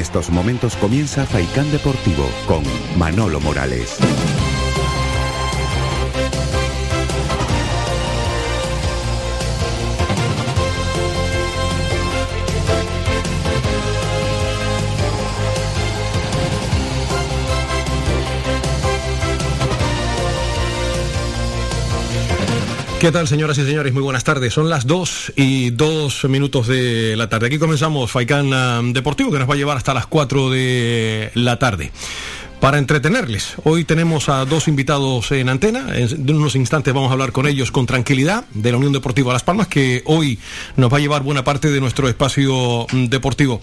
estos momentos comienza Faikán Deportivo con Manolo Morales. ¿Qué tal, señoras y señores? Muy buenas tardes. Son las 2 y 2 minutos de la tarde. Aquí comenzamos Faikán um, Deportivo, que nos va a llevar hasta las 4 de la tarde. Para entretenerles, hoy tenemos a dos invitados en antena. En unos instantes vamos a hablar con ellos con tranquilidad de la Unión Deportiva Las Palmas, que hoy nos va a llevar buena parte de nuestro espacio um, deportivo.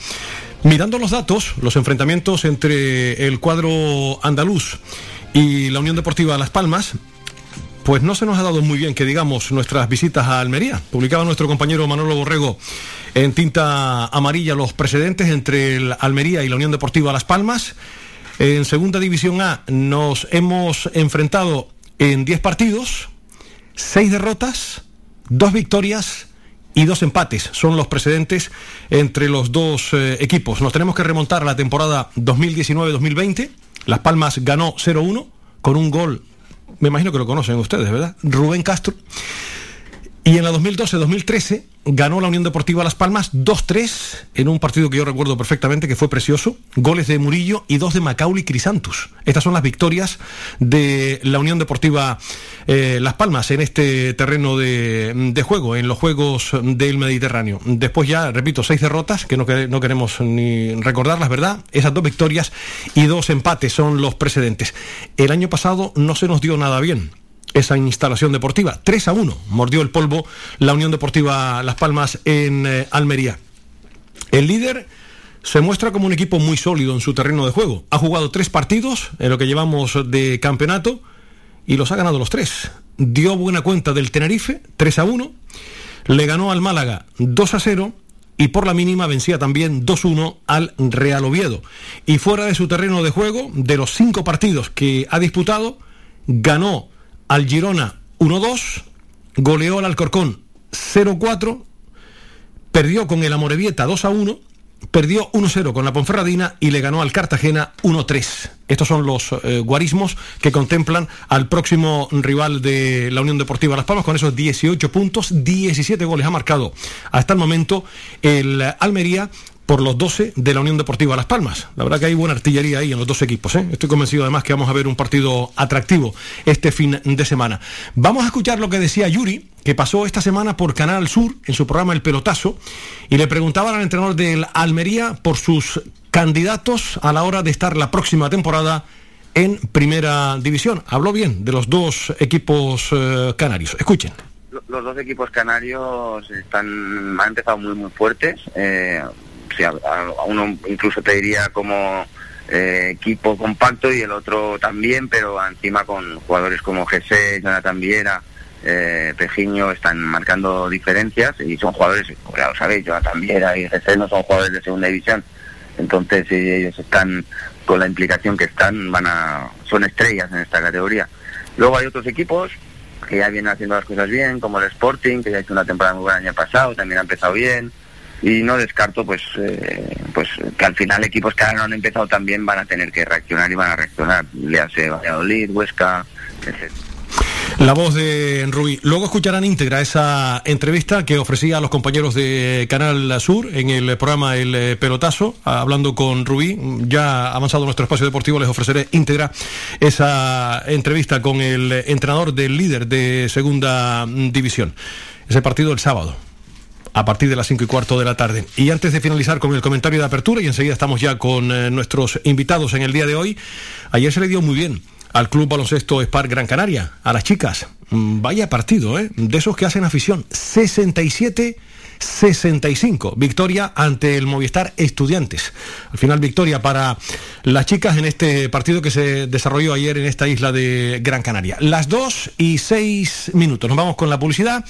Mirando los datos, los enfrentamientos entre el cuadro andaluz y la Unión Deportiva Las Palmas, pues no se nos ha dado muy bien que digamos nuestras visitas a Almería. Publicaba nuestro compañero Manolo Borrego en tinta amarilla los precedentes entre el Almería y la Unión Deportiva Las Palmas. En Segunda División A nos hemos enfrentado en 10 partidos, 6 derrotas, 2 victorias y dos empates. Son los precedentes entre los dos eh, equipos. Nos tenemos que remontar a la temporada 2019-2020. Las Palmas ganó 0-1 con un gol me imagino que lo conocen ustedes, ¿verdad? Rubén Castro. Y en la 2012-2013 ganó la Unión Deportiva Las Palmas 2-3 en un partido que yo recuerdo perfectamente que fue precioso. Goles de Murillo y dos de Macaulay Crisantus. Estas son las victorias de la Unión Deportiva eh, Las Palmas en este terreno de, juego, en los Juegos del Mediterráneo. Después ya, repito, seis derrotas, que no, no queremos ni recordarlas, ¿verdad? Esas dos victorias y dos empates son los precedentes. El año pasado no se nos dio nada bien esa instalación deportiva. 3 a 1 mordió el polvo la Unión Deportiva Las Palmas en eh, Almería. El líder se muestra como un equipo muy sólido en su terreno de juego. Ha jugado tres partidos en lo que llevamos de campeonato y los ha ganado los tres. Dio buena cuenta del Tenerife, 3 a 1. Le ganó al Málaga 2 a 0 y por la mínima vencía también 2-1 al Real Oviedo. Y fuera de su terreno de juego, de los cinco partidos que ha disputado, ganó al Girona 1-2, goleó al Alcorcón 0-4, perdió con el Amorebieta 2-1, perdió 1-0 con la Ponferradina y le ganó al Cartagena 1-3. Estos son los eh, guarismos que contemplan al próximo rival de la Unión Deportiva Las Palmas con esos 18 puntos, 17 goles ha marcado hasta el momento el Almería por los 12 de la Unión Deportiva Las Palmas. La verdad que hay buena artillería ahí en los dos equipos. ¿eh? Estoy convencido además que vamos a ver un partido atractivo este fin de semana. Vamos a escuchar lo que decía Yuri, que pasó esta semana por Canal Sur en su programa El Pelotazo, y le preguntaban al entrenador del Almería por sus candidatos a la hora de estar la próxima temporada en Primera División. Habló bien de los dos equipos eh, canarios. Escuchen los dos equipos canarios están han empezado muy muy fuertes eh, a, uno incluso te diría como eh, equipo compacto y el otro también, pero encima con jugadores como Jesse, Jonathan Viera, eh, Pejiño están marcando diferencias y son jugadores, ya lo sabéis, Jonathan Viera y Jesse no son jugadores de segunda división, entonces ellos están con la implicación que están, van a, son estrellas en esta categoría. Luego hay otros equipos que ya vienen haciendo las cosas bien, como el Sporting, que ya hecho una temporada muy buena el año pasado, también ha empezado bien y no descarto pues eh, pues que al final equipos que ahora no han empezado también van a tener que reaccionar y van a reaccionar, le hace Valladolid, Huesca, etc. La voz de Rubí. Luego escucharán íntegra esa entrevista que ofrecía a los compañeros de Canal Sur en el programa El Pelotazo, hablando con Rubí. Ya avanzado nuestro espacio deportivo, les ofreceré íntegra esa entrevista con el entrenador del líder de Segunda División. Ese partido el sábado a partir de las cinco y cuarto de la tarde. Y antes de finalizar con el comentario de apertura, y enseguida estamos ya con eh, nuestros invitados en el día de hoy, ayer se le dio muy bien al Club Baloncesto Spar Gran Canaria, a las chicas. Mm, vaya partido, ¿eh? De esos que hacen afición. 67 65. Victoria ante el Movistar Estudiantes. Al final victoria para las chicas en este partido que se desarrolló ayer en esta isla de Gran Canaria. Las 2 y 6 minutos. Nos vamos con la publicidad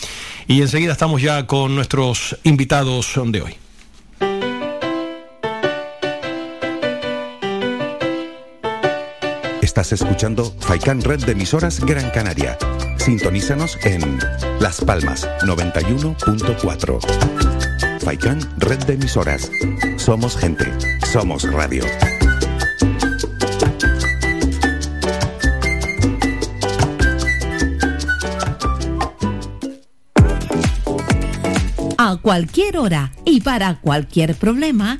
y enseguida estamos ya con nuestros invitados de hoy. Estás escuchando Faikan Red de emisoras Gran Canaria. Sintonízanos en Las Palmas 91.4. Faikan Red de emisoras. Somos gente. Somos Radio. A cualquier hora y para cualquier problema,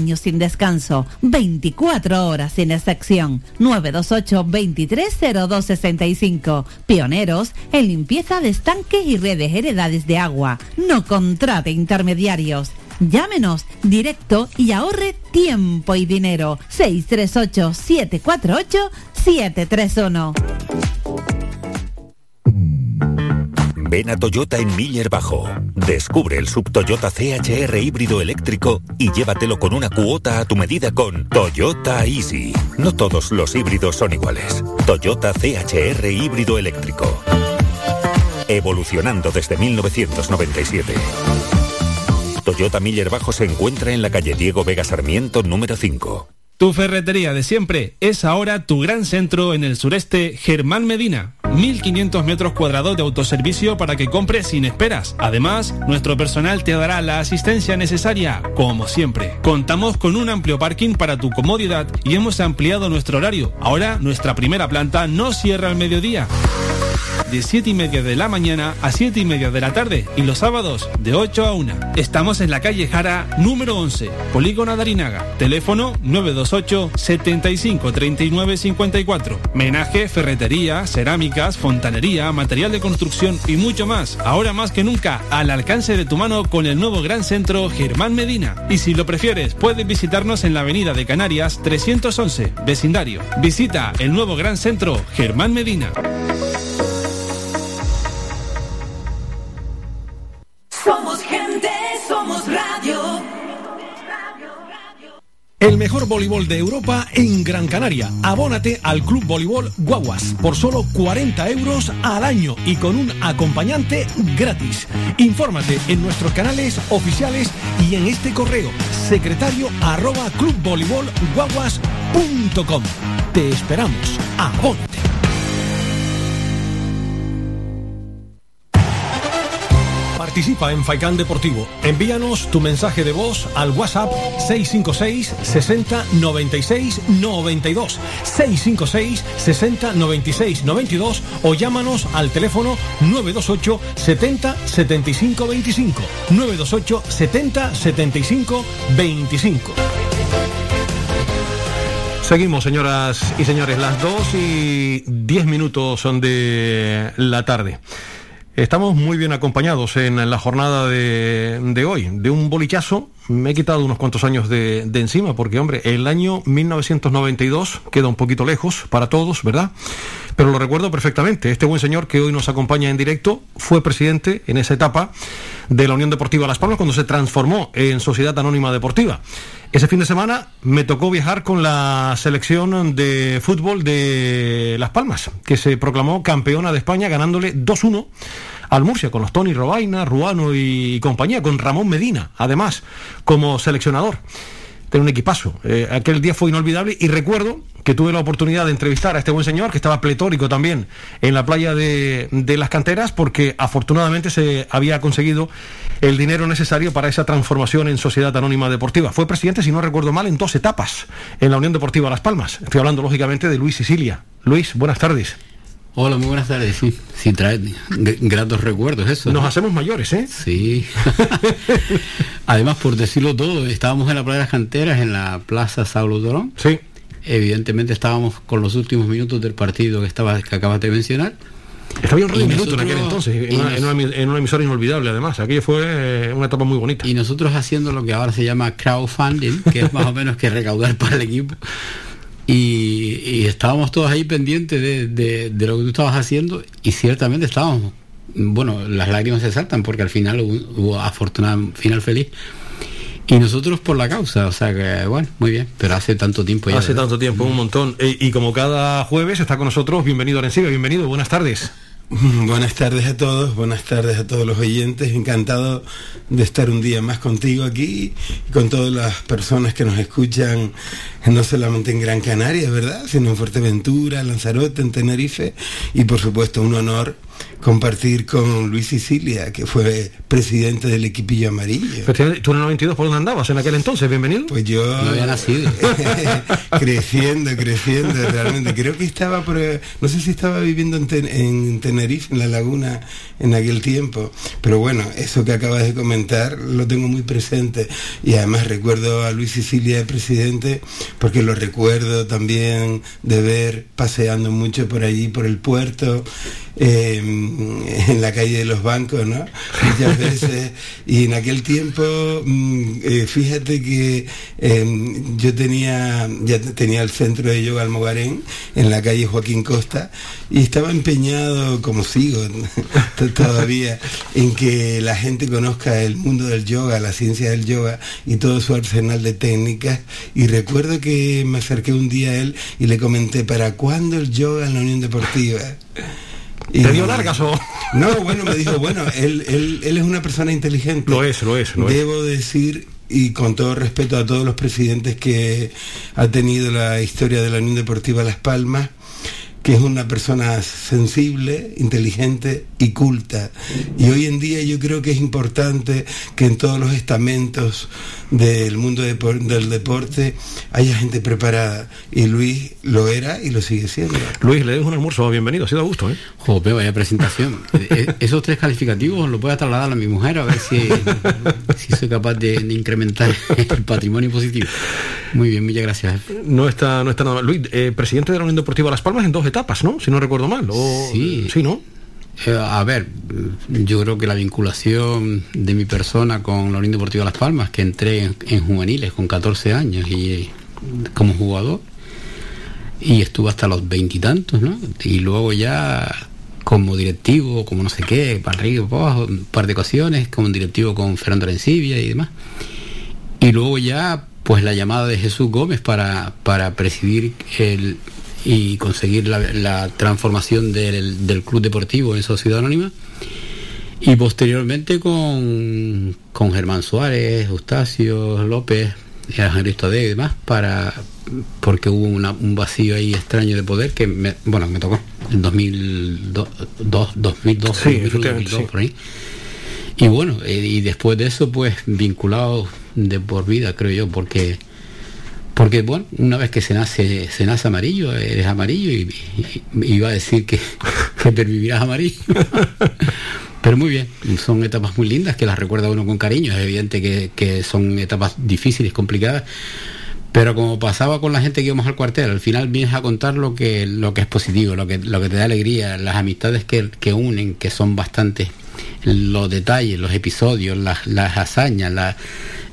sin descanso, 24 horas sin excepción. 928 230265. Pioneros en limpieza de estanques y redes heredades de agua. No contrate intermediarios. Llámenos directo y ahorre tiempo y dinero. 638 748 731. Ven a Toyota en Miller Bajo. Descubre el sub Toyota CHR híbrido eléctrico y llévatelo con una cuota a tu medida con Toyota Easy. No todos los híbridos son iguales. Toyota CHR híbrido eléctrico. Evolucionando desde 1997. Toyota Miller Bajo se encuentra en la calle Diego Vega Sarmiento número 5. Tu ferretería de siempre es ahora tu gran centro en el sureste, Germán Medina. 1500 metros cuadrados de autoservicio para que compres sin esperas. Además, nuestro personal te dará la asistencia necesaria, como siempre. Contamos con un amplio parking para tu comodidad y hemos ampliado nuestro horario. Ahora, nuestra primera planta no cierra al mediodía de 7 y media de la mañana a 7 y media de la tarde y los sábados de 8 a 1. Estamos en la calle Jara número 11, Polígono Darinaga. Teléfono 928 75 39 54. Menaje, ferretería, cerámicas, fontanería, material de construcción y mucho más. Ahora más que nunca al alcance de tu mano con el nuevo gran centro Germán Medina. Y si lo prefieres, puedes visitarnos en la avenida de Canarias 311, vecindario. Visita el nuevo gran centro Germán Medina. Mejor voleibol de Europa en Gran Canaria. Abónate al Club Voleibol Guaguas por solo 40 euros al año y con un acompañante gratis. Infórmate en nuestros canales oficiales y en este correo secretario arroba clubvoleibolguaguas.com. Te esperamos. Abónate. Participa en Faicán Deportivo. Envíanos tu mensaje de voz al WhatsApp 656 60 96 92 656 60 96 92 o llámanos al teléfono 928 70 75 25 928 70 75 25 Seguimos, señoras y señores, las 2 y 10 minutos son de la tarde. Estamos muy bien acompañados en la jornada de, hoy. De un bolichazo, me he quitado unos cuantos años de, de, encima, porque, hombre, el año 1992 queda un poquito lejos para todos, ¿verdad? Pero lo recuerdo perfectamente. Este buen señor que hoy nos acompaña en directo fue presidente en esa etapa de la Unión Deportiva Las Palmas cuando se transformó en Sociedad Anónima Deportiva. Ese fin de semana me tocó viajar con la selección de fútbol de Las Palmas, que se proclamó campeona de España ganándole 2-1 al Murcia, con los Tony Robaina, Ruano y compañía, con Ramón Medina, además, como seleccionador. Tiene un equipazo. Eh, aquel día fue inolvidable y recuerdo que tuve la oportunidad de entrevistar a este buen señor, que estaba pletórico también en la playa de, de, las canteras, porque afortunadamente se había conseguido el dinero necesario para esa transformación en Sociedad Anónima Deportiva. Fue presidente, si no recuerdo mal, en dos etapas en la Unión Deportiva Las Palmas. Estoy hablando, lógicamente, de Luis Sicilia. Luis, buenas tardes. Hola, muy buenas tardes. Sí, sí trae gratos recuerdos eso. Nos hacemos mayores, ¿eh? Sí. Además, por decirlo todo, estábamos en la playa de las canteras, en la Plaza Saulo Dorón. Sí. Evidentemente estábamos con los últimos minutos del partido que, estaba, que acabas de mencionar. Estaba bien un minuto en aquel entonces, en una, en, una, en una, emisora inolvidable además. Aquello fue eh, una etapa muy bonita. Y nosotros haciendo lo que ahora se llama crowdfunding, que es más o menos que recaudar para el equipo. Y, y estábamos todos ahí pendientes de, de, de, lo que tú estabas haciendo y ciertamente estábamos, bueno, las lágrimas se saltan porque al final hubo, hubo afortunado final feliz. Y nosotros por la causa, o sea que, bueno, muy bien, pero hace tanto tiempo ya. Hace tanto tiempo, un montón. Y, como cada jueves está con nosotros, bienvenido Arenciga, bienvenido, buenas tardes. Buenas tardes a todos, buenas tardes a todos los oyentes. Encantado de estar un día más contigo aquí y con todas las personas que nos escuchan, no solamente en Gran Canaria, ¿verdad? Sino en Fuerteventura, Lanzarote, en Tenerife y por supuesto un honor compartir con Luis Sicilia, que fue presidente del equipillo amarillo. ¿Tú en el 92 por dónde andabas en aquel entonces? Bienvenido. Pues yo... No había nacido. creciendo, creciendo, realmente. Creo que estaba, por, no sé si estaba viviendo en, en, Tenerife, en la laguna, en aquel tiempo. Pero bueno, eso que acabas de comentar lo tengo muy presente. Y además recuerdo a Luis Sicilia de presidente, porque lo recuerdo también de ver paseando mucho por allí, por el puerto eh, en la calle de los bancos, ¿no? Muchas veces. Y en aquel tiempo, mm, eh, fíjate que em, yo tenía, ya tenía el centro de yoga Almogarén en la calle Joaquín Costa y estaba empeñado, como sigo todavía, en que la gente conozca el mundo del yoga, la ciencia del yoga y todo su arsenal de técnicas. Y recuerdo que me acerqué un día a él y le comenté, ¿para cuándo el yoga en la Unión Deportiva? Y ¿Te dio largas o...? No, bueno, me dijo, bueno, él, él, él es una persona inteligente. Lo es, lo es, lo Debo decir, y con todo respeto a todos los presidentes que ha tenido la historia de la Unión Deportiva Las Palmas, que es una persona sensible, inteligente y culta. Y hoy en día yo creo que es importante que en todos los estamentos del mundo del deporte haya gente preparada. Y Luis lo era y lo sigue siendo. Luis, le dejo un almuerzo, bienvenido, ha sido a gusto. ¿eh? Jope, vaya presentación. E, e, esos tres calificativos los voy a trasladar a mi mujer a ver si, si soy capaz de, incrementar el patrimonio positivo. Muy bien, muchas gracias. No está, no está nada Luis, eh, presidente de la Unión Deportiva Las Palmas en dos etapas, ¿no? Si no recuerdo mal. Sí. Sí, ¿no? Eh, a ver, yo creo que la vinculación de mi persona con la Unión Deportiva Las Palmas, que entré en, juveniles con 14 años y como jugador, y estuve hasta los veintitantos, ¿no? Y luego ya como directivo, como no sé qué, para arriba, para abajo, un par de ocasiones, como directivo con Fernando Arencibia y demás. Y luego ya, pues la llamada de Jesús Gómez para, para presidir el, y conseguir la, transformación del, club deportivo en sociedad anónima. Y posteriormente con, con Germán Suárez, Eustacio López, Cristo de y demás, para, porque hubo un vacío ahí extraño de poder que me, bueno, me tocó en 2002, 2002, sí, por ahí. Y bueno, eh, y después de eso, pues vinculado de por vida, creo yo, porque porque bueno, una vez que se nace, se nace amarillo, eres amarillo y, iba a decir que, que pervivirás amarillo. Pero muy bien, son etapas muy lindas que las recuerda uno con cariño. Es evidente que, son etapas difíciles, complicadas. Pero como pasaba con la gente que íbamos al cuartel, al final vienes a contar lo que, lo que es positivo, lo que, lo que te da alegría, las amistades que, que unen, que son bastantes, los detalles, los episodios, las, las hazañas, las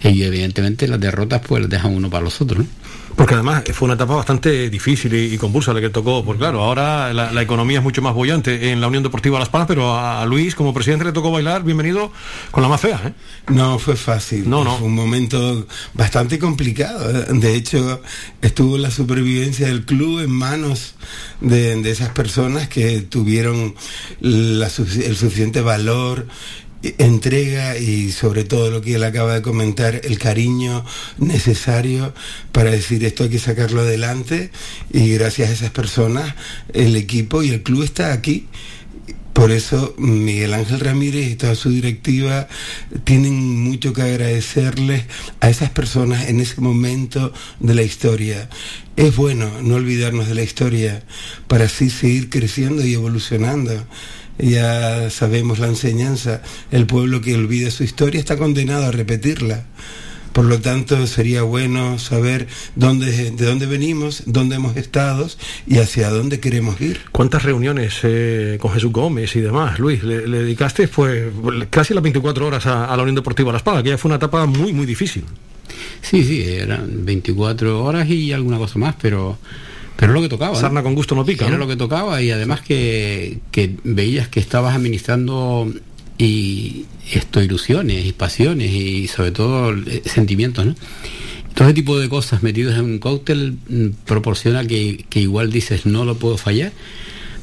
y evidentemente las derrotas pues las dejan uno para los otros. ¿no? Porque además fue una etapa bastante difícil y, convulsa la que tocó, porque claro, ahora la, economía es mucho más bollante en la Unión Deportiva Las Palmas, pero a, Luis como presidente le tocó bailar, bienvenido, con la más fea. ¿eh? No, fue fácil. No, no. Fue un momento bastante complicado. ¿eh? De hecho, estuvo la supervivencia del club en manos de, esas personas que tuvieron el suficiente valor entrega y sobre todo lo que él acaba de comentar, el cariño necesario para decir esto hay que sacarlo adelante y gracias a esas personas el equipo y el club está aquí. Por eso Miguel Ángel Ramírez y toda su directiva tienen mucho que agradecerles a esas personas en ese momento de la historia. Es bueno no olvidarnos de la historia para así seguir creciendo y evolucionando ya sabemos la enseñanza, el pueblo que olvida su historia está condenado a repetirla. Por lo tanto, sería bueno saber dónde, de dónde venimos, dónde hemos estado y hacia dónde queremos ir. ¿Cuántas reuniones eh, con Jesús Gómez y demás, Luis? Le, dedicaste pues, casi las 24 horas a, la Unión Deportiva La Espada, que ya fue una etapa muy, muy difícil. Sí, sí, eran 24 horas y alguna cosa más, pero pero lo que tocaba. Sarna con gusto no pica. Era lo que tocaba y además que, que veías que estabas administrando y esto ilusiones y pasiones y sobre todo eh, sentimientos, ¿no? Todo ese tipo de cosas metidos en un cóctel mm, proporciona que, que igual dices no lo puedo fallar,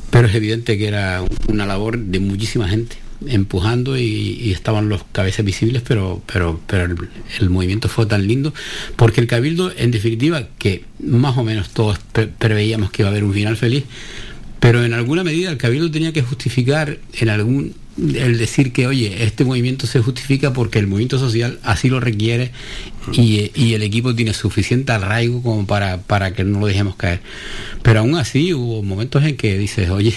pero es evidente que era una labor de muchísima gente empujando y, estaban los cabezas visibles, pero, pero, pero el, movimiento fue tan lindo, porque el Cabildo, en definitiva, que más o menos todos preveíamos que iba a haber un final feliz, pero en alguna medida el Cabildo tenía que justificar en algún el decir que, oye, este movimiento se justifica porque el movimiento social así lo requiere y, y, el equipo tiene suficiente arraigo como para, para que no lo dejemos caer. Pero aún así hubo momentos en que dices, oye,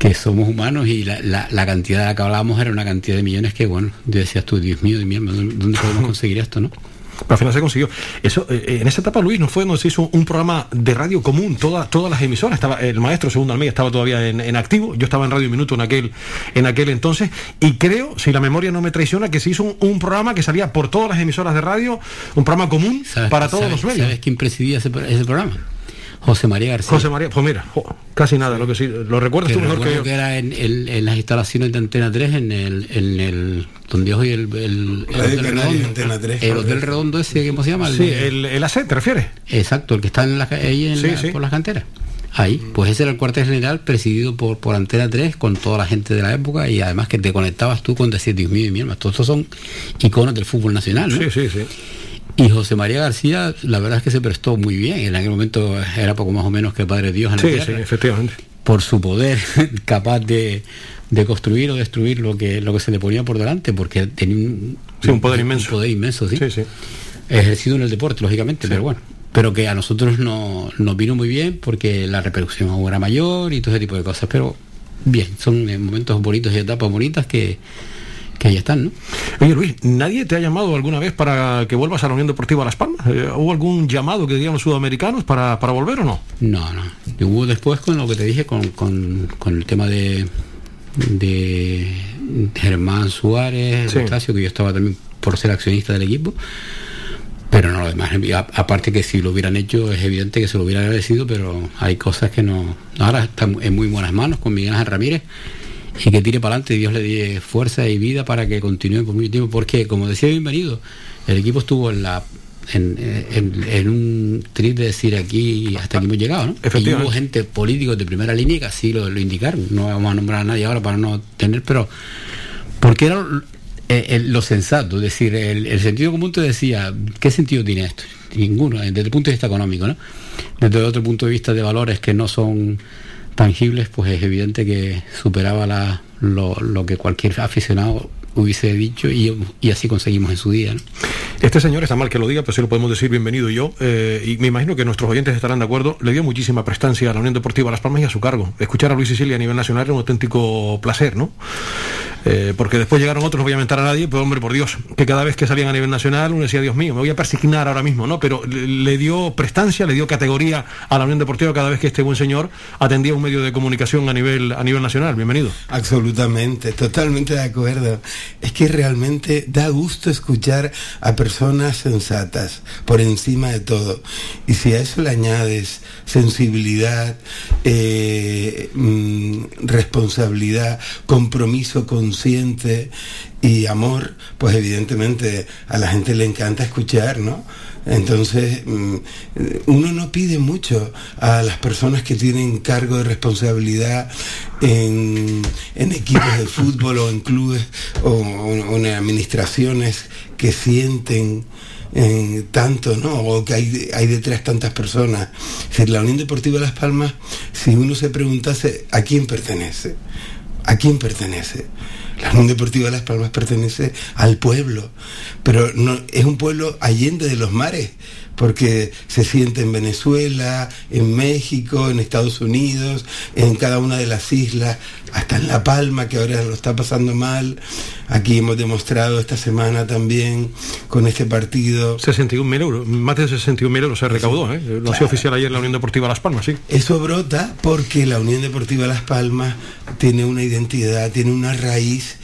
que somos humanos y la, la, cantidad de la que hablábamos era una cantidad de millones que, bueno, decías tú, Dios mío, Dios ¿dónde podemos conseguir esto, no? Pero al final se consiguió. Eso, eh, eh, en esa etapa, Luis, no fue donde se hizo un programa de radio común, todas todas las emisoras. Estaba, el maestro Segundo Almeida estaba todavía en, activo, yo estaba en Radio Minuto en aquel, en aquel entonces, y creo, si la memoria no me traiciona, que se hizo un, programa que salía por todas las emisoras de radio, un programa común para todos los medios. ¿Sabes quién presidía ese programa? José María García. José María, pues mira, casi nada, lo que sí, lo recuerdas tú mejor que yo. que era en, en, las instalaciones de Antena 3, en el, en el donde hoy el, el, el Hotel Redondo, Antena 3, el Hotel Redondo ese, ¿cómo se llama? Sí, el, el AC, ¿te refieres? Exacto, el que está en la, ahí en por las canteras. Ahí, pues ese era el cuartel general presidido por, por Antena 3 con toda la gente de la época y además que te conectabas tú con decir, Dios mío y mi alma, todos estos son iconos del fútbol nacional, ¿no? Sí, sí, sí. Y José María García, la verdad es que se prestó muy bien. En aquel momento era poco más o menos que Padre Dios en sí, sí, efectivamente. Por su poder, capaz de, construir o destruir lo que, lo que se le ponía por delante, porque tenía un, poder inmenso. Un poder inmenso, sí. sí, sí. Ejercido en el deporte, lógicamente, pero bueno. Pero que a nosotros no, nos vino muy bien porque la repercusión era mayor y todo ese tipo de cosas. Pero bien, son momentos bonitos y etapas bonitas que que ahí están, ¿no? Oye Luis, ¿nadie te ha llamado alguna vez para que vuelvas a la Unión Deportiva Las Palmas? Eh, ¿Hubo algún llamado que digan los sudamericanos para, volver o no? No, no. Hubo después con lo que te dije, con, el tema de, de Germán Suárez, que yo estaba también por ser accionista del equipo. Pero no, lo demás, aparte que si lo hubieran hecho, es evidente que se lo hubiera agradecido, pero hay cosas que no. Ahora está en muy buenas manos con Miguel Ángel Ramírez y que tire para adelante y Dios le dé fuerza y vida para que continúe por mucho tiempo. Porque, como decía bienvenido, el equipo estuvo en la en, un trip de decir aquí hasta aquí hemos llegado, ¿no? Y hubo gente políticos de primera línea que así lo, indicaron. No vamos a nombrar a nadie ahora para no tener, pero porque era eh, lo sensato, es decir, el, sentido común te decía, ¿qué sentido tiene esto? Ninguno, desde el punto de vista económico, ¿no? Desde otro punto de vista de valores que no son tangibles, pues es evidente que superaba la, lo, lo que cualquier aficionado hubiese dicho y, y, así conseguimos en su día. Este señor está mal que lo diga, pero sí lo podemos decir bienvenido yo, eh, y me imagino que nuestros oyentes estarán de acuerdo, le dio muchísima prestancia a la Unión Deportiva Las Palmas y a su cargo. Escuchar a Luis Sicilia a nivel nacional era un auténtico placer, ¿no? Eh, porque después llegaron otros, no voy a mentar a nadie, pero hombre, por Dios, que cada vez que salían a nivel nacional uno decía, Dios mío, me voy a persignar ahora mismo, ¿no? Pero le, dio prestancia, le dio categoría a la Unión Deportiva cada vez que este buen señor atendía un medio de comunicación a nivel, a nivel nacional. Bienvenido. Absolutamente, totalmente de acuerdo. Es que realmente da gusto escuchar a personas sensatas por encima de todo. Y si a eso le añades sensibilidad, eh, mm, responsabilidad, compromiso consciente y amor, pues evidentemente a la gente le encanta escuchar, ¿no? Entonces, mm, uno no pide mucho a las personas que tienen cargo de responsabilidad en, equipos de fútbol o en clubes o, en administraciones que sienten eh, tanto, ¿no? O que hay, detrás tantas personas. Es la Unión Deportiva Las Palmas, si uno se preguntase a quién pertenece, a quién pertenece. La Unión Deportiva Las Palmas pertenece al pueblo, pero no, es un pueblo allende de los mares, porque se siente en Venezuela, en México, en Estados Unidos, en cada una de las islas, hasta en La Palma, que ahora lo está pasando mal. Aquí hemos demostrado esta semana también con este partido. 61 mil euros, más de 61 mil euros se recaudó, ¿eh? lo hacía oficial ayer la Unión Deportiva Las Palmas, sí. Eso brota porque la Unión Deportiva Las Palmas tiene una identidad, tiene una raíz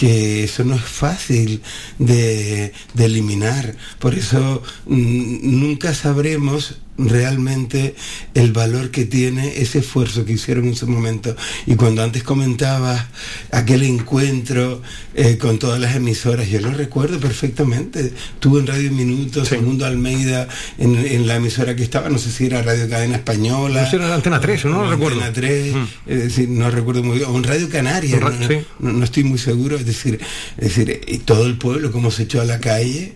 que eso no es fácil de, eliminar. Por eso mm, nunca sabremos realmente el valor que tiene ese esfuerzo que hicieron en su momento. Y cuando antes comentabas aquel encuentro eh, con todas las emisoras, yo lo recuerdo perfectamente. Tuve en Radio Minutos, sí. Mundo Almeida, en, la emisora que estaba, no sé si era Radio Cadena Española. No sé, era Antena 3, no lo recuerdo. Antena 3, mm. es decir, no recuerdo muy bien. O en Radio Canaria, no, sí. no, no, estoy muy seguro. Es decir, es decir, y todo el pueblo como se echó a la calle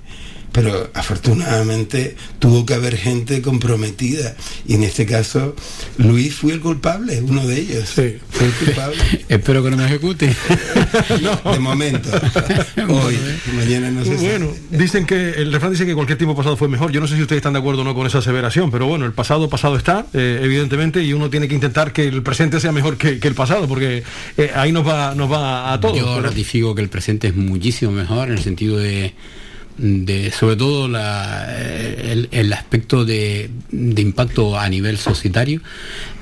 pero afortunadamente tuvo que haber gente comprometida y en este caso Luis fue el culpable, uno de ellos. Sí. Fue el culpable. Espero que no me ejecute. no. De momento. Hoy, mañana no sé. Bueno, dicen que el refrán dice que cualquier tiempo pasado fue mejor. Yo no sé si ustedes están de acuerdo o no con esa aseveración, pero bueno, el pasado pasado está, eh, evidentemente, y uno tiene que intentar que el presente sea mejor que, que el pasado, porque eh, ahí nos va, nos va a todos. Yo ratifico que el presente es muchísimo mejor en el sentido de de sobre todo la, el, el, aspecto de, de, impacto a nivel societario,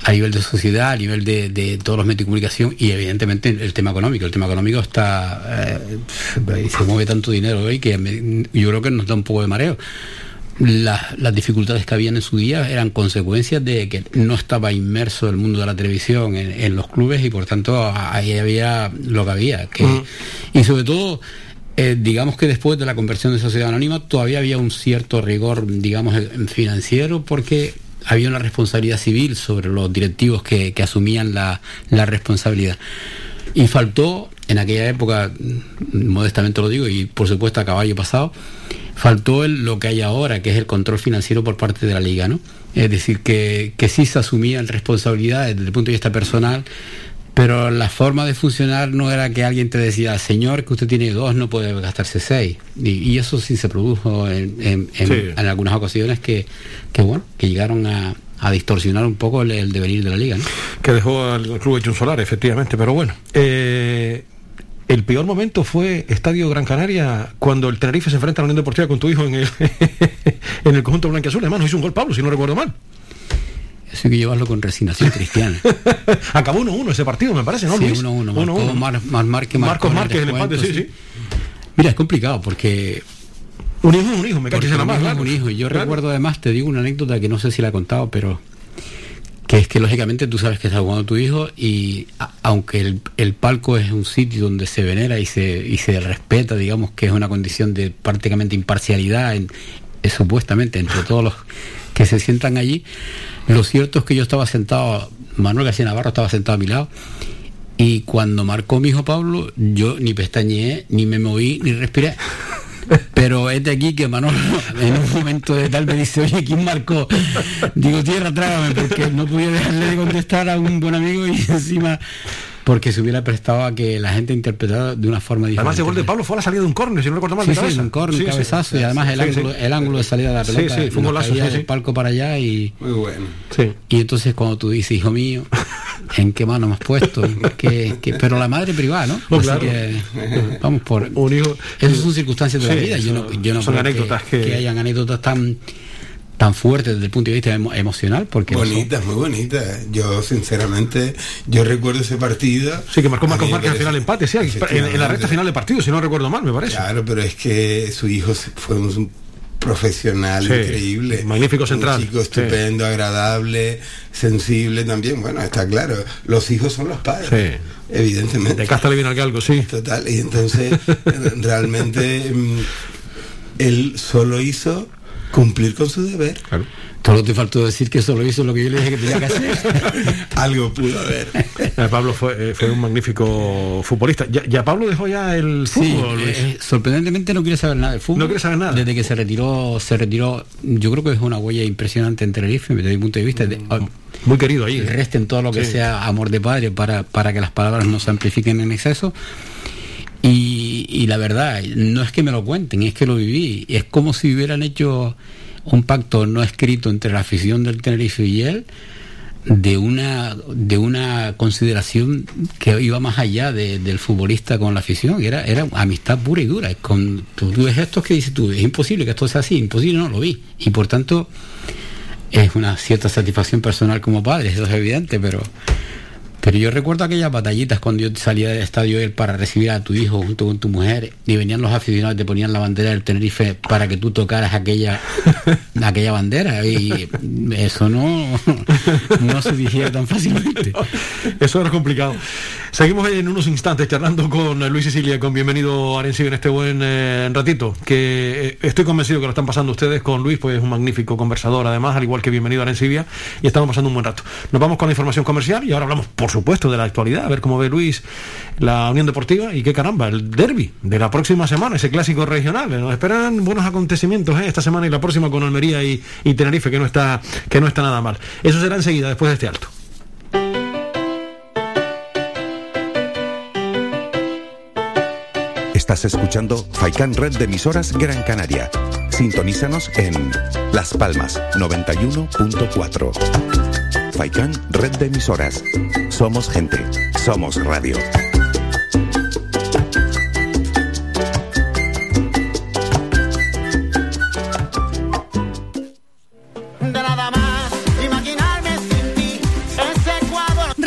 a nivel de sociedad, a nivel de, de, todos los medios de comunicación y evidentemente el tema económico. El tema económico está eh, se mueve tanto dinero hoy que me, yo creo que nos da un poco de mareo. Las, las, dificultades que habían en su día eran consecuencias de que no estaba inmerso el mundo de la televisión en, en los clubes y por tanto ahí había lo que había. Que, uh -huh. Y sobre todo eh, digamos que después de la conversión de sociedad anónima todavía había un cierto rigor, digamos, financiero porque había una responsabilidad civil sobre los directivos que, que asumían la, la, responsabilidad. Y faltó, en aquella época, modestamente lo digo, y por supuesto a caballo pasado, faltó el, lo que hay ahora, que es el control financiero por parte de la liga, ¿no? Es decir, que, que sí se asumían responsabilidades desde el punto de vista personal, pero la forma de funcionar no era que alguien te decía, señor, que usted tiene dos, no puede gastarse seis. Y, y eso sí se produjo en, en, en, sí. en algunas ocasiones que, que, bueno, que llegaron a, a distorsionar un poco el, el, devenir de la liga. ¿no? Que dejó al club hecho un solar, efectivamente, pero bueno. Eh, el peor momento fue Estadio Gran Canaria cuando el Tenerife se enfrenta a la Unión Deportiva con tu hijo en el, en el conjunto blanco azul. Además, nos hizo un gol Pablo, si no recuerdo mal. Eso hay que llevarlo con resignación cristiana. Acabó 1-1 ese partido, me parece, ¿no, sí, 1-1. Mar, Mar, Márquez, Marcos Márquez, el empate, sí, sí. Mira, es complicado porque... Un hijo, un hijo, me caché la más, claro. Un hijo. Y yo claro. recuerdo además, te digo una anécdota que no sé si la he contado, pero que es que lógicamente tú sabes que está jugando tu hijo y a, aunque el, el, palco es un sitio donde se venera y se, y se respeta, digamos que es una condición de prácticamente imparcialidad en, es, supuestamente entre todos los que se sientan allí, lo cierto es que yo estaba sentado, Manuel García Navarro estaba sentado a mi lado, y cuando marcó mi hijo Pablo, yo ni pestañeé, ni me moví, ni respiré. Pero es de aquí que Manolo en un momento de tal me dice, oye, ¿quién marcó? Digo, tierra, trágame, porque no podía dejarle de contestar a un buen amigo y encima porque se hubiera prestado a que la gente interpretara de una forma diferente. Además, el gol de Pablo fue a la salida de un córner, si no recuerdo mal. Sí, sí, un córner, sí, cabezazo, sí, y además el, ángulo, el ángulo de salida de la pelota. Sí, sí, fue un golazo. del palco para allá y. Muy bueno. Sí. Y entonces, cuando tú dices, hijo mío, ¿en qué mano me has puesto? ¿Qué, qué? Pero la madre privada, ¿no? no claro. que, vamos por. Un hijo. Esas son circunstancias de la vida. Yo no, yo no son anécdotas que, que... que hayan anécdotas tan tan fuerte desde el punto de vista emo emocional porque bonita muy bonita. Yo sinceramente yo recuerdo ese partido. Sí que marcó Marcos Márquez al final empate sí, en, en, la recta final del partido si no recuerdo mal me parece. Claro pero es que su hijo fue un profesional sí, increíble. magnífico central un chico estupendo sí. agradable sensible también. Bueno está claro los hijos son los padres evidentemente. De casta le viene algo sí. Total y entonces realmente mm, él solo hizo cumplir con su deber. Claro. Todo te faltó decir que solo hizo lo que yo le dije que tenía que hacer. Algo pudo haber. Eh, Pablo fue, eh, fue, un magnífico futbolista. Ya, ya, Pablo dejó ya el fútbol. Sí, eh, sorprendentemente no quiere saber nada del fútbol. No quiere saber nada. Desde que se retiró, se retiró. Yo creo que es una huella impresionante en Tenerife, desde mi punto de vista. De, mm, Muy querido ahí. Resten todo lo que sí. sea amor de padre para, para que las palabras no se amplifiquen en exceso. Y, la verdad, no es que me lo cuenten, es que lo viví. Es como si hubieran hecho un pacto no escrito entre la afición del Tenerife y él de una de una consideración que iba más allá de, del futbolista con la afición. Era era amistad pura y dura. Con tú, tú ves que dices tú es imposible que esto sea así imposible no lo vi. Y por tanto es una cierta satisfacción personal como padre eso es evidente pero Pero yo recuerdo aquellas batallitas cuando yo salía del estadio él para recibir a tu hijo junto con tu mujer y venían los aficionados y te ponían la bandera del Tenerife para que tú tocaras aquella aquella bandera y eso no, no se dijera tan fácilmente. Eso era complicado. Seguimos en unos instantes charlando con Luis Sicilia, con bienvenido Arencibia en este buen eh, ratito, que eh, estoy convencido que lo están pasando ustedes con Luis, pues es un magnífico conversador además, al igual que bienvenido Arencibia, y estamos pasando un buen rato. Nos vamos con la información comercial y ahora hablamos, por supuesto, de la actualidad, a ver cómo ve Luis la Unión Deportiva y qué caramba, el derby de la próxima semana, ese clásico regional. Nos esperan buenos acontecimientos eh, esta semana y la próxima con Almería y, y Tenerife, que no está, que no está nada mal. Eso será enseguida, después de este alto. Estás escuchando Faikan Red de emisoras Gran Canaria. Sintonízanos en Las Palmas 91.4. Faikan Red de emisoras. Somos gente. Somos radio.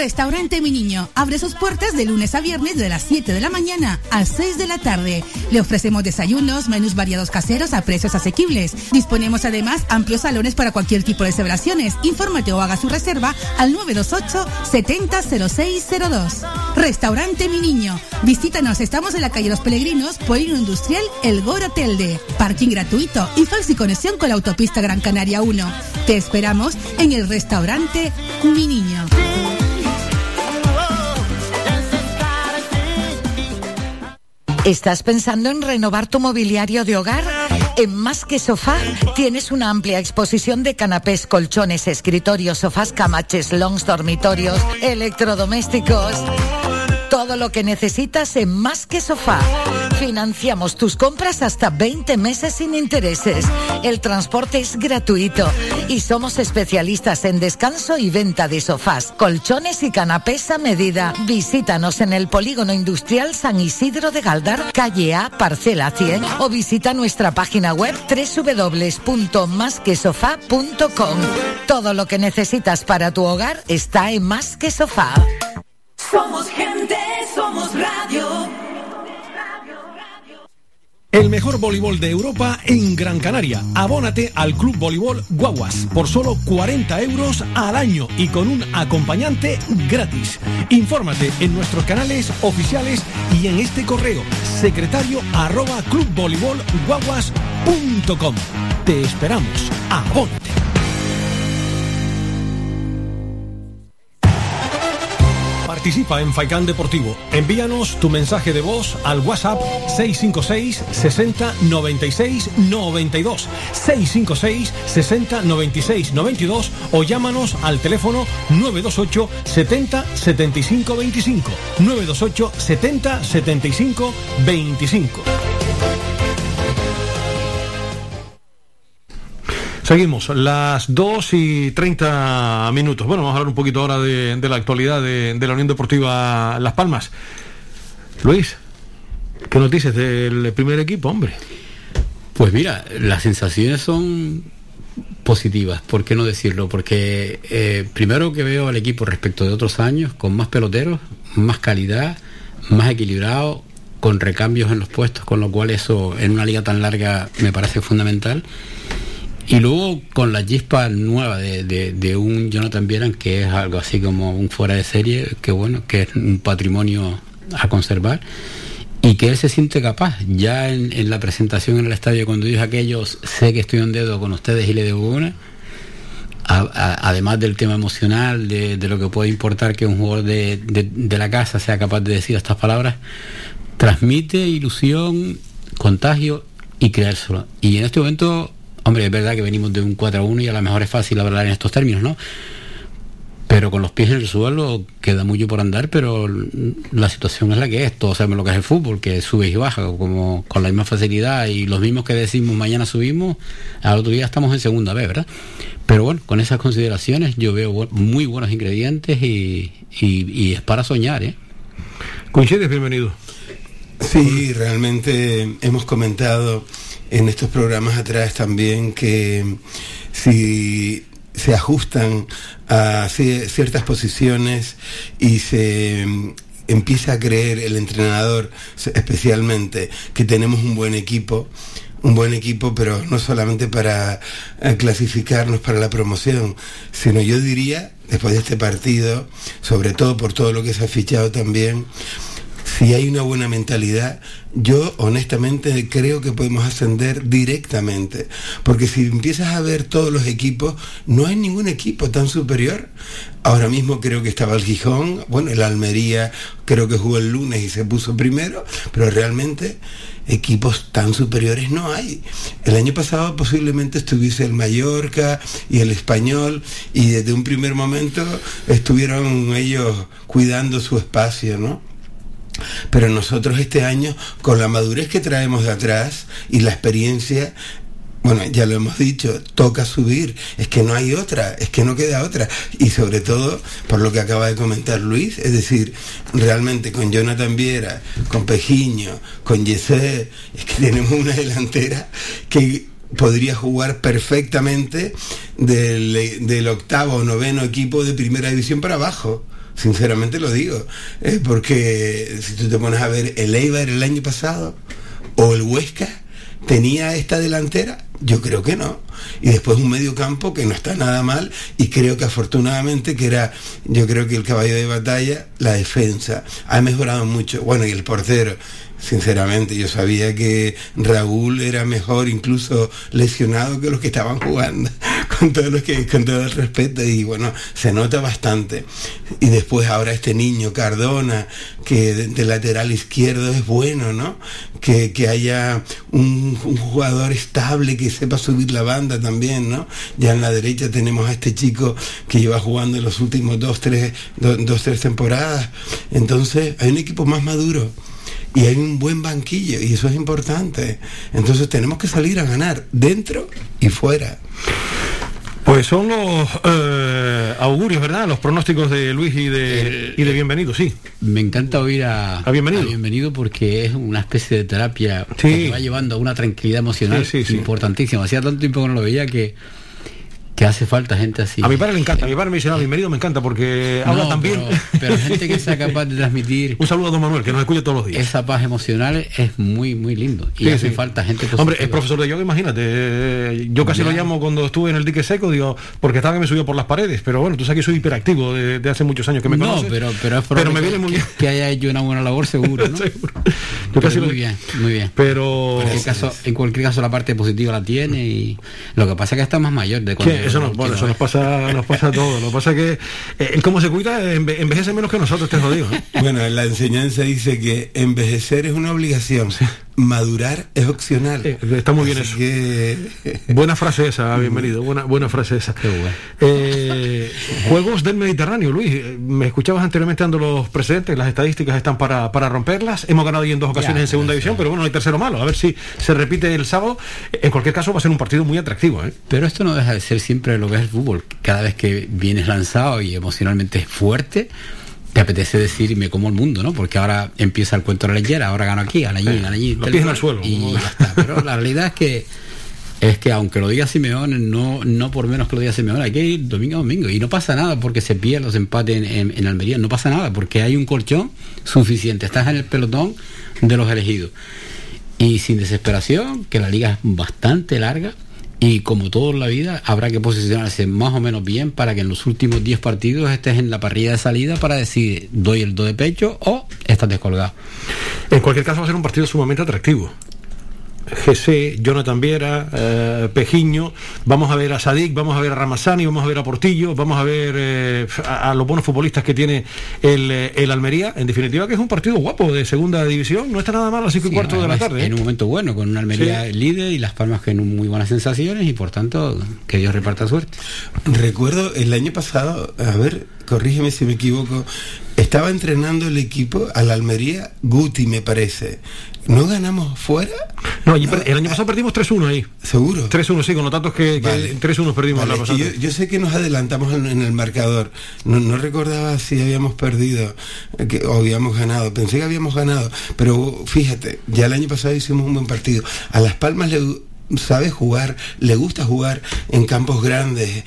Restaurante Mi Niño abre sus puertas de lunes a viernes de las 7 de la mañana a 6 de la tarde. Le ofrecemos desayunos, menús variados caseros a precios asequibles. Disponemos además amplios salones para cualquier tipo de celebraciones. Infórmate o haga su reserva al 928 700602. Restaurante Mi Niño. Visítanos, estamos en la calle Los Peregrinos, Polino Industrial, El Goro Telde. Parking gratuito y fácil conexión con la autopista Gran Canaria 1. Te esperamos en el restaurante Mi Niño. ¿Estás pensando en renovar tu mobiliario de hogar? En Más que Sofá tienes una amplia exposición de canapés, colchones, escritorios, sofás, camaches, longs, dormitorios, electrodomésticos. Todo lo que necesitas en Más que Sofá. Financiamos tus compras hasta 20 meses sin intereses. El transporte es gratuito y somos especialistas en descanso y venta de sofás, colchones y canapés a medida. Visítanos en el Polígono Industrial San Isidro de Galdar, calle A, parcela 100 o visita nuestra página web www.masquesofá.com. Todo lo que necesitas para tu hogar está en Más que Sofá. Somos gente, somos radio. El mejor voleibol de Europa en Gran Canaria. Abónate al Club Voleibol Guaguas por solo 40 euros al año y con un acompañante gratis. Infórmate en nuestros canales oficiales y en este correo secretario arroba clubvoleibolguaguas.com. Te esperamos. Abónate. Participa en Faikán Deportivo. Envíanos tu mensaje de voz al WhatsApp 656 60 96 92 656 60 96 92 o llámanos al teléfono 928 70 75 25 928 70 75 25 Seguimos, las 2 y 30 minutos. Bueno, vamos a hablar un poquito ahora de, la actualidad de, de, la Unión Deportiva Las Palmas. Luis, ¿qué noticias del primer equipo, hombre? Pues mira, las sensaciones son positivas, ¿por qué no decirlo? Porque eh, primero que veo al equipo respecto de otros años, con más peloteros, más calidad, más equilibrado, con recambios en los puestos, con lo cual eso en una liga tan larga me parece fundamental. Y luego con la chispa nueva de, de, de, un Jonathan Vieran, que es algo así como un fuera de serie, que bueno, que es un patrimonio a conservar, y que él se siente capaz. Ya en, en la presentación en el estadio, cuando dijo aquellos, sé que estoy en dedo con ustedes y le debo una, además del tema emocional, de, de, lo que puede importar que un jugador de, de la casa sea capaz de decir estas palabras, transmite ilusión, contagio y creérselo. Y en este momento Hombre, es verdad que venimos de un 4 a 1 y a lo mejor es fácil hablar en estos términos, ¿no? Pero con los pies en el suelo queda mucho por andar, pero la situación es la que es. Todos sabemos lo que es el fútbol, que sube y baja como con la misma facilidad y los mismos que decimos mañana subimos, al otro día estamos en segunda vez, ¿verdad? Pero bueno, con esas consideraciones yo veo muy buenos ingredientes y, y, y es para soñar, ¿eh? ¿Coincides? Bienvenido. Sí, realmente hemos comentado en estos programas atrás también que si se ajustan a ci- ciertas posiciones y se mm, empieza a creer el entrenador especialmente que tenemos un buen equipo un buen equipo, pero no solamente para eh, clasificarnos para la promoción, sino yo diría, después de este partido, sobre todo por todo lo que se ha fichado también, si hay una buena mentalidad, yo honestamente creo que podemos ascender directamente. Porque si empiezas a ver todos los equipos, no hay ningún equipo tan superior. Ahora mismo creo que estaba el Gijón, bueno, el Almería creo que jugó el lunes y se puso primero, pero realmente equipos tan superiores no hay. El año pasado posiblemente estuviese el Mallorca y el Español y desde un primer momento estuvieron ellos cuidando su espacio, ¿no? Pero nosotros este año, con la madurez que traemos de atrás y la experiencia, bueno, ya lo hemos dicho, toca subir, es que no hay otra, es que no queda otra. Y sobre todo, por lo que acaba de comentar Luis, es decir, realmente con Jonathan Viera, con Pejiño, con Yesé, es que tenemos una delantera que podría jugar perfectamente del, del octavo o noveno equipo de primera división para abajo. Sinceramente lo digo. Porque si tú te pones a ver el Eibar el año pasado o el Huesca, ¿tenía esta delantera? Yo creo que no. Y después un medio campo que no está nada mal y creo que afortunadamente que era, yo creo que el caballo de batalla, la defensa, ha mejorado mucho. Bueno, y el portero, sinceramente, yo sabía que Raúl era mejor incluso lesionado que los que estaban jugando, con todo, lo que, con todo el respeto y bueno, se nota bastante. Y después ahora este niño Cardona, que de, lateral izquierdo es bueno, ¿no? Que, que haya un, jugador estable que sepa subir la banda también, ¿no? Ya en la derecha tenemos a este chico que lleva jugando en los últimos dos, tres, do- dos, tres temporadas. Entonces, hay un equipo más maduro y hay un buen banquillo y eso es importante. Entonces tenemos que salir a ganar dentro y fuera. Pues son los eh, augurios, ¿verdad? Los pronósticos de Luis y de, y de Bienvenido, sí. Me encanta oír a, A Bienvenido. Bienvenido porque es una especie de terapia Sí. que te va llevando a una tranquilidad emocional Sí, sí, sí. importantísima. Hacía tanto tiempo que no lo veía que, que hace falta gente así. A mi padre le encanta, a mi padre me dice, no, bienvenido, me encanta porque No, habla tan bien. Pero, pero gente que sea capaz de transmitir Un saludo a don Manuel, que nos escucha todos los días. esa paz emocional es muy, muy lindo. Y Sí, hace sí. falta gente positiva. Hombre, es profesor de yoga, imagínate. eh, Yo casi Ya. lo llamo cuando estuve en el dique seco, digo, porque estaba que me subió por las paredes. Pero bueno, tú sabes que soy hiperactivo de, de hace muchos años que me no, conoces. pero, pero es pero me viene muy bien. que, que haya hecho una buena labor seguro, ¿no? Seguro. Yo casi lo- muy bien, muy bien. Pero En cualquier, caso, en cualquier caso la parte positiva la tiene y lo que pasa es que está más mayor de cuando eso, bueno, nos pasa, nos pasa a todos. Lo que pasa es que eh, él como se cuida enve- envejece menos que nosotros, te jodido. ¿eh? Bueno, la enseñanza dice que envejecer es una obligación, madurar es opcional. Eh, está muy bien Así eso. que- Buena frase esa, bienvenido. Buena, buena frase esa. Qué bueno. Eh, Juegos del Mediterráneo, Luis. eh, Me escuchabas anteriormente dando los precedentes, las estadísticas están para, para romperlas. Hemos ganado ya en dos ocasiones Ya, en segunda división, pero bueno, no hay tercero malo. A ver si se repite el sábado. En cualquier caso, va a ser un partido muy atractivo. ¿eh? Pero esto no deja de ser siempre lo que es el fútbol. Cada vez que vienes lanzado y emocionalmente es fuerte, te apetece decir me como el mundo, ¿no? Porque ahora empieza el cuento de la leyera, ahora gano aquí, gano allí, gano allí. pies en el suelo, Y ya está. Pero la realidad es que es que aunque lo diga Simeone, no, no por menos que lo diga Simeone, hay que ir domingo a domingo. Y no pasa nada porque se pierden los empates en, en- en Almería, no pasa nada porque hay un colchón suficiente. Estás en el pelotón de los elegidos. Y sin desesperación, que la liga es bastante larga. Y como todo en la vida, habrá que posicionarse más o menos bien para que en los últimos 10 partidos estés en la parrilla de salida para decir doy el do de pecho o estás descolgado. En cualquier caso, va a ser un partido sumamente atractivo. GC, Jonathan Viera, eh, Pejiño, vamos a ver a Sadik, vamos a ver a Ramazani, vamos a ver a Portillo, vamos a ver eh, a, a los buenos futbolistas que tiene el, eh, el Almería. En definitiva, que es un partido guapo de segunda división, no está nada mal a las 5 y Sí, cuarto de la tarde. En un momento bueno, con una Almería Sí. líder y las Palmas con muy buenas sensaciones y por tanto que Dios reparta suerte. Recuerdo el año pasado, a ver, corrígeme si me equivoco, estaba entrenando el equipo a la Almería Guti, me parece. ¿No ganamos fuera? No, allí per- el año pasado perdimos 3-1 ahí. ¿Seguro? 3-1, sí, con los datos que, que Vale. 3-1 perdimos Vale, la yo, yo sé que nos adelantamos en, en el marcador. No, no recordaba si habíamos perdido que, o habíamos ganado. Pensé que habíamos ganado. Pero fíjate, ya el año pasado hicimos un buen partido. A Las Palmas le sabe jugar, le gusta jugar en campos grandes.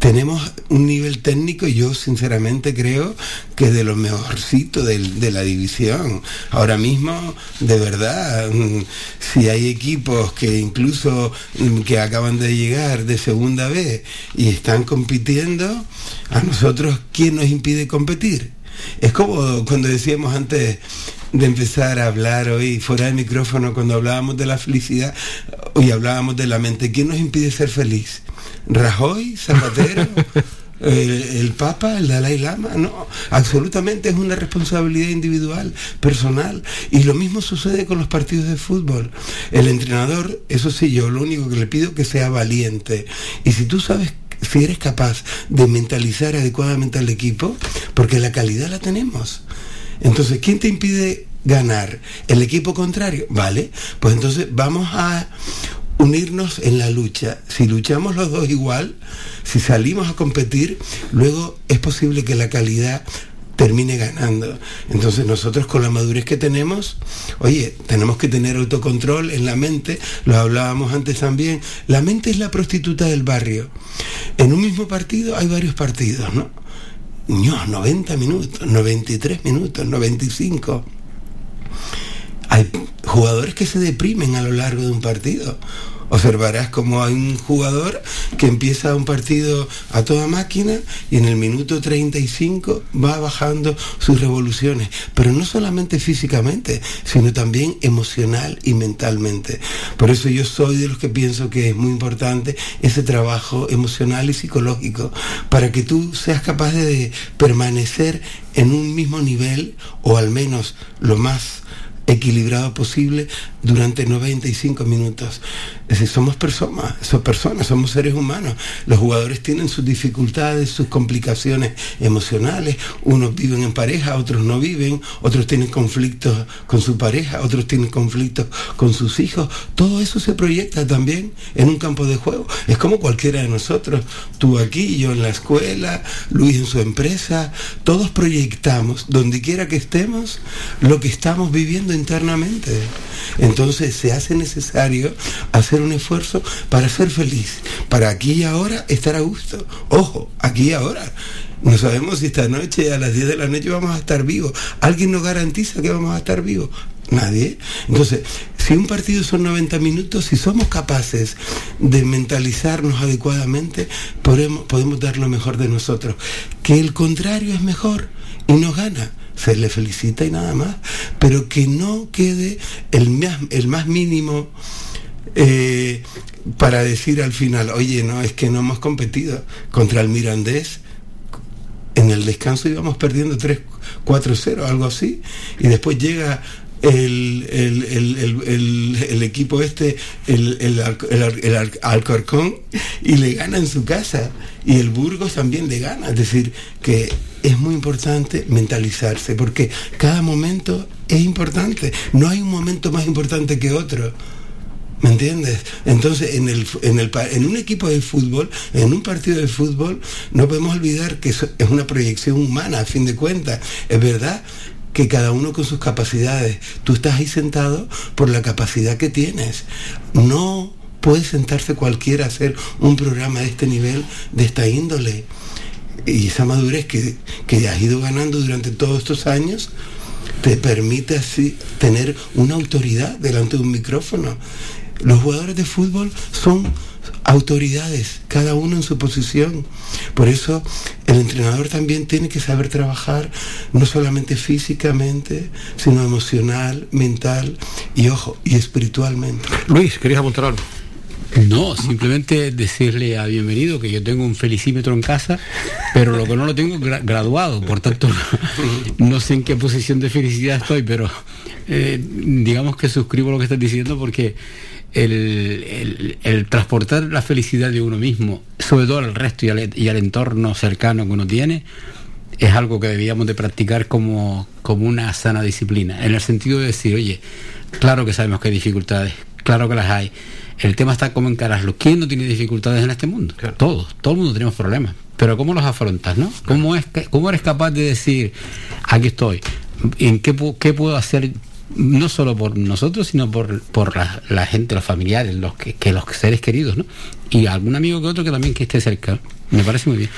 Tenemos un nivel técnico, yo sinceramente creo que es de los mejorcitos del- de, la división. Ahora mismo, de verdad, mm, si hay equipos que incluso mm, que acaban de llegar de segunda vez y están compitiendo, a nosotros, ¿quién nos impide competir? Es como cuando decíamos antes de empezar a hablar hoy fuera del micrófono, cuando hablábamos de la felicidad, hoy hablábamos de la mente. ¿Quién nos impide ser feliz? ¿Rajoy? ¿Zapatero? El, el Papa, el Dalai Lama, no, absolutamente es una responsabilidad individual, personal. Y lo mismo sucede con los partidos de fútbol. El entrenador, eso sí, yo lo único que le pido es que sea valiente. Y si tú sabes si eres capaz de mentalizar adecuadamente al equipo, porque la calidad la tenemos. Entonces, ¿quién te impide ganar? ¿El equipo contrario? Vale, pues entonces vamos a unirnos en la lucha. Si luchamos los dos igual, si salimos a competir, luego es posible que la calidad termine ganando. Entonces nosotros con la madurez que tenemos, oye, tenemos que tener autocontrol en la mente, lo hablábamos antes también, la mente es la prostituta del barrio. En un mismo partido hay varios partidos, ¿no? No, 90 minutos, 93 minutos, 95. Hay jugadores que se deprimen a lo largo de un partido. Observarás como hay un jugador que empieza un partido a toda máquina y en el minuto 35 va bajando sus revoluciones, pero no solamente físicamente, sino también emocional y mentalmente. Por eso yo soy de los que pienso que es muy importante ese trabajo emocional y psicológico, para que tú seas capaz de permanecer en un mismo nivel o al menos lo más equilibrado posible durante 95 minutos. Es decir, somos personas, somos personas, somos seres humanos. Los jugadores tienen sus dificultades, sus complicaciones emocionales. Unos viven en pareja, otros no viven, otros tienen conflictos con su pareja, otros tienen conflictos con sus hijos. Todo eso se proyecta también en un campo de juego. Es como cualquiera de nosotros. Tú aquí, yo en la escuela, Luis en su empresa. Todos proyectamos, donde quiera que estemos, lo que estamos viviendo internamente. Entonces se hace necesario hacer un esfuerzo para ser feliz, para aquí y ahora estar a gusto. Ojo, aquí y ahora. No sabemos si esta noche a las 10 de la noche vamos a estar vivos. ¿Alguien nos garantiza que vamos a estar vivos? Nadie. Entonces, si un partido son 90 minutos, si somos capaces de mentalizarnos adecuadamente, podemos, podemos dar lo mejor de nosotros. Que el contrario es mejor y nos gana se le felicita y nada más, pero que no quede el más, el más mínimo eh, para decir al final, oye, no, es que no hemos competido contra el Mirandés. En el descanso íbamos perdiendo 3, 4-0, algo así, y después llega el, el, el, el, equipo este, el, el, Al- el Al- el Al- Alcorcón, y le gana en su casa. Y el Burgos también le gana. Es decir, que es muy importante mentalizarse, porque cada momento es importante. No hay un momento más importante que otro. ¿Me entiendes? Entonces, en, el, en, el, en un equipo de fútbol, en un partido de fútbol, no podemos olvidar que es una proyección humana, a fin de cuentas. Es verdad que cada uno con sus capacidades. Tú estás ahí sentado por la capacidad que tienes. No puede sentarse cualquiera a hacer un programa de este nivel, de esta índole. Y esa madurez que, que has ido ganando durante todos estos años te permite así tener una autoridad delante de un micrófono. Los jugadores de fútbol son autoridades, cada uno en su posición. Por eso el entrenador también tiene que saber trabajar no solamente físicamente, sino emocional, mental y ojo, y espiritualmente. Luis, ¿querías apuntar algo? No, simplemente decirle a bienvenido que yo tengo un felicímetro en casa, pero lo que no lo tengo es gra- graduado, por tanto no sé en qué posición de felicidad estoy, pero eh, digamos que suscribo lo que estás diciendo porque el, el- el transportar la felicidad de uno mismo, sobre todo al resto y al, y al entorno cercano que uno tiene, es algo que debíamos de practicar como, como una sana disciplina, en el sentido de decir, oye, claro que sabemos que hay dificultades, claro que las hay. El tema está cómo encararlo. ¿Quién no tiene dificultades en este mundo? Todos, todo el mundo tenemos problemas. Pero ¿cómo los afrontas, no? ¿Cómo, es ¿Cómo eres capaz de decir, aquí estoy, en qué, qué puedo hacer no solo por nosotros, sino por, por la, la gente, los familiares, los que, que los seres queridos, ¿no? Y algún amigo que otro que también que esté cerca. Me parece muy bien.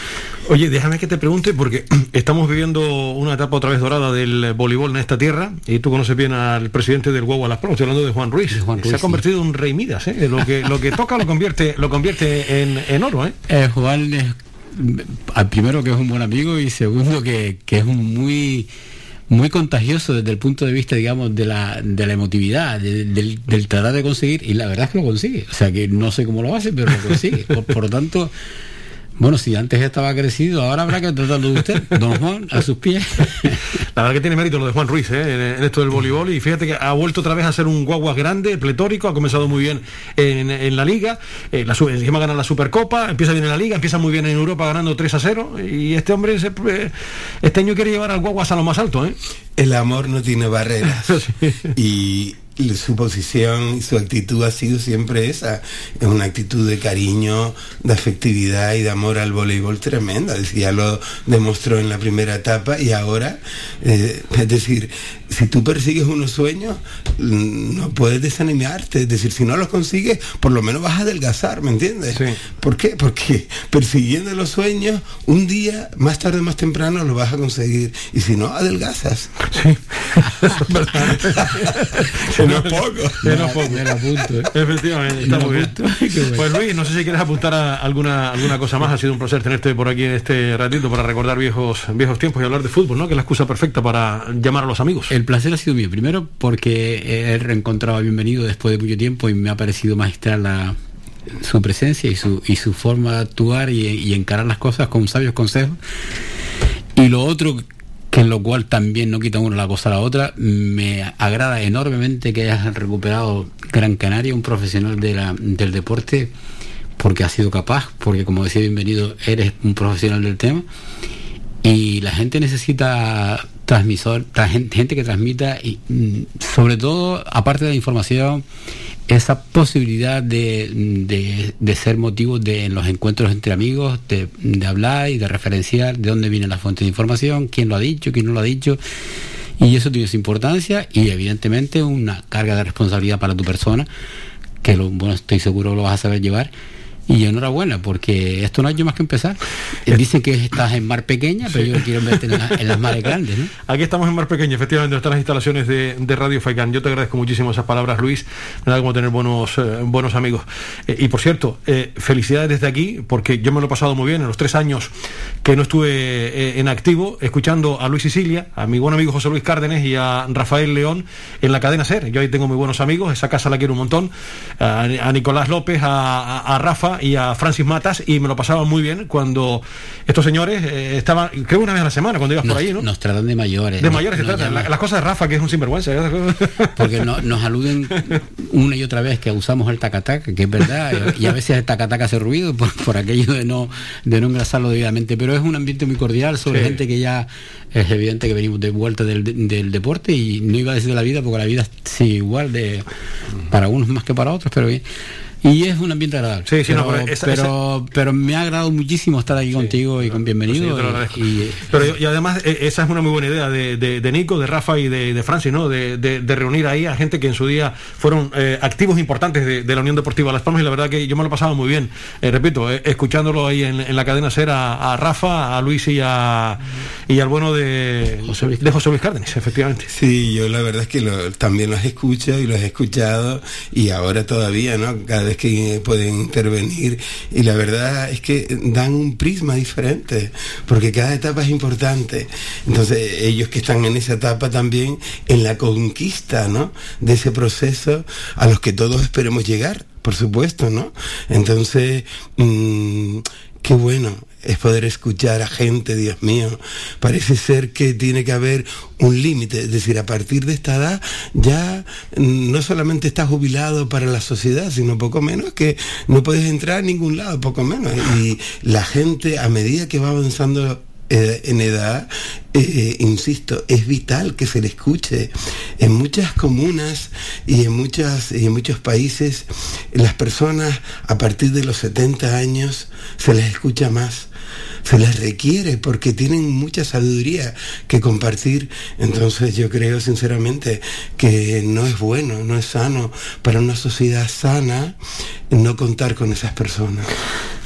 Oye, déjame que te pregunte, porque estamos viviendo una etapa otra vez dorada del voleibol en esta tierra, y tú conoces bien al presidente del Guagua Las Palmas, estoy hablando de Juan Ruiz. Juan Se Ruiz, ha convertido en un rey Midas, ¿eh? Lo que, lo que toca lo convierte, lo convierte en, en oro, ¿eh? Eh, Juan primero que es un buen amigo y segundo que, que es un muy muy contagioso desde el punto de vista, digamos, de la, de la emotividad, de- del, del tratar de conseguir, y la verdad es que lo consigue. O sea que no sé cómo lo hace, pero lo consigue. Por, por lo tanto, bueno, si antes estaba crecido, ahora habrá que tratarlo de usted, don Juan, a sus pies. La verdad que tiene mérito lo de Juan Ruiz ¿eh? en, esto del voleibol y fíjate que ha vuelto otra vez a ser un guaguas grande, pletórico, ha comenzado muy bien en, en la liga, eh, la, encima gana la Supercopa, empieza bien en la liga, empieza muy bien en Europa ganando 3 a 0 y este hombre se- eh, este año quiere llevar al guaguas a lo más alto. ¿eh? El amor no tiene barreras. y su posición y su actitud ha sido siempre esa. Es una actitud de cariño, de afectividad y de amor al voleibol tremenda. Ya lo demostró en la primera etapa y ahora, eh, es decir, si tú persigues unos sueños, mm, no puedes desanimarte. Es decir, si no los consigues, por lo menos vas a adelgazar, ¿me entiendes? ¿Por qué? Porque persiguiendo los sueños, un día, más tarde o más temprano, lo vas a conseguir. Y si no, adelgazas. Que no es poco. Que no es poco. Me lo apunto, ¿eh? Efectivamente, está muy bien. Pues Luis, no sé si quieres apuntar a alguna alguna cosa más. Ha sido un placer tenerte por aquí en este ratito para recordar viejos viejos tiempos y hablar de fútbol, ¿no? Que es la excusa perfecta para llamar a los amigos. El placer ha sido mío. Primero porque he reencontrado a Bienvenido después de mucho tiempo y me ha parecido magistral la- su presencia y su, y su forma de actuar y, y encarar las cosas con sabios consejos. Y lo otro, que en lo cual también no quita uno la cosa a la otra, me agrada enormemente que hayas recuperado Gran Canaria, un profesional de la- del deporte, porque has sido capaz, porque como decía Bienvenido, eres un profesional del tema y la gente necesita transmisor, tra- gen- gente que transmita y mm, sobre todo, aparte de la información, esa posibilidad de, de- de ser motivo de los encuentros entre amigos, de, de hablar y de referenciar de dónde viene la fuente de información, quién lo ha dicho, quién no lo ha dicho. Y eso tiene su importancia y evidentemente una carga de responsabilidad para tu persona, que lo, bueno, estoy seguro lo vas a saber llevar. Y enhorabuena, porque esto no ha hecho más que empezar. Eh, Dicen que estás en mar pequeña, pero yo quiero verte en, la- en las mares grandes, ¿no? Aquí estamos en Mar Pequeño, efectivamente, están las instalaciones de, de Radio Faicán. Yo te agradezco muchísimo esas palabras, Luis. Me da como tener buenos, eh, buenos amigos. Eh, y por cierto, eh, felicidades desde aquí, porque yo me lo he pasado muy bien en los tres años que no estuve en activo, escuchando a Luis Sicilia, a mi buen amigo José Luis Cárdenes y a Rafael León en la cadena SER. Yo ahí tengo muy buenos amigos, esa casa la quiero un montón. A, a Nicolás López, a, a- a Rafa y a Francis Matas, y me lo pasaba muy bien cuando estos señores eh, estaban, creo una vez a la semana, cuando ibas Nos, por ahí, ¿no? nos tratan de mayores. De mayores se Nos trata. llaman- La- las cosas de Rafa, que es un sinvergüenza. ¿eh? Porque no- nos aluden una y otra vez que usamos el tacataca, que es verdad, y a veces el tacataca hace ruido por, por aquello de no, de no engrasarlo debidamente, pero es un ambiente muy cordial sobre Sí. gente que ya es evidente que venimos de vuelta del, del deporte y no iba a decir de la vida porque la vida es igual de para unos más que para otros, pero bien. Y es un ambiente agradable. Sí, sí, no, pero, pero esa- pero, pero me ha agradado muchísimo estar aquí contigo y con bienvenido. yo te lo y- agradezco. y- Pero yo- y además eh, esa es una muy buena idea de, de- de Nico, de Rafa y de, de Francis, ¿no? De, de- de reunir ahí a gente que en su día fueron eh, activos importantes de, de la Unión Deportiva Las Palmas y la verdad que yo me lo he pasado muy bien. Eh, repito, eh, escuchándolo ahí en, en la cadena SER a, a Rafa, a Luis y a y al bueno de José Luis, de José Luis Cárdenas, efectivamente. Sí, yo la verdad es que lo- también los escucho y los he escuchado y ahora todavía, ¿no? Cada que pueden intervenir y la verdad es que dan un prisma diferente porque cada etapa es importante. Entonces ellos que están en esa etapa también en la conquista, ¿no? De ese proceso a los que todos esperemos llegar, por supuesto, ¿no? Entonces, mm, qué bueno es poder escuchar a gente, Dios mío. Parece ser que tiene que haber un límite, es decir, a partir de esta edad ya no solamente estás jubilado para la sociedad, sino poco menos que no puedes entrar a ningún lado, poco menos. Y la gente a medida que va avanzando eh, en edad, eh, insisto, es vital que se le escuche. En muchas comunas y en, muchas, y en muchos países, las personas a partir de los 70 años se les escucha más se les requiere porque tienen mucha sabiduría que compartir. Entonces yo creo sinceramente que no es bueno, no es sano para una sociedad sana no contar con esas personas.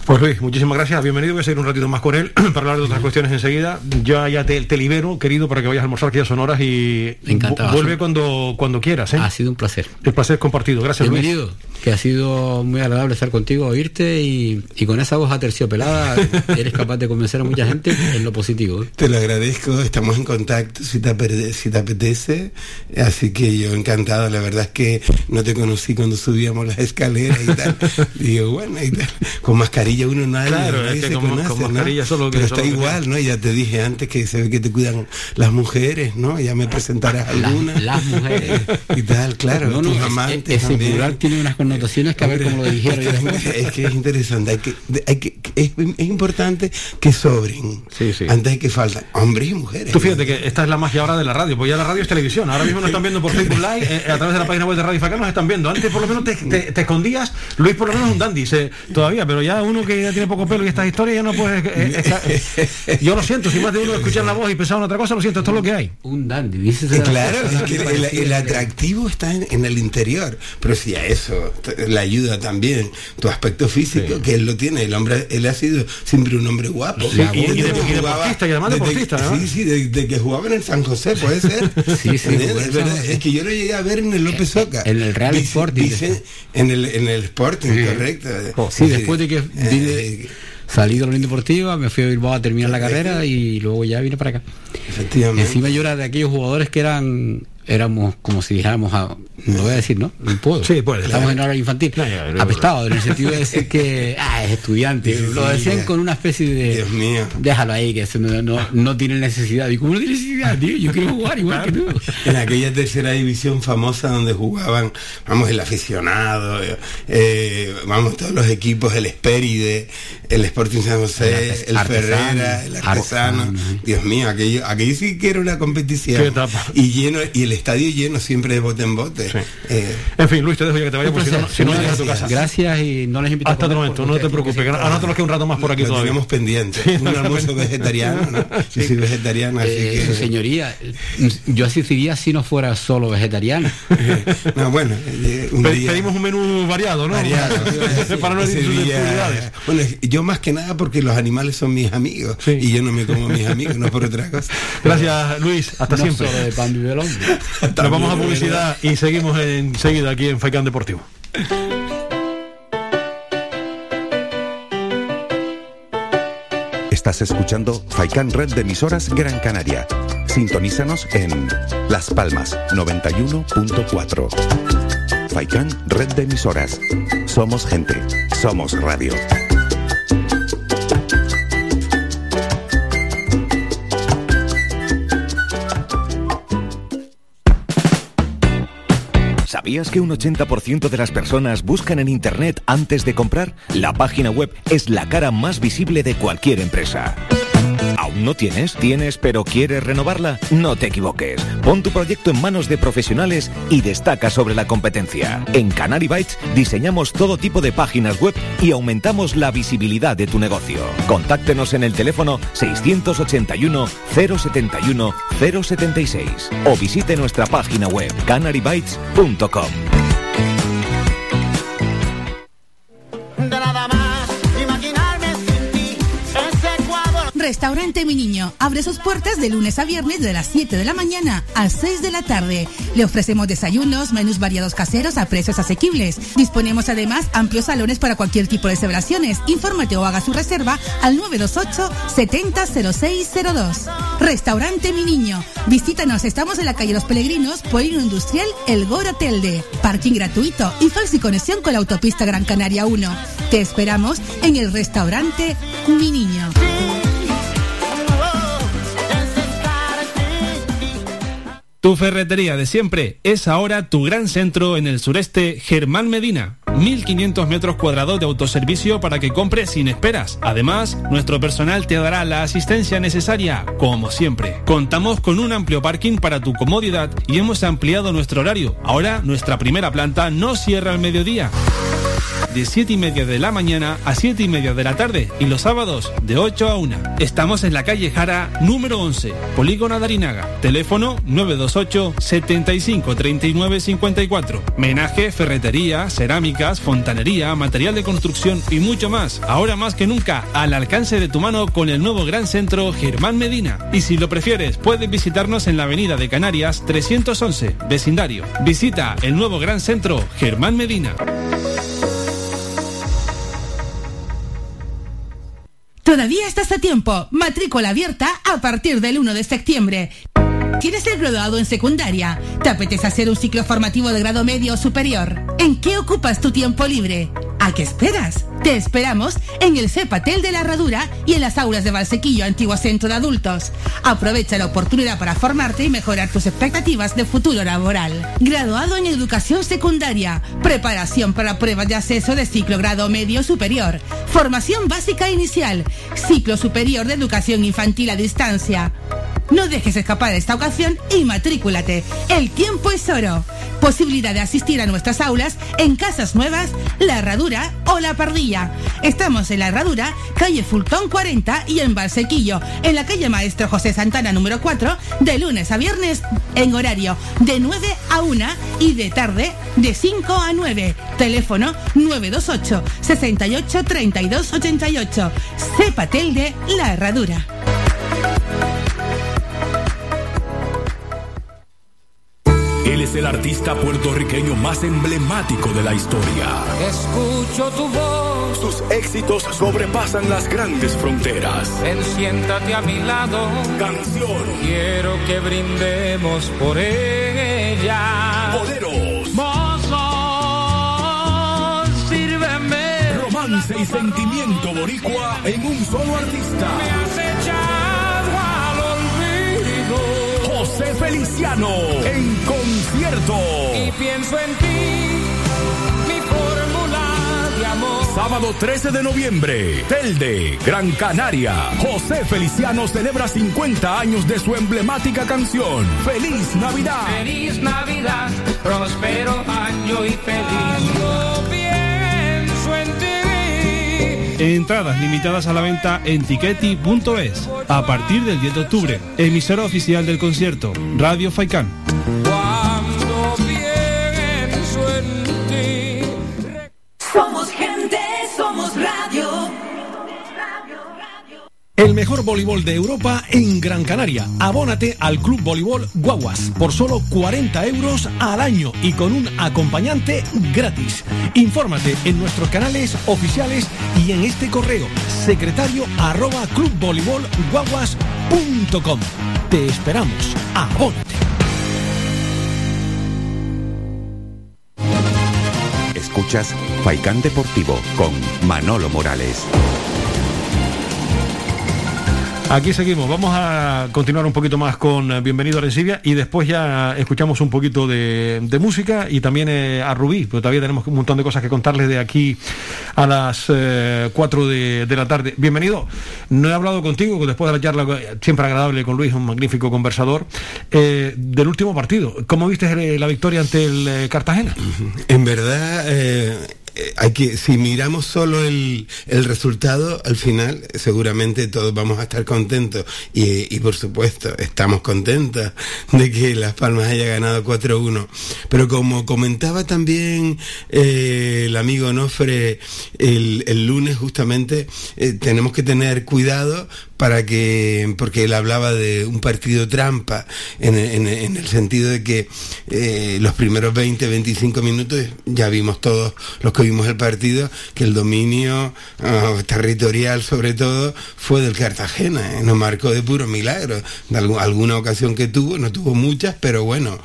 Pues Luis, muchísimas gracias, bienvenido, voy a seguir un ratito más con él para hablar de otras cuestiones enseguida. Ya ya te, te libero, querido, para que vayas a almorzar, que ya son horas y Encantado. vu- vuelve cuando, cuando quieras. ¿eh? Ha sido un placer. El placer es compartido, gracias Luis. Bienvenido, que ha sido muy agradable estar contigo, oírte y, y con esa voz aterciopelada eres capaz de convencer a mucha gente en lo positivo. ¿eh? Te lo agradezco, estamos en contacto si te, si te apetece, así que yo encantado, la verdad es que no te conocí cuando subíamos las escaleras y tal, digo, bueno, y tal, con mascarilla uno nadie, Claro, nadie es que se con- conoce, con ¿no? solo que- Pero solo está que- igual, ¿no? Ya te dije antes que se ve que te cuidan las mujeres, ¿no? Ya me presentarás Las- alguna. las mujeres. y tal, claro, No, no, tus es- amantes ese también. plural tiene unas connotaciones que a ver cómo lo dijeron. Es que es interesante, hay que, hay que, es, es importante que sobren. Antes de que faltan hombres y mujeres. Tú fíjate que esta es la magia ahora de la radio, pues ya la radio es televisión. Ahora mismo nos están viendo por Facebook Live, eh, a través de la página web de Radio Facán nos están viendo. Antes por lo menos te, te- te escondías, Luis por lo menos es un dandy, se- todavía, pero ya uno que ya tiene poco pelo y estas historias ya no puede... eh, estar- yo lo siento, si más de uno escuchar la voz y pensaba en otra cosa, lo siento, esto es lo que hay. Un dandy, dices Eh, Claro, es que el, el atractivo está en, en el interior, pero si a eso le ayuda también tu aspecto físico, que él lo tiene, el hombre, él ha sido siempre un hombre guapo. Sí, y- y Desde de- que y jugaba- deportista, y además desde deportista, que- ¿no? Sí, sí, desde que jugaba en el San José, puede ser. Sí, sí, es, verdad, que yo lo llegué a ver en el López Oca. En el Real Sporting. dice- en el, en el Sporting, correcto. Sí, después de que salí de la Unión Deportiva, me fui a Bilbao a terminar la carrera y luego ya vine para acá. Efectivamente. Encima yo era de aquellos jugadores que eran éramos como si dijéramos a, lo voy a decir no no puedo Sí, puede, estamos en hora infantil No, apestado en el sentido de decir que ah, es estudiante Sí, lo decían con una especie de Dios mío. déjalo ahí que no, tiene necesidad y cómo no tiene necesidad tío yo quiero jugar igual que tú En aquella tercera división famosa donde jugaban, vamos, el aficionado, eh, eh, vamos, todos los equipos, el Espéride, el Sporting San José, El el, Ferrera, el artesano. artesano. Dios mío, aquello, aquello sí que era una competición. Qué etapa. Y lleno, y el estadio lleno siempre de bote en bote. Eh, En fin, Luis, te dejo ya que te vayas, porque si no, si no a tu casa. gracias y no les invito Hasta a otro momento, no te preocupes, que tienen a nosotros nos queda un rato más por aquí lo todavía. tenemos pendiente. Sí, un almuerzo vegetariano, ¿no? Yo soy vegetariano, así Eh, que... señoría, yo asistiría si no fuera solo vegetariano. No, bueno, eh, un Pe- día... Pedimos un menú variado, ¿no? Variado, Para no decir. Bueno, yo más que nada porque los animales son mis amigos Sí. y yo no me como a mis amigos, no por otra cosa. Gracias, Luis. Hasta no siempre. solo de pan vive el hombre. Nos vamos a publicidad y seguimos enseguida aquí en Faicán Deportivo. Estás escuchando Faikan Red de emisoras Gran Canaria. Sintonízanos en Las Palmas 91.4. Faikan Red de emisoras. Somos gente. Somos radio. ¿Sabías que un 80% de las personas buscan en Internet antes de comprar? La página web es la cara más visible de cualquier empresa. ¿Aún no tienes? ¿Tienes pero quieres renovarla? No te equivoques. Pon tu proyecto en manos de profesionales y destaca sobre la competencia. En Canary Bytes diseñamos todo tipo de páginas web y aumentamos la visibilidad de tu negocio. Contáctenos en el teléfono 681 071 076 o visite nuestra página web canarybytes.com. Restaurante Mi Niño abre sus puertas de lunes a viernes de las 7 de la mañana a 6 de la tarde. Le ofrecemos desayunos, menús variados caseros a precios asequibles. Disponemos además amplios salones para cualquier tipo de celebraciones. Infórmate o haga su reserva al 928 700602. Restaurante Mi Niño. Visítanos, estamos en la calle Los Peregrinos, Polino Industrial, El Goro Telde. Parking gratuito y fácil conexión con la autopista Gran Canaria 1. Te esperamos en el restaurante Mi Niño. Tu ferretería de siempre es ahora tu gran centro en el sureste Germán Medina. 1500 metros cuadrados de autoservicio para que compres sin esperas. Además, nuestro personal te dará la asistencia necesaria, como siempre. Contamos con un amplio parking para tu comodidad y hemos ampliado nuestro horario. Ahora nuestra primera planta no cierra al mediodía de 7 y media de la mañana a 7 y media de la tarde y los sábados de 8 a 1. Estamos en la calle Jara número 11, Polígono Darinaga. Teléfono 928 75 39 54. Menaje, ferretería, cerámicas, fontanería, material de construcción y mucho más. Ahora más que nunca, al alcance de tu mano con el nuevo Gran Centro Germán Medina. Y si lo prefieres, puedes visitarnos en la Avenida de Canarias 311, vecindario. Visita el nuevo Gran Centro Germán Medina. Todavía estás a tiempo. Matrícula abierta a partir del 1 de septiembre. ¿Quieres ser graduado en secundaria? ¿Te apetece hacer un ciclo formativo de grado medio o superior? ¿En qué ocupas tu tiempo libre? ¿A qué esperas? Te esperamos en el CEPATEL de la Herradura y en las aulas de Valsequillo, antiguo centro de adultos. Aprovecha la oportunidad para formarte y mejorar tus expectativas de futuro laboral. Graduado en educación secundaria, preparación para pruebas de acceso de ciclo grado medio superior, formación básica inicial, ciclo superior de educación infantil a distancia. No dejes escapar esta ocasión y matrículate. El tiempo es oro. Posibilidad de asistir a nuestras aulas en Casas Nuevas, La Herradura o La Pardilla. Estamos en La Herradura, calle Fultón 40 y en Valsequillo, en la calle Maestro José Santana número 4, de lunes a viernes en horario de 9 a 1 y de tarde de 5 a 9. Teléfono 928 68 32 88. Cepatel de La Herradura. El artista puertorriqueño más emblemático de la historia. Escucho tu voz. Sus éxitos sobrepasan las grandes fronteras. Ven, siéntate a mi lado. Canción. Quiero que brindemos por ella. Boleros. Mozo, sírveme. Romance y sentimiento boricua en un solo artista. Me has echado al olvido. José Feliciano en concierto. Y pienso en ti, mi fórmula de amor. Sábado 13 de noviembre, Telde, Gran Canaria. José Feliciano celebra 50 años de su emblemática canción. ¡Feliz Navidad! Feliz Navidad, próspero año y feliz. Yo pienso en ti. Entradas limitadas a la venta en tiqueti.es a partir del 10 de octubre. Emisora oficial del concierto, Radio Faikán. El mejor voleibol de Europa en Gran Canaria. Abónate al Club Voleibol Guaguas por solo 40 euros al año y con un acompañante gratis. Infórmate en nuestros canales oficiales y en este correo secretario arroba clubvoleibolguaguas.com. Te esperamos. Abónate. Escuchas Faikán Deportivo con Manolo Morales. Aquí seguimos. Vamos a continuar un poquito más con eh, Bienvenido a Rencibia y después ya escuchamos un poquito de, de música y también eh, a Rubí, pero todavía tenemos un montón de cosas que contarles de aquí a las 4 de, la tarde. Bienvenido. No he hablado contigo después de la charla eh, siempre agradable con Luis, un magnífico conversador, eh, del último partido. ¿Cómo viste eh, la victoria ante el eh, Cartagena? En verdad, eh, eh, hay que, si miramos solo el, resultado, al final seguramente todos vamos a estar contentos. Y, por supuesto, estamos contentos de que Las Palmas haya ganado 4-1. Pero como comentaba también eh, el amigo Nofre el, el lunes justamente, eh, tenemos que tener cuidado para que, porque él hablaba de un partido trampa, en, en- el sentido de que eh, los primeros 20, 25 minutos ya vimos todos los que vimos el partido, que el dominio ah, territorial sobre todo fue del Cartagena, eh, nos marcó de puro milagro, de algu- alguna ocasión que tuvo, no tuvo muchas, pero bueno,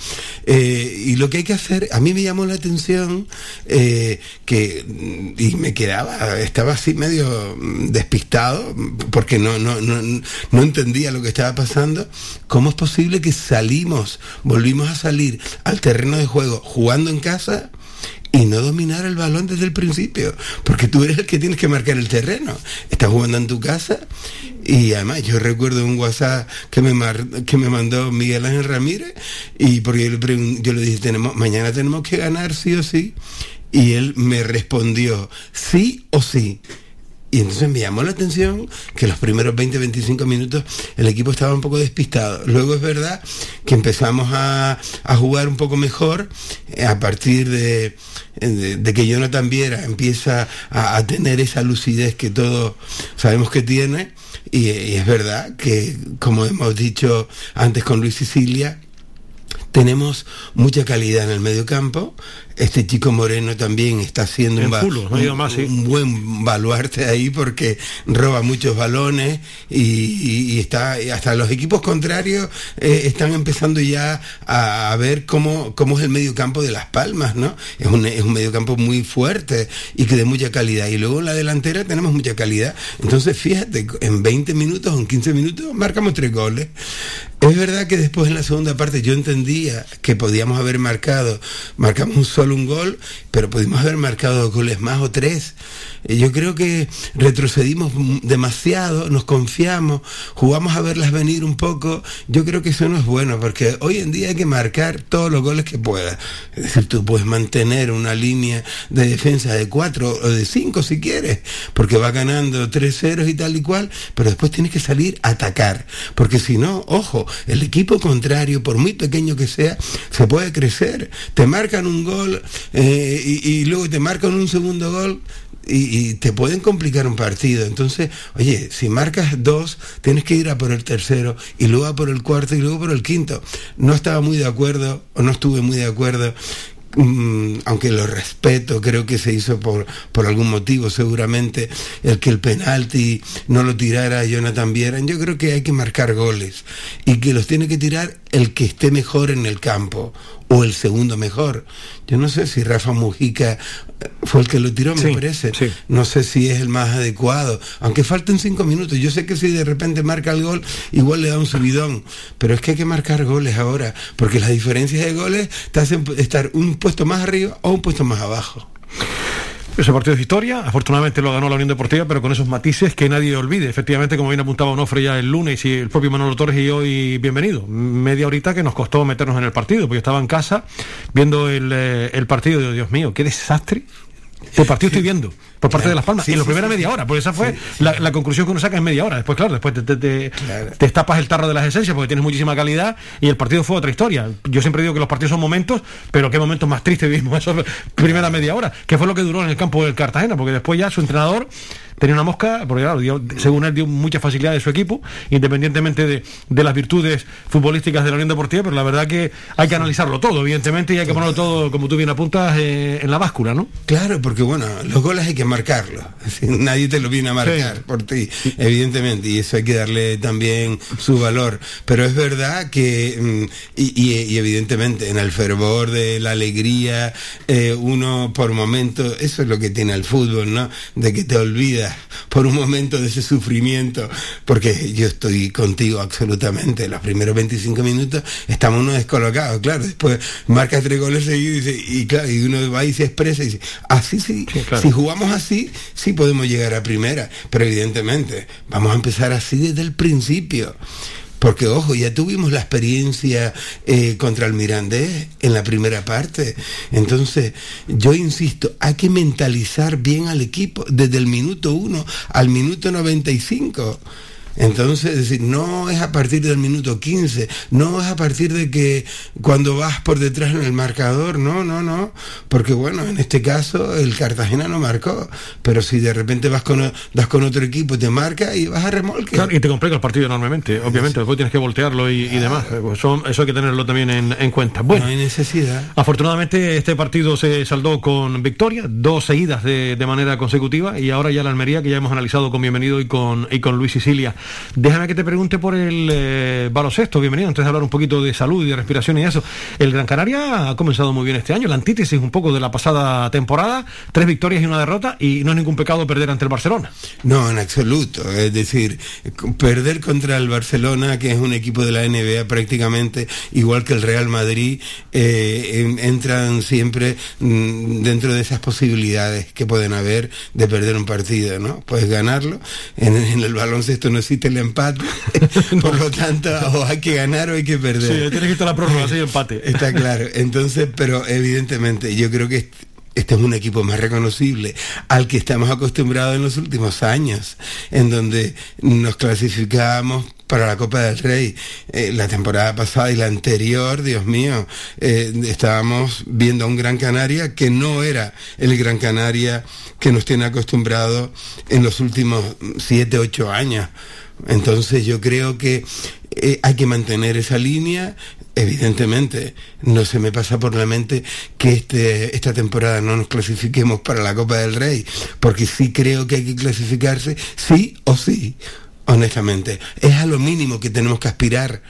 eh, y lo que hay que hacer, a mí me llamó la atención eh, que, y me quedaba, estaba así medio mm, despistado, porque no, no, no, no entendía lo que estaba pasando, ¿cómo es posible que salimos, volvimos a salir al terreno de juego jugando en casa? y no dominar el balón desde el principio, porque tú eres el que tienes que marcar el terreno. Estás jugando en tu casa y además yo recuerdo un WhatsApp que me mar- que me mandó Miguel Ángel Ramírez y porque yo le, yo le dije, tenemos, mañana tenemos que ganar sí o sí. Y él me respondió, sí o sí. Y entonces me llamó la atención que los primeros 20, 25 minutos el equipo estaba un poco despistado. Luego es verdad que empezamos a, a jugar un poco mejor eh, a partir de, de, de que Jonathan Viera empieza a, tener esa lucidez que todos sabemos que tiene. Y, y es verdad que, como hemos dicho antes con Luis Sicilia, tenemos mucha calidad en el medio campo. Este chico Moreno también está haciendo En un, no más, sí. buen baluarte ahí porque roba muchos balones y, y- y está hasta los equipos contrarios eh, están empezando ya a, a ver cómo, cómo es el medio campo de Las Palmas, ¿no? Es un, es un medio campo muy fuerte y que de mucha calidad. Y luego en la delantera tenemos mucha calidad. Entonces, fíjate, en 20 minutos o en 15 minutos marcamos tres goles. Es verdad que después en la segunda parte yo entendía que podíamos haber marcado, marcamos un solo un gol, pero pudimos haber marcado dos goles más o tres. Eh, Yo creo que retrocedimos demasiado, nos confiamos, jugamos a verlas venir un poco. Yo creo que eso no es bueno, porque hoy en día hay que marcar todos los goles que puedas. Es decir, tú puedes mantener una línea de defensa de cuatro o de cinco si quieres, porque va ganando tres ceros y tal y cual, pero después tienes que salir a atacar, porque si no, ojo, el equipo contrario, por muy pequeño que sea, se puede crecer. Te marcan un gol eh, y, luego te marcan un segundo gol. Y, y te pueden complicar un partido. Entonces, oye, si marcas dos, tienes que ir a por el tercero y luego a por el cuarto y luego por el quinto. No estaba muy de acuerdo, o no estuve muy de acuerdo Mm, aunque lo respeto, creo que se hizo por, por algún motivo, seguramente, el que el penalti no lo tirara Jonathan Vieran. Yo creo que hay que marcar goles y que los tiene que tirar el que esté mejor en el campo o el segundo mejor. Yo no sé si Rafa Mujica fue el que lo tiró, me Sí, parece. No sé si es el más adecuado, aunque falten cinco minutos. Yo sé que si de repente marca el gol, igual le da un subidón, pero es que hay que marcar goles ahora, porque las diferencias de goles te hacen estar un puesto más arriba o un puesto más abajo. Ese partido es historia, afortunadamente lo ganó la Unión Deportiva, pero con esos matices que nadie olvide. Efectivamente, como bien apuntaba Onofre ya el lunes y el propio Manolo Torres y hoy, bienvenido. Media horita que nos costó meternos en el partido, porque yo estaba en casa viendo el, eh, partido y Dios mío, qué desastre. El partido estoy viendo por parte de Las Palmas en la primera media hora, porque esa fue la, la conclusión que uno saca en media hora. Después, claro, después te, te, te- te estapas el tarro de las esencias porque tienes muchísima calidad y el partido fue otra historia. Yo siempre digo que los partidos son momentos, pero qué momentos más tristes vivimos. Eso primera media hora, que fue lo que duró en el campo del Cartagena, porque después ya su entrenador tenía una mosca, porque claro, dio- según él dio mucha facilidad de su equipo, independientemente de, de las virtudes futbolísticas de la Unión Deportiva, pero la verdad que hay que analizarlo todo, evidentemente, y hay que ponerlo todo, como tú bien apuntas, eh, en la báscula, ¿no? Claro, porque bueno, los goles hay que marcarlos. Nadie te lo viene a marcar Sí. por ti, evidentemente, y eso hay que darle también su valor. Pero es verdad que, mm, y, y- y evidentemente, en el fervor de la alegría, eh, uno por momentos, eso es lo que tiene el fútbol, ¿no? De que te olvidas por un momento de ese sufrimiento, porque yo estoy contigo absolutamente. Los primeros 25 minutos estamos uno descolocado, claro. Después marcas tres goles seguidos y, dice- y claro, y uno va y se expresa y dice, así sí, claro. si jugamos así, sí podemos llegar a primera, pero evidentemente vamos a empezar así desde el principio. Porque, ojo, ya tuvimos la experiencia eh, contra el Mirandés en la primera parte. Entonces, yo insisto, hay que mentalizar bien al equipo desde el minuto 1 al minuto 95. Entonces, es decir, no es a partir del minuto 15, no es a partir de que cuando vas por detrás en el marcador, no, no, no, porque bueno, en este caso el Cartagena no marcó, pero si de repente vas con, das con otro equipo, te marca y vas a remolque. Claro, y te complica el partido enormemente, obviamente, después tienes que voltearlo y, y demás. Eh, pues eso hay que tenerlo también en, en cuenta. Bueno, No hay necesidad. afortunadamente este partido se saldó con victoria, dos seguidas de, de manera consecutiva, y ahora ya la Almería, que ya hemos analizado con Bienvenido y con, y con Luis Sicilia. Déjame que te pregunte por el eh, baloncesto. Bienvenido. Antes de hablar un poquito de salud y de respiración y eso. El Gran Canaria ha comenzado muy bien este año. La antítesis un poco de la pasada temporada. Tres victorias y una derrota. Y no es ningún pecado perder ante el Barcelona. No, en absoluto. Es decir, perder contra el Barcelona, que es un equipo de la NBA prácticamente igual que el Real Madrid, eh, entran siempre mm, dentro de esas posibilidades que pueden haber de perder un partido, ¿no? Puedes ganarlo. En, en el baloncesto no existe el empate. Por lo tanto, o hay que ganar o hay que perder. Sí, tienes que estar la prórroga, así empate. Está claro. Entonces, pero evidentemente, yo creo que este es un equipo más reconocible al que estamos acostumbrados en los últimos años, en donde nos clasificamos para la Copa del Rey. Eh, la temporada pasada y la anterior, Dios mío, eh, estábamos viendo a un Gran Canaria que no era el Gran Canaria que nos tiene acostumbrados en los últimos siete, ocho años. Entonces yo creo que eh, hay que mantener esa línea. Evidentemente, no se me pasa por la mente que este, esta temporada no nos clasifiquemos para la Copa del Rey, porque sí creo que hay que clasificarse sí o sí honestamente. Es a lo mínimo que tenemos que aspirar,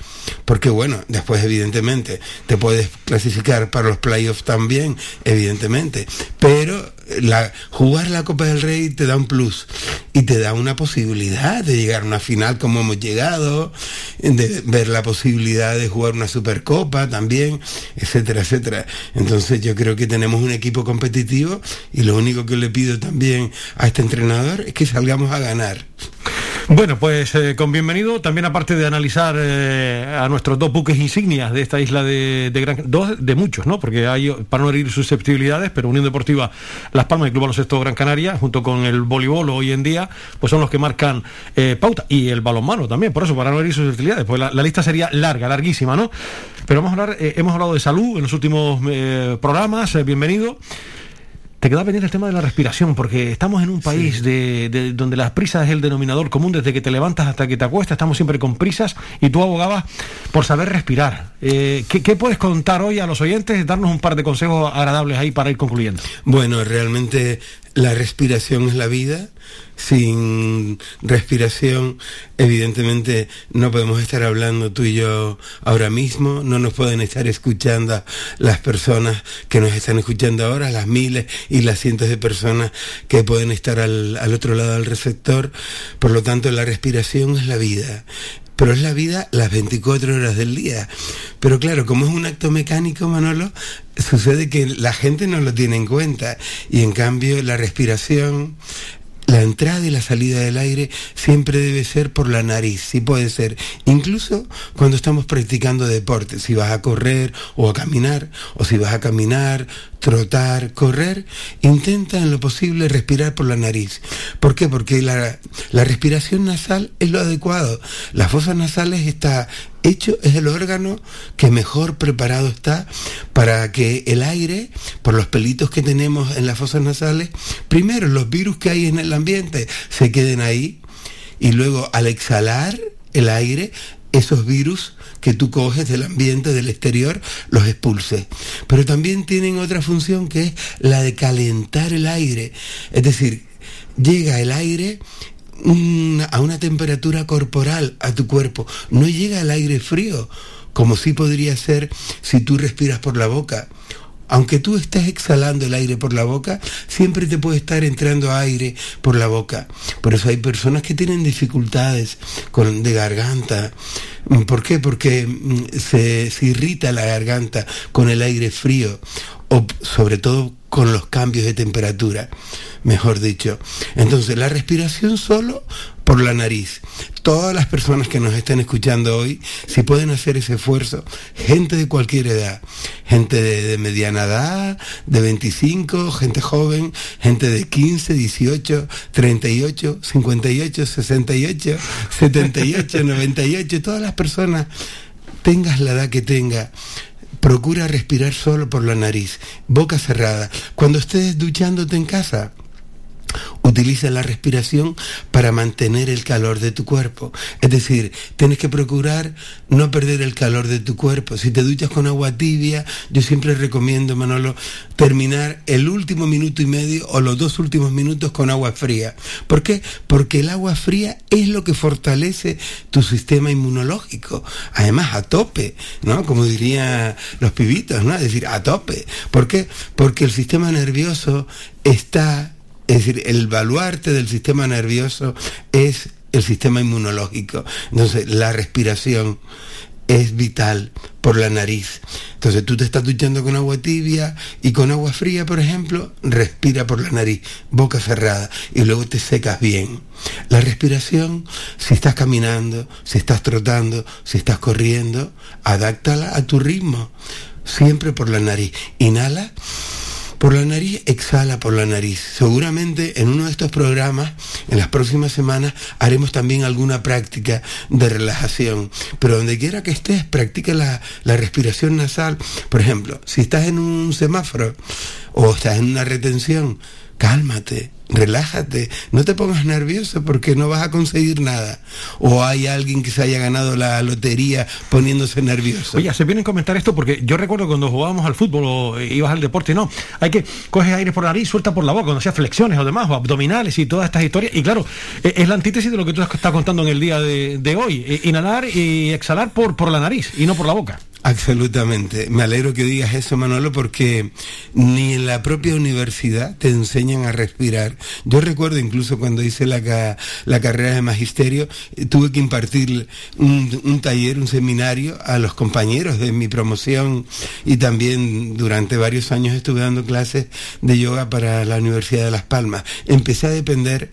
porque bueno, después evidentemente te puedes clasificar para los playoffs también, evidentemente, pero la, jugar la Copa del Rey te da un plus y te da una posibilidad de llegar a una final como hemos llegado, de ver la posibilidad de jugar una Supercopa también, etcétera, etcétera. Entonces yo creo que tenemos un equipo competitivo y lo único que le pido también a este entrenador es que salgamos a ganar. Bueno, pues eh, con bienvenido, también aparte de analizar eh, a nuestros dos buques insignias de esta isla de, Gran dos de muchos, ¿no? Porque hay, para no herir susceptibilidades, pero Unión Deportiva Las Palmas y Club Baloncesto Gran Canaria, junto con el voleibol hoy en día, pues son los que marcan eh, pauta. Y el balonmano también, por eso, para no herir susceptibilidades, pues la, lista sería larga, larguísima, ¿no? Pero vamos a hablar, hemos hablado de salud en los últimos programas, bienvenido. Te queda pendiente el tema de la respiración, porque estamos en un país de, donde las prisas es el denominador común desde que te levantas hasta que te acuestas, estamos siempre con prisas y tú abogabas por saber respirar. Eh, ¿qué, ¿qué, puedes contar hoy a los oyentes? Darnos un par de consejos agradables ahí para ir concluyendo. Bueno, realmente la respiración es la vida. Sin respiración, evidentemente no podemos estar hablando tú y yo ahora mismo, no nos pueden estar escuchando las personas que nos están escuchando ahora, las miles y las cientos de personas que pueden estar al, al otro lado del receptor. Por lo tanto, la respiración es la vida pero es la vida las 24 horas del día. Pero claro, como es un acto mecánico, Manolo, sucede que la gente no lo tiene en cuenta y en cambio la respiración, la entrada y la salida del aire siempre debe ser por la nariz, si puede ser. Incluso cuando estamos practicando deporte, si vas a correr o a caminar, o si vas a caminar, trotar, correr, intenta en lo posible respirar por la nariz. ¿Por qué? Porque la, la respiración nasal es lo adecuado. Las fosas nasales está hecho, es el órgano que mejor preparado está para que el aire, por los pelitos que tenemos en las fosas nasales, primero los virus que hay en el ambiente se queden ahí y luego al exhalar el aire, esos virus que tú coges del ambiente, del exterior, los expulses. Pero también tienen otra función que es la de calentar el aire. Es decir, llega el aire a una temperatura corporal a tu cuerpo. No llega el aire frío, como sí podría ser si tú respiras por la boca aunque tú estés exhalando el aire por la boca, siempre te puede estar entrando aire por la boca. Por eso hay personas que tienen dificultades con, de garganta. ¿Por qué? Porque mm, se, se irrita la garganta con el aire frío o sobre todo con los cambios de temperatura, mejor dicho. Entonces, la respiración solo por la nariz. Todas las personas que nos estén escuchando hoy, si pueden hacer ese esfuerzo, gente de cualquier edad, gente de, mediana edad, de 25, gente joven, gente de 15, 18, 38, 58, 68, 78, 98, todas las personas, tengas la edad que tenga, procura respirar solo por la nariz, boca cerrada. Cuando estés duchándote en casa, Utiliza la respiración para mantener el calor de tu cuerpo. Es decir, tienes que procurar no perder el calor de tu cuerpo. Si te duchas con agua tibia, yo siempre recomiendo, Manolo, terminar el último minuto y medio o los dos últimos minutos con agua fría. ¿Por qué? Porque el agua fría es lo que fortalece tu sistema inmunológico. Además, a tope, ¿no? Como dirían los pibitos, ¿no? Es decir, a tope. ¿Por qué? Porque el sistema nervioso está es decir, el baluarte del sistema nervioso es el sistema inmunológico. Entonces, la respiración es vital por la nariz. Entonces, tú te estás duchando con agua tibia y con agua fría, por ejemplo, respira por la nariz, boca cerrada, y luego te secas bien. La respiración, si estás caminando, si estás trotando, si estás corriendo, adáctala a tu ritmo, siempre por la nariz. Inhala por la nariz, exhala por la nariz. Seguramente en uno de estos programas, en las próximas semanas, haremos también alguna práctica de relajación. Pero donde quiera que estés, practica la, la respiración nasal. Por ejemplo, si estás en un semáforo o estás en una retención, cálmate, relájate, no te pongas nervioso porque no vas a conseguir nada. O hay alguien que se haya ganado la lotería poniéndose nervioso. Oye, se viene a comentar esto porque yo recuerdo cuando jugábamos al fútbol o ibas al deporte, no, hay que coger aire por la nariz, suelta por la boca, cuando hacías flexiones o demás, o abdominales y todas estas historias. Y claro, e- es la antítesis de lo que tú estás contando en el día de, de hoy. E- Inhalar y exhalar por, por la nariz y no por la boca. Absolutamente. Me alegro que digas eso, Manolo, porque ni en la propia universidad te enseñan a respirar. Yo recuerdo incluso cuando hice la, la carrera de magisterio, eh, tuve que impartir un, un taller, un seminario a los compañeros de mi promoción y también durante varios años estuve dando clases de yoga para la Universidad de Las Palmas. Empecé a depender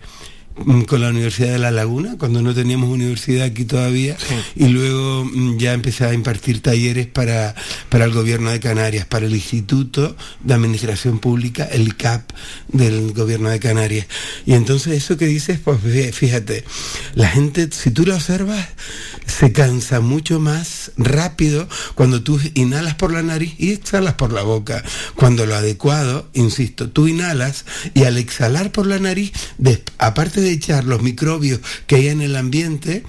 con la Universidad de La Laguna, cuando no teníamos universidad aquí todavía, y luego mm, ya empecé a impartir talleres para, para el gobierno de Canarias, para el Instituto de Administración Pública, el ICAP del gobierno de Canarias. Y entonces eso que dices, pues fí- fíjate, la gente, si tú lo observas, se cansa mucho más rápido cuando tú inhalas por la nariz y exhalas por la boca. Cuando lo adecuado, insisto, tú inhalas y al exhalar por la nariz, aparte de echar los microbios que hay en el ambiente,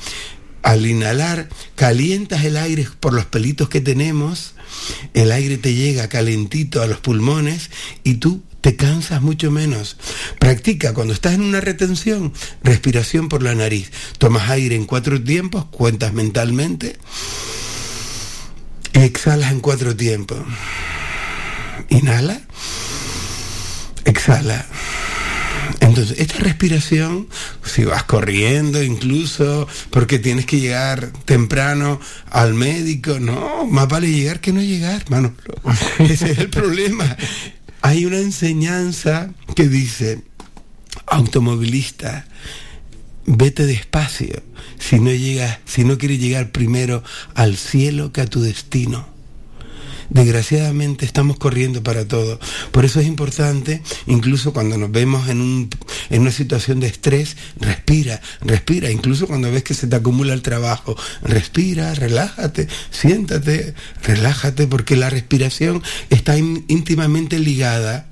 al inhalar calientas el aire por los pelitos que tenemos, el aire te llega calentito a los pulmones y tú te cansas mucho menos. Practica cuando estás en una retención, respiración por la nariz. Tomas aire en cuatro tiempos, cuentas mentalmente y exhalas en cuatro tiempos. Inhala, exhala. Entonces, esta respiración, si vas corriendo incluso, porque tienes que llegar temprano al médico, no, más vale llegar que no llegar, Manolo. Ese es el problema. Hay una enseñanza que dice, automovilista, vete despacio si no llegas, si no quieres llegar primero al cielo que a tu destino. Desgraciadamente estamos corriendo para todo. Por eso es importante, incluso cuando nos vemos en, un, en una situación de estrés, respira, respira. Incluso cuando ves que se te acumula el trabajo, respira, relájate, siéntate, relájate, porque la respiración está íntimamente ligada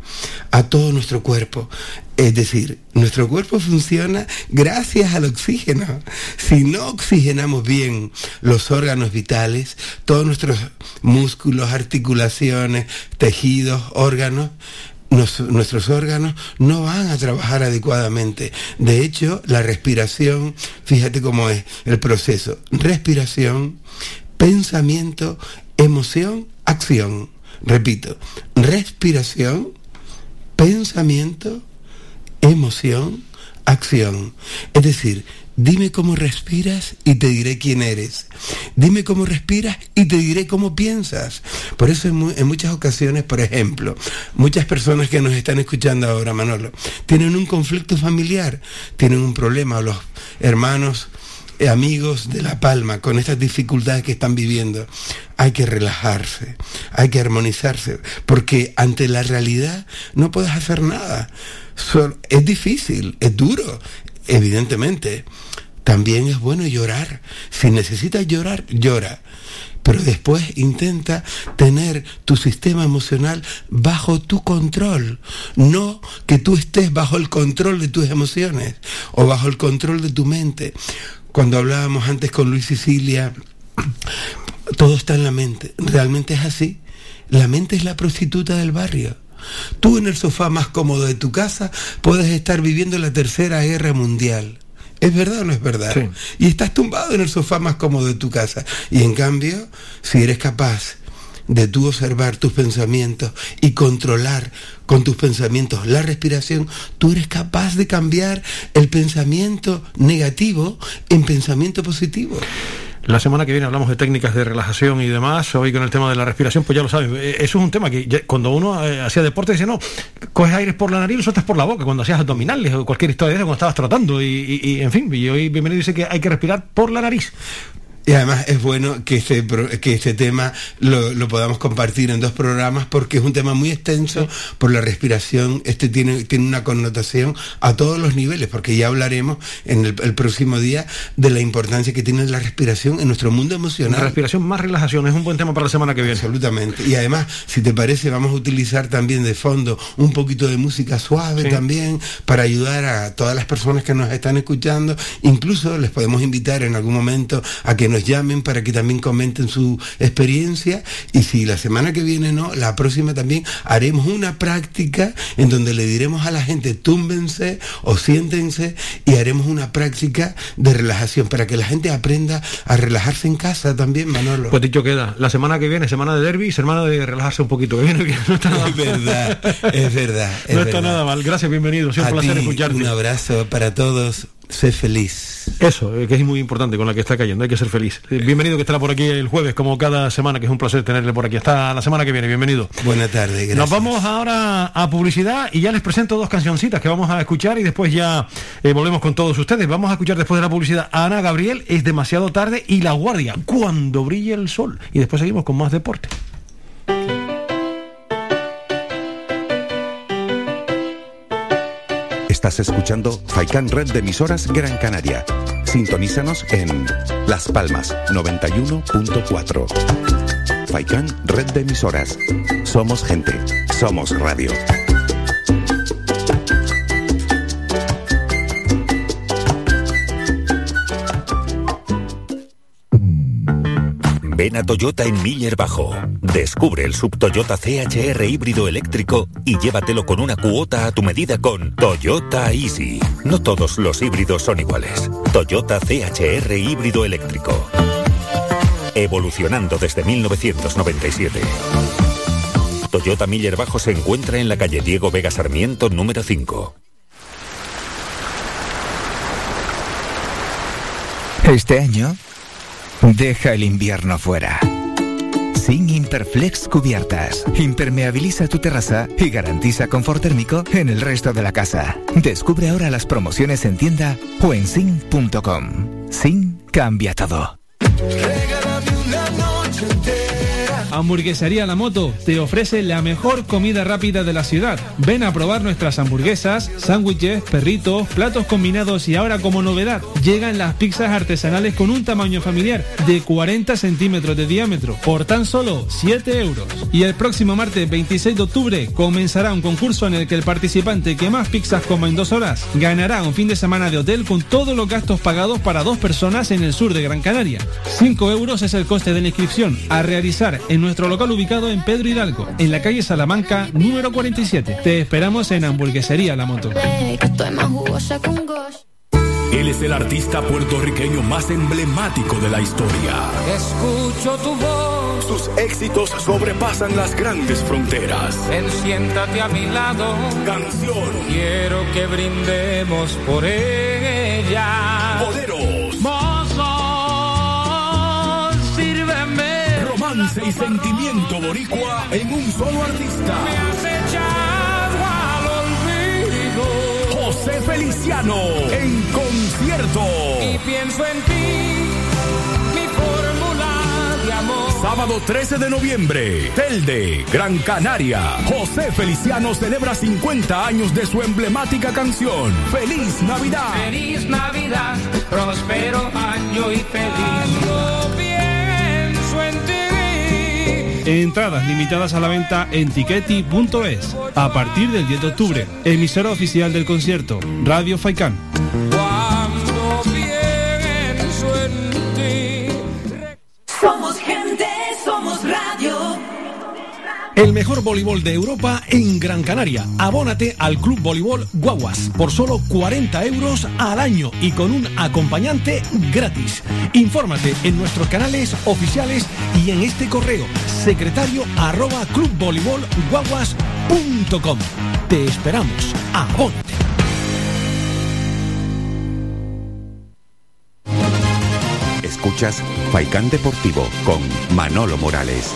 a todo nuestro cuerpo. Es decir, nuestro cuerpo funciona gracias al oxígeno. Si no oxigenamos bien los órganos vitales, todos nuestros músculos, articulaciones, tejidos, órganos, nos- nuestros órganos no van a trabajar adecuadamente. De hecho, la respiración, fíjate cómo es el proceso. Respiración, pensamiento, emoción, acción. Repito, respiración, pensamiento, emoción, acción. Es decir, dime cómo respiras y te diré quién eres. Dime cómo respiras y te diré cómo piensas. Por eso en, mu- en muchas ocasiones, por ejemplo, muchas personas que nos están escuchando ahora, Manolo, tienen un conflicto familiar, tienen un problema, los hermanos eh, amigos de La Palma con estas dificultades que están viviendo, hay que relajarse, hay que armonizarse, porque ante la realidad no puedes hacer nada. Es difícil, es duro, evidentemente. También es bueno llorar. Si necesitas llorar, llora. pero después intenta tener tu sistema emocional bajo tu control, no que tú estés bajo el control de tus emociones o bajo el control de tu mente. Cuando hablábamos antes con Luis Sicilia, todo está en la mente. ¿Realmente es así? La mente es la prostituta del barrio. Tú en el sofá más cómodo de tu casa puedes estar viviendo la tercera guerra mundial. ¿Es verdad o no es verdad? Y estás tumbado en el sofá más cómodo de tu casa. Y en cambio, si eres capaz de tú observar tus pensamientos y controlar con tus pensamientos la respiración, tú eres capaz de cambiar el pensamiento negativo en pensamiento positivo. La semana que viene hablamos de técnicas de relajación y demás. Hoy con el tema de la respiración, pues ya lo sabes. eh, Eso es un tema que cuando uno eh, hacía deporte dice, no, coges aire por la nariz sueltas por la boca. Cuando hacías abdominales o cualquier historia de eso, cuando estabas trotando. Y, y- y, en fin, y hoy bienvenido dice que hay que respirar por la nariz. Y además es bueno que este, que este tema lo, lo podamos compartir en dos programas porque es un tema muy extenso por la respiración. Este tiene, tiene una connotación a todos los niveles, porque ya hablaremos en el, el próximo día de la importancia que tiene la respiración en nuestro mundo emocional. Respiración más relajación es un buen tema para la semana que viene. Absolutamente. Y además, si te parece, vamos a utilizar también de fondo un poquito de música suave Sí. también para ayudar a todas las personas que nos están escuchando. Incluso les podemos invitar en algún momento a que nos llamen para que también comenten su experiencia. Y si la semana que viene no, la próxima también haremos una práctica en donde le diremos a la gente túmbense o siéntense y haremos una práctica de relajación para que la gente aprenda a relajarse en casa también, Manolo. Pues dicho queda, la semana que viene, semana de derby, semana de relajarse un poquito. Que viene bien, no está nada Es verdad, es verdad. es no está verdad. nada mal. Gracias, bienvenido. Siempre un A placer ti, escucharte. Un abrazo para todos. Sé feliz. Eso, eh, que es muy importante con la que está cayendo, hay que ser feliz. Eh, Bienvenido que estará por aquí el jueves, como cada semana, que es un placer tenerle por aquí. Hasta la semana que viene, bienvenido. Buena tarde, gracias. Nos vamos ahora a publicidad y ya les presento dos cancioncitas que vamos a escuchar y después ya eh, volvemos con todos ustedes. Vamos a escuchar después de la publicidad a Ana Gabriel, es demasiado tarde, y La Guardia, cuando brille el sol. Y después seguimos con más deporte. Estás escuchando Faikan Red de emisoras Gran Canaria. Sintonízanos en Las Palmas 91.4. Faikan Red de emisoras. Somos gente. Somos radio. Ven a Toyota en Miller Bajo. Descubre el sub Toyota CHR híbrido eléctrico y llévatelo con una cuota a tu medida con Toyota Easy. No todos los híbridos son iguales. Toyota CHR híbrido eléctrico. Evolucionando desde 1997. Toyota Miller Bajo se encuentra en la calle Diego Vega Sarmiento número 5. Este año, deja el invierno fuera. Sin Imperflex Cubiertas. Impermeabiliza tu terraza y garantiza confort térmico en el resto de la casa. Descubre ahora las promociones en tienda o en sin.com. Sin cambia todo. Hamburguesería La Moto te ofrece la mejor comida rápida de la ciudad. Ven a probar nuestras hamburguesas, sándwiches, perritos, platos combinados y ahora como novedad llegan las pizzas artesanales con un tamaño familiar de 40 centímetros de diámetro por tan solo 7 euros. Y el próximo martes 26 de octubre comenzará un concurso en el que el participante que más pizzas coma en dos horas ganará un fin de semana de hotel con todos los gastos pagados para dos personas en el sur de Gran Canaria. 5 euros es el coste de la inscripción a realizar en nuestro local ubicado en Pedro Hidalgo, en la calle Salamanca número 47. Te esperamos en Hamburguesería La Moto. Él es el artista puertorriqueño más emblemático de la historia. Escucho tu voz. Sus éxitos sobrepasan las grandes fronteras. Ven, siéntate a mi lado. Canción. Quiero que brindemos por ella. Romance y sentimiento boricua en un solo artista. Me has echado al olvido. José Feliciano en concierto. Y pienso en ti, mi fórmula de amor. Sábado 13 de noviembre, Telde, Gran Canaria. José Feliciano celebra 50 años de su emblemática canción. ¡Feliz Navidad! Feliz Navidad, próspero año y feliz. Cuando Entradas limitadas a la venta en tiqueti.es a partir del 10 de octubre. Emisora oficial del concierto, Radio Faikán. El mejor voleibol de Europa en Gran Canaria. Abónate al Club Voleibol Guaguas por solo 40 euros al año y con un acompañante gratis. Infórmate en nuestros canales oficiales y en este correo secretario arroba Te esperamos. Abónate. Escuchas Faikán Deportivo con Manolo Morales.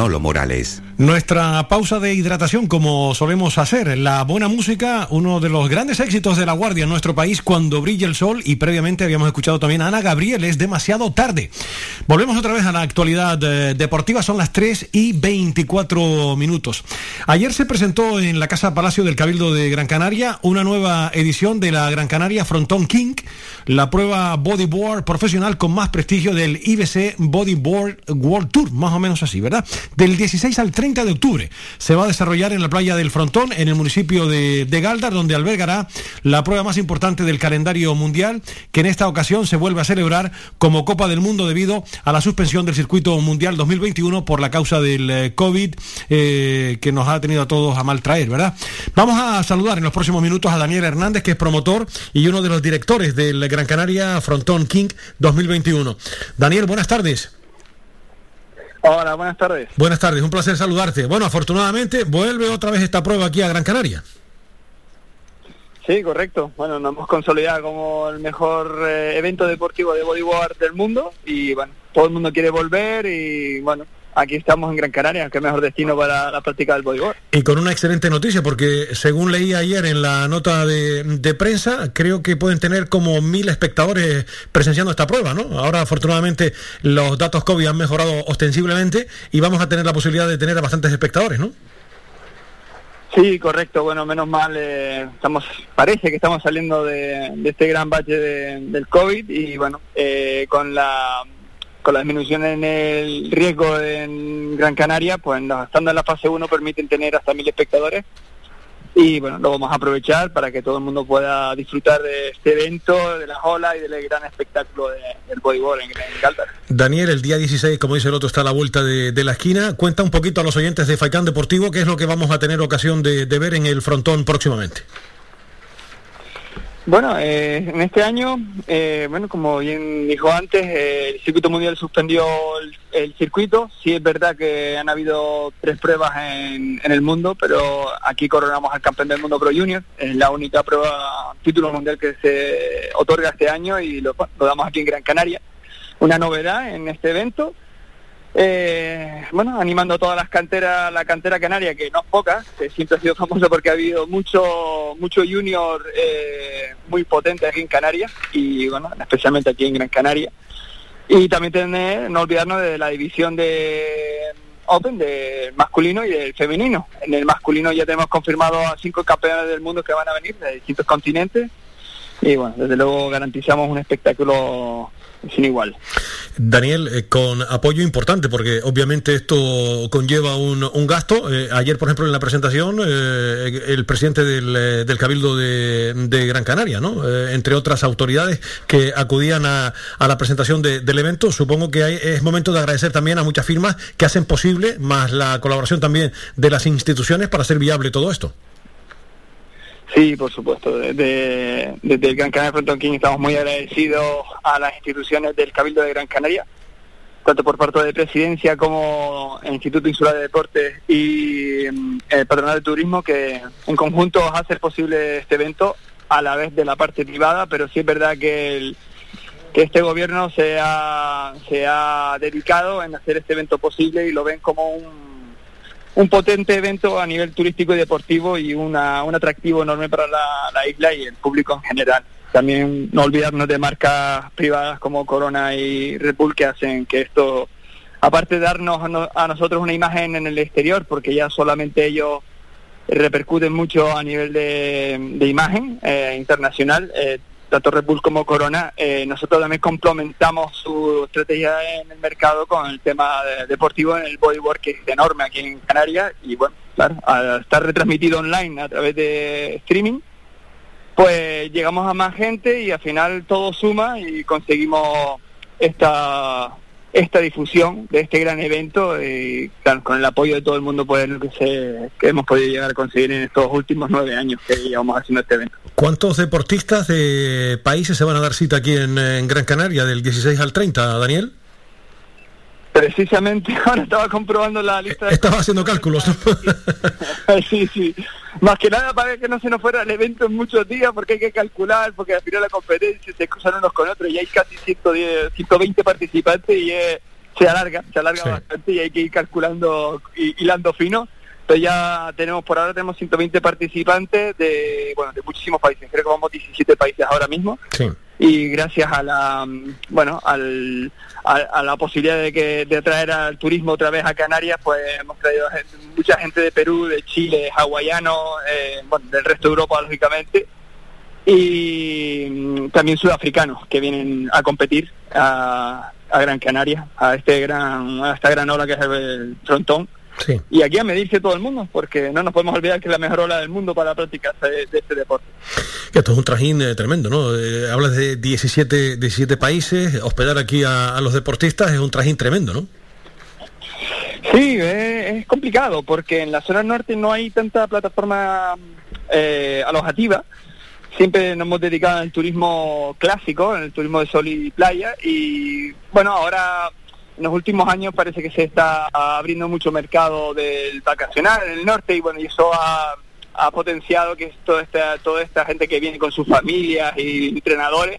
Manolo Morales. Nuestra pausa de hidratación, como solemos hacer. La buena música, uno de los grandes éxitos de La Guardia en nuestro país, cuando brilla el sol. Y previamente habíamos escuchado también a Ana Gabriel, es demasiado tarde. Volvemos otra vez a la actualidad eh, deportiva, son las 3 y 24 minutos. Ayer se presentó en la Casa Palacio del Cabildo de Gran Canaria una nueva edición de la Gran Canaria Frontón King, la prueba bodyboard profesional con más prestigio del IBC Bodyboard World Tour, más o menos así, ¿verdad? Del 16 al 30 de octubre. Se va a desarrollar en la playa del Frontón, en el municipio de, de Galdar, donde albergará la prueba más importante del calendario mundial, que en esta ocasión se vuelve a celebrar como Copa del Mundo debido a la suspensión del circuito mundial 2021 por la causa del eh, COVID eh, que nos ha tenido a todos a mal traer, ¿verdad? Vamos a saludar en los próximos minutos a Daniel Hernández, que es promotor y uno de los directores del Gran Canaria Frontón King 2021. Daniel, buenas tardes. Hola, buenas tardes. Buenas tardes, un placer saludarte. Bueno, afortunadamente vuelve otra vez esta prueba aquí a Gran Canaria. Sí, correcto. Bueno, nos hemos consolidado como el mejor eh, evento deportivo de bodyboard del mundo y bueno, todo el mundo quiere volver y bueno, aquí estamos en Gran Canaria, que es mejor destino para la práctica del bodyboard. Y con una excelente noticia, porque según leí ayer en la nota de, de prensa, creo que pueden tener como mil espectadores presenciando esta prueba, ¿no? Ahora, afortunadamente, los datos COVID han mejorado ostensiblemente y vamos a tener la posibilidad de tener a bastantes espectadores, ¿no? Sí, correcto. Bueno, menos mal, eh, estamos, parece que estamos saliendo de, de este gran bache de- del COVID y bueno, eh, con la con la disminución en el riesgo en Gran Canaria, pues estando en la fase 1 permiten tener hasta mil espectadores y bueno, lo vamos a aprovechar para que todo el mundo pueda disfrutar de este evento, de las olas y del gran espectáculo de- del bodyboard en, en Galdar. Daniel, el día 16, como dice el otro, está a la vuelta de, la esquina. Cuenta un poquito a los oyentes de Faicán Deportivo qué es lo que vamos a tener ocasión de ver en el frontón próximamente. Bueno, eh, en este año, eh, bueno, como bien dijo antes, eh, el circuito mundial suspendió el, el circuito. Sí es verdad que han habido tres pruebas en, en el mundo, pero aquí coronamos al campeón del mundo Pro Junior. Es la única prueba, título mundial que se otorga este año y lo, lo damos aquí en Gran Canaria. Una novedad en este evento. Eh, bueno, animando a todas las canteras, la cantera canaria, que no es poca, que siempre ha sido famosa porque ha habido mucho, mucho junior eh, muy potente aquí en Canarias y bueno, especialmente aquí en Gran Canaria. Y también tener, no olvidarnos de la división de Open, del masculino y del femenino. En el masculino ya tenemos confirmado a cinco campeones del mundo que van a venir de distintos continentes y bueno, desde luego garantizamos un espectáculo sin igual. Daniel, eh, con apoyo importante, porque obviamente esto conlleva un, gasto. Eh, ayer, por ejemplo, en la presentación, eh, el presidente del, eh, Cabildo de, Gran Canaria, ¿no? Entre otras autoridades que acudían a, a la presentación de- del evento, supongo que hay- es momento de agradecer también a muchas firmas que hacen posible, más la colaboración también de las instituciones para hacer viable todo esto. Sí, por supuesto. Desde, desde el Gran Canaria Frontón King estamos muy agradecidos a las instituciones del Cabildo de Gran Canaria, tanto por parte de Presidencia como Instituto Insular de Deportes y mm, el Patronal de Turismo, que en conjunto hace posible este evento a la vez de la parte privada, pero sí es verdad que el, que este gobierno se ha, se ha dedicado en hacer este evento posible y lo ven como un, un potente evento a nivel turístico y deportivo y una, un atractivo enorme para la, la isla y el público en general. También no olvidarnos de marcas privadas como Corona y Red Bull que hacen que esto, aparte de darnos a, no- a nosotros una imagen en el exterior, porque ya solamente ellos repercuten mucho a nivel de, de imagen eh, internacional, eh, tanto Red Bull como Corona, eh, nosotros también complementamos su estrategia en el mercado con el tema de- deportivo en el bodyboard que es enorme aquí en Canarias. Y bueno, claro, al estar retransmitido online a través de streaming, pues llegamos a más gente y al final todo suma y conseguimos esta esta difusión de este gran evento y claro, con el apoyo de todo el mundo pues es lo que, se, que hemos podido llegar a conseguir en estos últimos nueve años que llevamos haciendo este evento. ¿Cuántos deportistas de países se van a dar cita aquí en, en Gran Canaria del 16 al 30, Daniel? Precisamente ahora estaba comprobando la lista de... Estaba haciendo cálculos. ¿no? sí, sí. Más que nada para que no se nos fuera el evento en muchos días porque hay que calcular, porque al final la competencia se cruzan unos con otros y hay casi 110, 120 participantes y eh, se alarga, se alarga bastante y hay que ir calculando y hilando fino. Pero ya tenemos, por ahora tenemos 120 participantes de, bueno, de muchísimos países, creo que vamos 17 países ahora mismo Sí. Y gracias a la bueno al, a, la posibilidad de que de traer al turismo otra vez a Canarias pues hemos traído gente- mucha gente de Perú de Chile hawaiano eh, bueno del resto de Europa lógicamente y mm, también sudafricanos que vienen a competir a, a Gran Canaria a este gran a esta gran ola que es el frontón Sí. y aquí a medirse todo el mundo porque no nos podemos olvidar que es la mejor ola del mundo para la práctica de, de este deporte Esto es un trajín eh, tremendo, ¿no? Eh, hablas de 17, 17 países, hospedar aquí a, a los deportistas es un trajín tremendo, ¿no? Sí, eh, es complicado porque en la zona norte no hay tanta plataforma alojativa. Siempre nos hemos dedicado al turismo clásico, en el turismo de sol y playa y bueno, ahora en los últimos años parece que se está abriendo mucho mercado del vacacional en el norte y bueno, eso ha, potenciado que toda esta, toda esta gente que viene con sus familias y entrenadores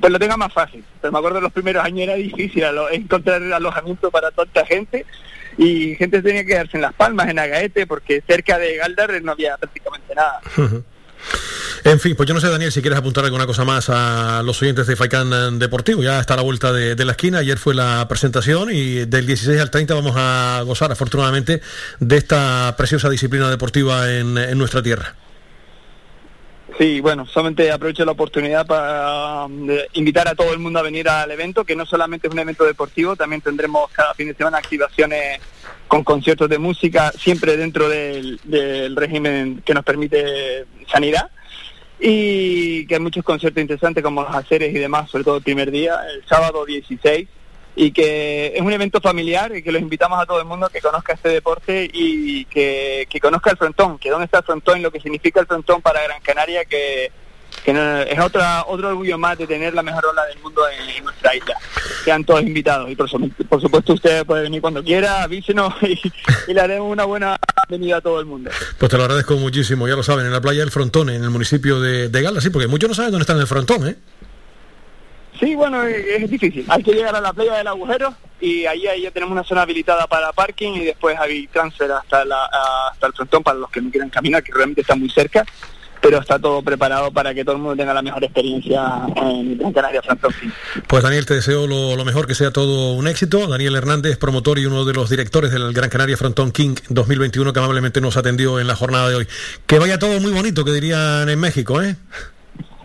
pues lo tenga más fácil. Pero me acuerdo en los primeros años era difícil encontrar alojamiento para tanta gente y gente tenía que quedarse en Las Palmas, en Agaete, porque cerca de Galdar no había prácticamente nada. En fin, pues yo no sé, Daniel, si quieres apuntar alguna cosa más a los oyentes de Faikán Deportivo. Ya está a la vuelta de, la esquina. Ayer fue la presentación y del 16 al 30 vamos a gozar, afortunadamente, de esta preciosa disciplina deportiva en, en nuestra tierra. Sí, bueno, solamente aprovecho la oportunidad para um, invitar a todo el mundo a venir al evento, que no solamente es un evento deportivo, también tendremos cada fin de semana activaciones con conciertos de música, siempre dentro del, del régimen que nos permite sanidad, y que hay muchos conciertos interesantes como los aceres y demás, sobre todo el primer día, el sábado 16, y que es un evento familiar y que los invitamos a todo el mundo que conozca este deporte y que, que conozca el frontón, que dónde está el frontón lo que significa el frontón para Gran Canaria, que, que no- es otra, otro orgullo más de tener la mejor ola del mundo en, en nuestra isla. Sean todos invitados y por, por supuesto usted puede venir cuando quiera, avísenos y, y le haremos una buena bienvenida a todo el mundo. Pues te lo agradezco muchísimo, ya lo saben, en la playa del Frontón, en el municipio de, de Gala, sí, porque muchos no saben dónde está en el Frontón, ¿eh? Sí, bueno, es, es difícil. Hay que llegar a la playa del agujero y ahí, ahí ya tenemos una zona habilitada para parking y después hay transfer hasta, la, hasta el frontón para los que no quieran caminar, que realmente está muy cerca, pero está todo preparado para que todo el mundo tenga la mejor experiencia en Gran Canaria Frontón. Pues Daniel, te deseo lo, lo mejor, que sea todo un éxito. Daniel Hernández, promotor y uno de los directores del Gran Canaria Frontón King 2021, que amablemente nos atendió en la jornada de hoy. Que vaya todo muy bonito, que dirían en México, ¿eh?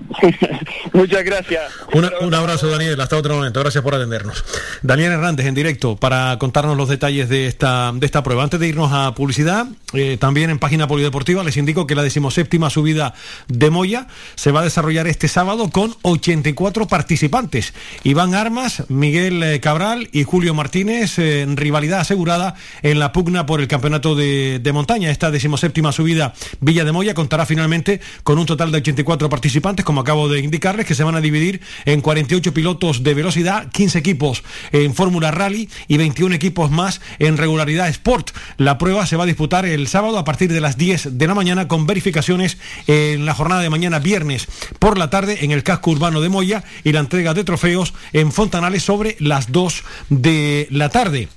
Muchas gracias. Una- un abrazo, Daniel. Hasta otro momento. Gracias por atendernos. Daniel Hernández en directo para contarnos los detalles de esta, de esta prueba. Antes de irnos a publicidad, eh, también en página polideportiva les indico que la decimoséptima subida de Moya se va a desarrollar este sábado con 84 participantes. Iván Armas, Miguel eh, Cabral y Julio Martínez, eh, en rivalidad asegurada en la pugna por el campeonato de, de montaña. Esta decimoséptima subida Villa de Moya contará finalmente con un total de 84 participantes, como acabo de indicarles, que se van a dividir en 48 pilotos de velocidad, 15 equipos en Fórmula Rally y 21 equipos más en regularidad Sport. La prueba se va a disputar el sábado a partir de las 10 de la mañana con verificaciones en la jornada de mañana viernes por la tarde en el casco urbano de Moya y la entrega de trofeos en Fontanales sobre las 2 de la tarde.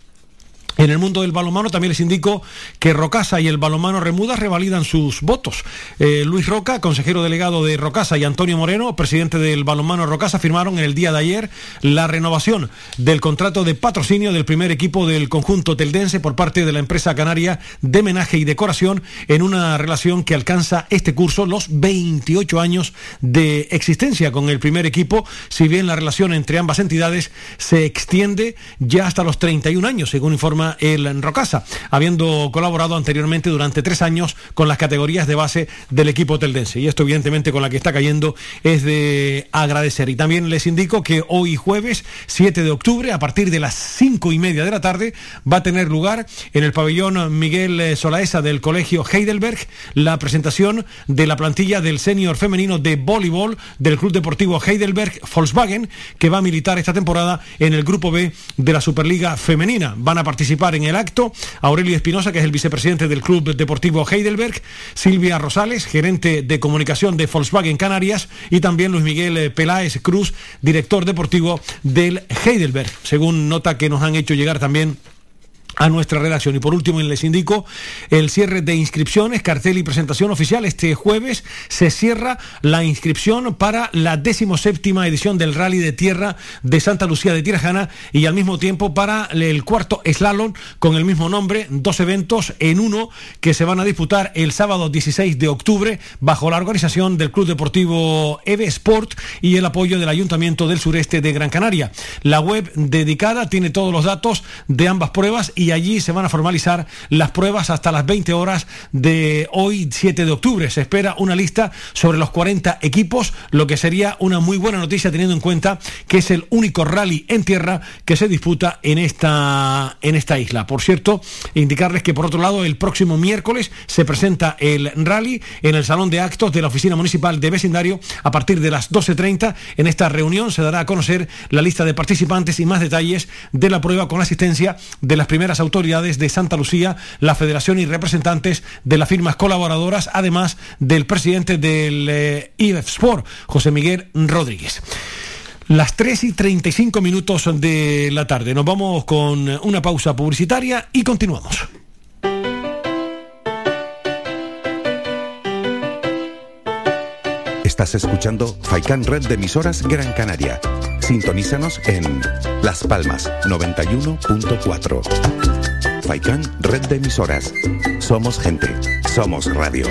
En el mundo del balonmano también les indico que Rocasa y el balonmano Remudas revalidan sus votos. Eh, Luis Roca, consejero delegado de Rocasa, y Antonio Moreno, presidente del balonmano Rocasa, firmaron en el día de ayer la renovación del contrato de patrocinio del primer equipo del conjunto teldense por parte de la empresa canaria de menaje y decoración en una relación que alcanza este curso los 28 años de existencia con el primer equipo, si bien la relación entre ambas entidades se extiende ya hasta los 31 años, según informa el Rocasa, habiendo colaborado anteriormente durante tres años con las categorías de base del equipo teldense. Y esto, evidentemente, con la que está cayendo es de agradecer. Y también les indico que hoy jueves 7 de octubre, a partir de las cinco y media de la tarde, va a tener lugar en el pabellón Miguel Solaesa del Colegio Heidelberg la presentación de la plantilla del senior femenino de voleibol del Club Deportivo Heidelberg Volkswagen, que va a militar esta temporada en el Grupo B de la Superliga Femenina. Van a participar en el acto. Aurelio Espinosa, que es el vicepresidente del Club Deportivo Heidelberg, Silvia Rosales, gerente de comunicación de Volkswagen Canarias, y también Luis Miguel eh, Peláez Cruz, director deportivo del Heidelberg, según nota que nos han hecho llegar también a nuestra redacción. Y por último, les indico el cierre de inscripciones, cartel y presentación oficial. Este jueves se cierra la inscripción para la decimoséptima edición del Rally de Tierra de Santa Lucía de Tirajana y al mismo tiempo para el cuarto slalom con el mismo nombre, dos eventos en uno que se van a disputar el sábado 16 de octubre bajo la organización del Club Deportivo EVE Sport y el apoyo del Ayuntamiento del Sureste de Gran Canaria. La web dedicada tiene todos los datos de ambas pruebas y allí se van a formalizar las pruebas hasta las 20 horas de hoy 7 de octubre. Se espera una lista sobre los 40 equipos, lo que sería una muy buena noticia teniendo en cuenta que es el único rally en tierra que se disputa en esta, en esta isla. Por cierto, indicarles que por otro lado el próximo miércoles se presenta el rally en el Salón de Actos de la Oficina Municipal de Vecindario a partir de las 12.30. En esta reunión se dará a conocer la lista de participantes y más detalles de la prueba con la asistencia de las primeras autoridades de Santa Lucía, la Federación y representantes de las firmas colaboradoras, además del presidente del eh, Sport, José Miguel Rodríguez. Las 3 y 35 minutos de la tarde. Nos vamos con una pausa publicitaria y continuamos. Estás escuchando Faikan Red de emisoras Gran Canaria. Sintonízanos en Las Palmas 91.4. Faikan Red de emisoras. Somos gente. Somos radio.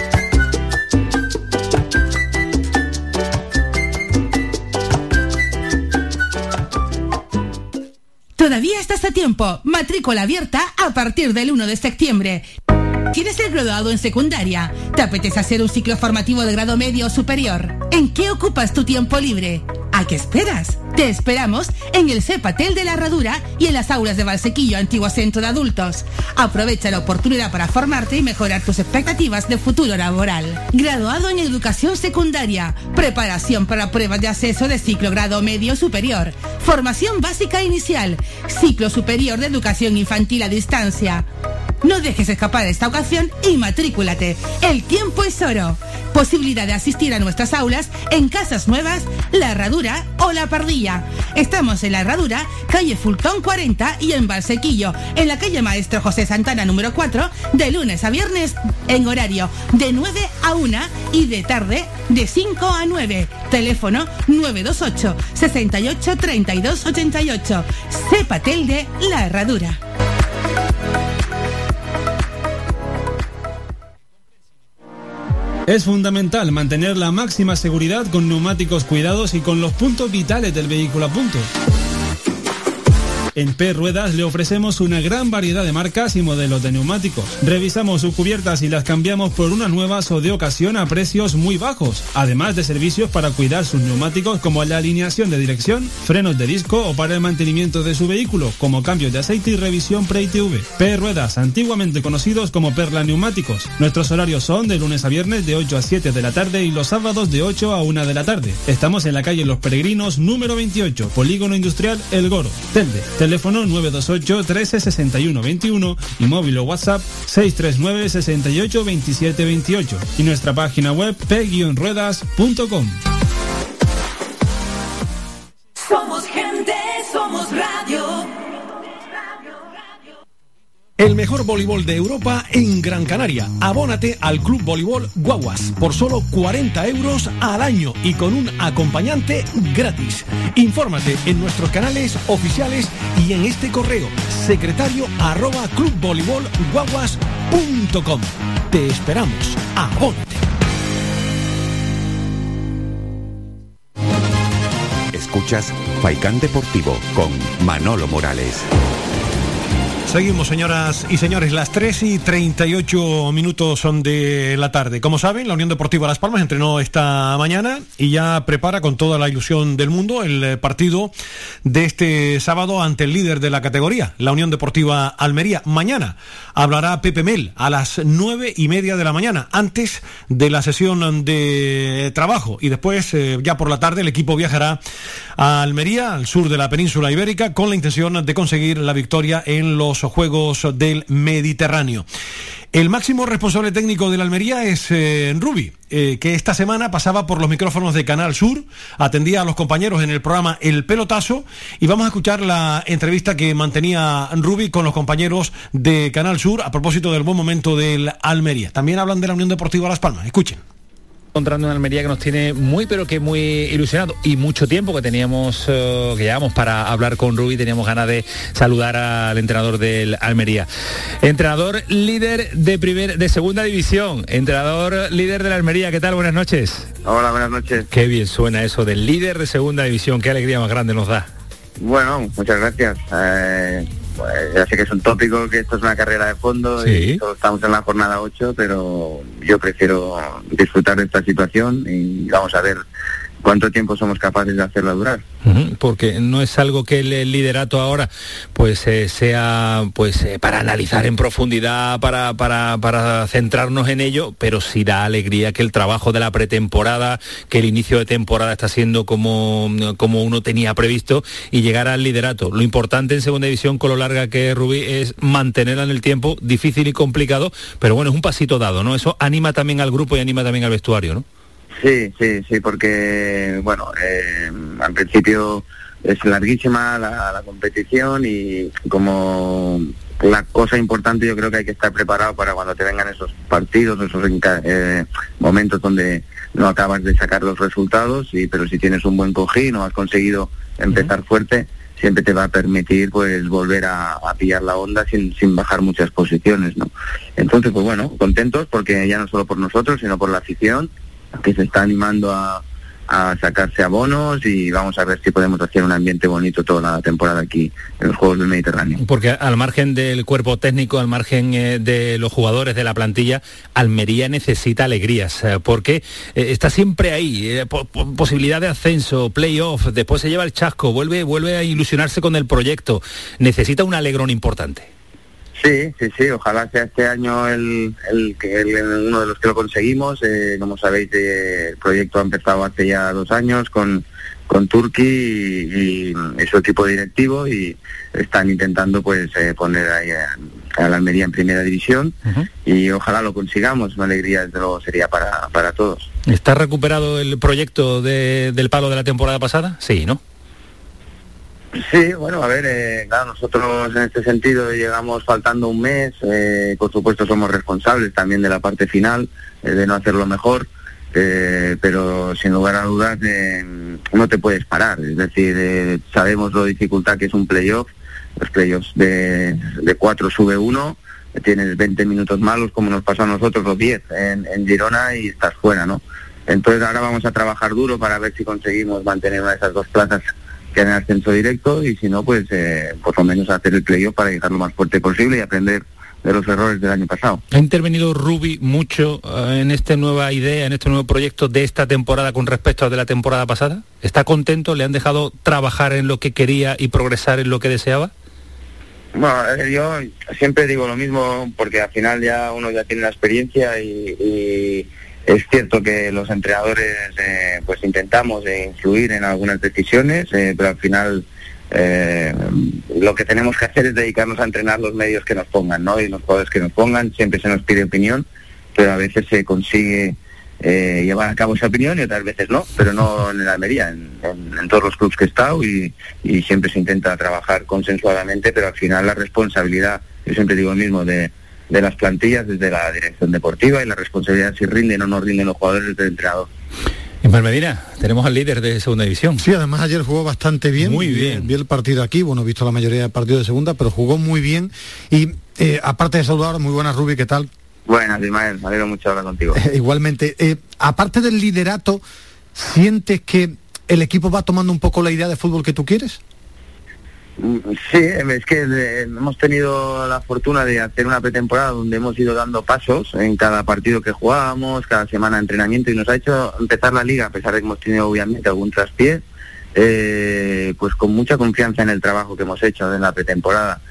Todavía estás a tiempo. Matrícula abierta a partir del 1 de septiembre. ¿Quieres ser graduado en secundaria? ¿Te apetece hacer un ciclo formativo de grado medio o superior? ¿En qué ocupas tu tiempo libre? ¿A qué esperas? Te esperamos en el CEPATEL de la Herradura y en las aulas de Valsequillo, antiguo centro de adultos. Aprovecha la oportunidad para formarte y mejorar tus expectativas de futuro laboral. Graduado en educación secundaria, preparación para pruebas de acceso de ciclo grado medio superior, formación básica inicial, ciclo superior de educación infantil a distancia. No dejes escapar esta ocasión y matrículate. El tiempo es oro. Posibilidad de asistir a nuestras aulas en Casas Nuevas, La Herradura o La Pardilla. Estamos en La Herradura, calle Fultón 40 y en Valsequillo, en la calle Maestro José Santana número 4, de lunes a viernes en horario de 9 a 1 y de tarde de 5 a 9. Teléfono 928 68 32 88. Cepatel de La Herradura. Es fundamental mantener la máxima seguridad con neumáticos cuidados y con los puntos vitales del vehículo a punto. En P Ruedas le ofrecemos una gran variedad de marcas y modelos de neumáticos. Revisamos sus cubiertas y las cambiamos por unas nuevas o de ocasión a precios muy bajos, además de servicios para cuidar sus neumáticos como la alineación de dirección, frenos de disco o para el mantenimiento de su vehículo, como cambios de aceite y revisión pre-ITV. P Ruedas, antiguamente conocidos como Perla Neumáticos. Nuestros horarios son de lunes a viernes de 8 a 7 de la tarde y los sábados de 8 a 1 de la tarde. Estamos en la calle Los Peregrinos número 28, Polígono Industrial El Goro, Telde. Teléfono 928 13 61 21 y móvil o WhatsApp 639 68 27 28 y nuestra página web p-ruedas.com. Somos gente, somos radio. El mejor voleibol de Europa en Gran Canaria. Abónate al Club Voleibol Guaguas por solo 40 euros al año y con un acompañante gratis. Infórmate en nuestros canales oficiales y en este correo secretario arroba clubvoleibolguaguas.com. Te esperamos. Abónate. Escuchas Faikán Deportivo con Manolo Morales. Seguimos, señoras y señores, las 3 y 38 minutos son de la tarde. Como saben, la Unión Deportiva Las Palmas entrenó esta mañana y ya prepara con toda la ilusión del mundo el eh, partido de este sábado ante el líder de la categoría, la Unión Deportiva Almería. Mañana hablará Pepe Mel a las nueve y media de la mañana, antes de la sesión de trabajo. Y después, eh, ya por la tarde, el equipo viajará a Almería, al sur de la península ibérica, con la intención de conseguir la victoria en los Juegos del Mediterráneo. El máximo responsable técnico de la Almería es eh, Rubi, eh, que esta semana pasaba por los micrófonos de Canal Sur, atendía a los compañeros en el programa El Pelotazo y vamos a escuchar la entrevista que mantenía Rubi con los compañeros de Canal Sur a propósito del buen momento del Almería. También hablan de la Unión Deportiva Las Palmas. Escuchen encontrando una Almería que nos tiene muy pero que muy ilusionado. Y mucho tiempo que teníamos eh, que llevamos para hablar con Rubí teníamos ganas de saludar al entrenador del Almería. Entrenador líder de primer de segunda división. Entrenador líder de la Almería. Qué tal buenas noches. Hola, buenas noches. qué bien suena eso del líder de segunda división. Qué alegría más grande nos da. Bueno, muchas gracias. Eh, pues, ya sé que es un tópico, que esto es una carrera de fondo y todos estamos en la jornada 8, pero yo prefiero disfrutar de esta situación y vamos a ver cuánto tiempo somos capaces de hacerla durar. Porque no es algo que el liderato ahora pues eh, sea pues eh, para analizar en profundidad para, para, para centrarnos en ello pero sí da alegría que el trabajo de la pretemporada que el inicio de temporada está siendo como, como uno tenía previsto y llegar al liderato. Lo importante en segunda división con lo larga que es Rubí es mantenerla en el tiempo difícil y complicado pero bueno es un pasito dado no eso anima también al grupo y anima también al vestuario no Sí, sí, sí, porque, bueno, eh, al principio es larguísima la, la competición y como la cosa importante yo creo que hay que estar preparado para cuando te vengan esos partidos, esos eh, momentos donde no acabas de sacar los resultados, y, pero si tienes un buen cojín o has conseguido empezar fuerte, siempre te va a permitir pues volver a, a pillar la onda sin, sin bajar muchas posiciones, ¿no? Entonces, pues bueno, contentos porque ya no solo por nosotros, sino por la afición, que se está animando a, a sacarse abonos y vamos a ver si podemos hacer un ambiente bonito toda la temporada aquí en los Juegos del Mediterráneo. Porque al margen del cuerpo técnico, al margen eh, de los jugadores de la plantilla, Almería necesita alegrías, eh, porque eh, está siempre ahí, po- po- posibilidad de ascenso, playoff, después se lleva el chasco, vuelve, vuelve a ilusionarse con el proyecto, necesita un alegrón importante. Sí, sí, sí, ojalá sea este año el, el, que- el- uno de los que lo conseguimos. Eh, como sabéis, eh, el proyecto ha empezado hace ya dos años con, con Turki y, y- y su equipo directivo y están intentando pues eh, poner ahí a, a la Almería en primera división y ojalá lo consigamos. Una alegría, desde luego, sería para, para todos. ¿Está recuperado el proyecto de- del palo de la temporada pasada? Sí, ¿no? Sí, bueno, a ver, eh, nosotros en este sentido llegamos faltando un mes, eh, por supuesto somos responsables también de la parte final, eh, de no hacerlo mejor, eh, pero sin lugar a dudas eh, no te puedes parar, es decir, sabemos lo dificultad que es un playoff, los playoffs de, de 4 sube uno, tienes 20 minutos malos como nos pasó a nosotros los 10 en, en Girona y estás fuera, ¿no? Entonces ahora vamos a trabajar duro para ver si conseguimos mantener una de esas dos plazas que en ascenso directo y si no, pues eh, por lo menos hacer el playoff para llegar lo más fuerte posible y aprender de los errores del año pasado. ¿Ha intervenido Rubi mucho eh, en esta nueva idea, en este nuevo proyecto de esta temporada con respecto al de la temporada pasada? ¿Está contento? ¿Le han dejado trabajar en lo que quería y progresar en lo que deseaba? Bueno, eh, yo siempre digo lo mismo porque al final ya uno ya tiene la experiencia y, y es cierto que los entrenadores eh, pues intentamos eh, influir en algunas decisiones, eh, pero al final eh, lo que tenemos que hacer es dedicarnos a entrenar los medios que nos pongan, ¿no? Y los jugadores que nos pongan, siempre se nos pide opinión, pero a veces se consigue eh, llevar a cabo esa opinión y otras veces no, pero no en la Almería, en todos los clubes que he estado y, y siempre se intenta trabajar consensuadamente, pero al final la responsabilidad, yo siempre digo lo mismo, de, de las plantillas desde la dirección deportiva y la responsabilidad si rinden o no rinden los jugadores del entrenador. Ismael Medina, tenemos al líder de segunda división. Sí, además ayer jugó bastante bien. Muy bien. Vi el partido aquí, bueno, he visto la mayoría de partidos de segunda, pero jugó muy bien. Y eh, aparte de saludar, muy buenas, Rubi, ¿qué tal? Buenas, Ismael, me alegro mucho de hablar contigo. Igualmente, eh, aparte del liderato, ¿sientes que el equipo va tomando un poco la idea de fútbol que tú quieres? Sí, es que eh, hemos tenido la fortuna de hacer una pretemporada donde hemos ido dando pasos en cada partido que jugábamos, cada semana de entrenamiento y nos ha hecho empezar la liga, a pesar de que hemos tenido obviamente algún traspié, eh, pues con mucha confianza en el trabajo que hemos hecho en la pretemporada.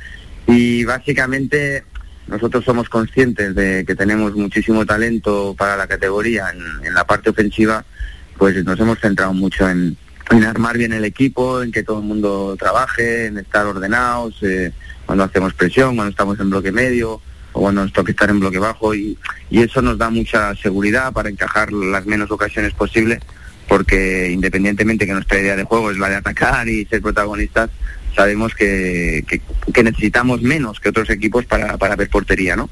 Y básicamente nosotros somos conscientes de que tenemos muchísimo talento para la categoría en, en la parte ofensiva, pues nos hemos centrado mucho en, en armar bien el equipo, en que todo el mundo trabaje, en estar ordenados, eh, cuando hacemos presión, cuando estamos en bloque medio o cuando nos toca estar en bloque bajo y, y eso nos da mucha seguridad para encajar las menos ocasiones posible porque independientemente que nuestra idea de juego es la de atacar y ser protagonistas, sabemos que, que- que necesitamos menos que otros equipos para, para ver portería, ¿no?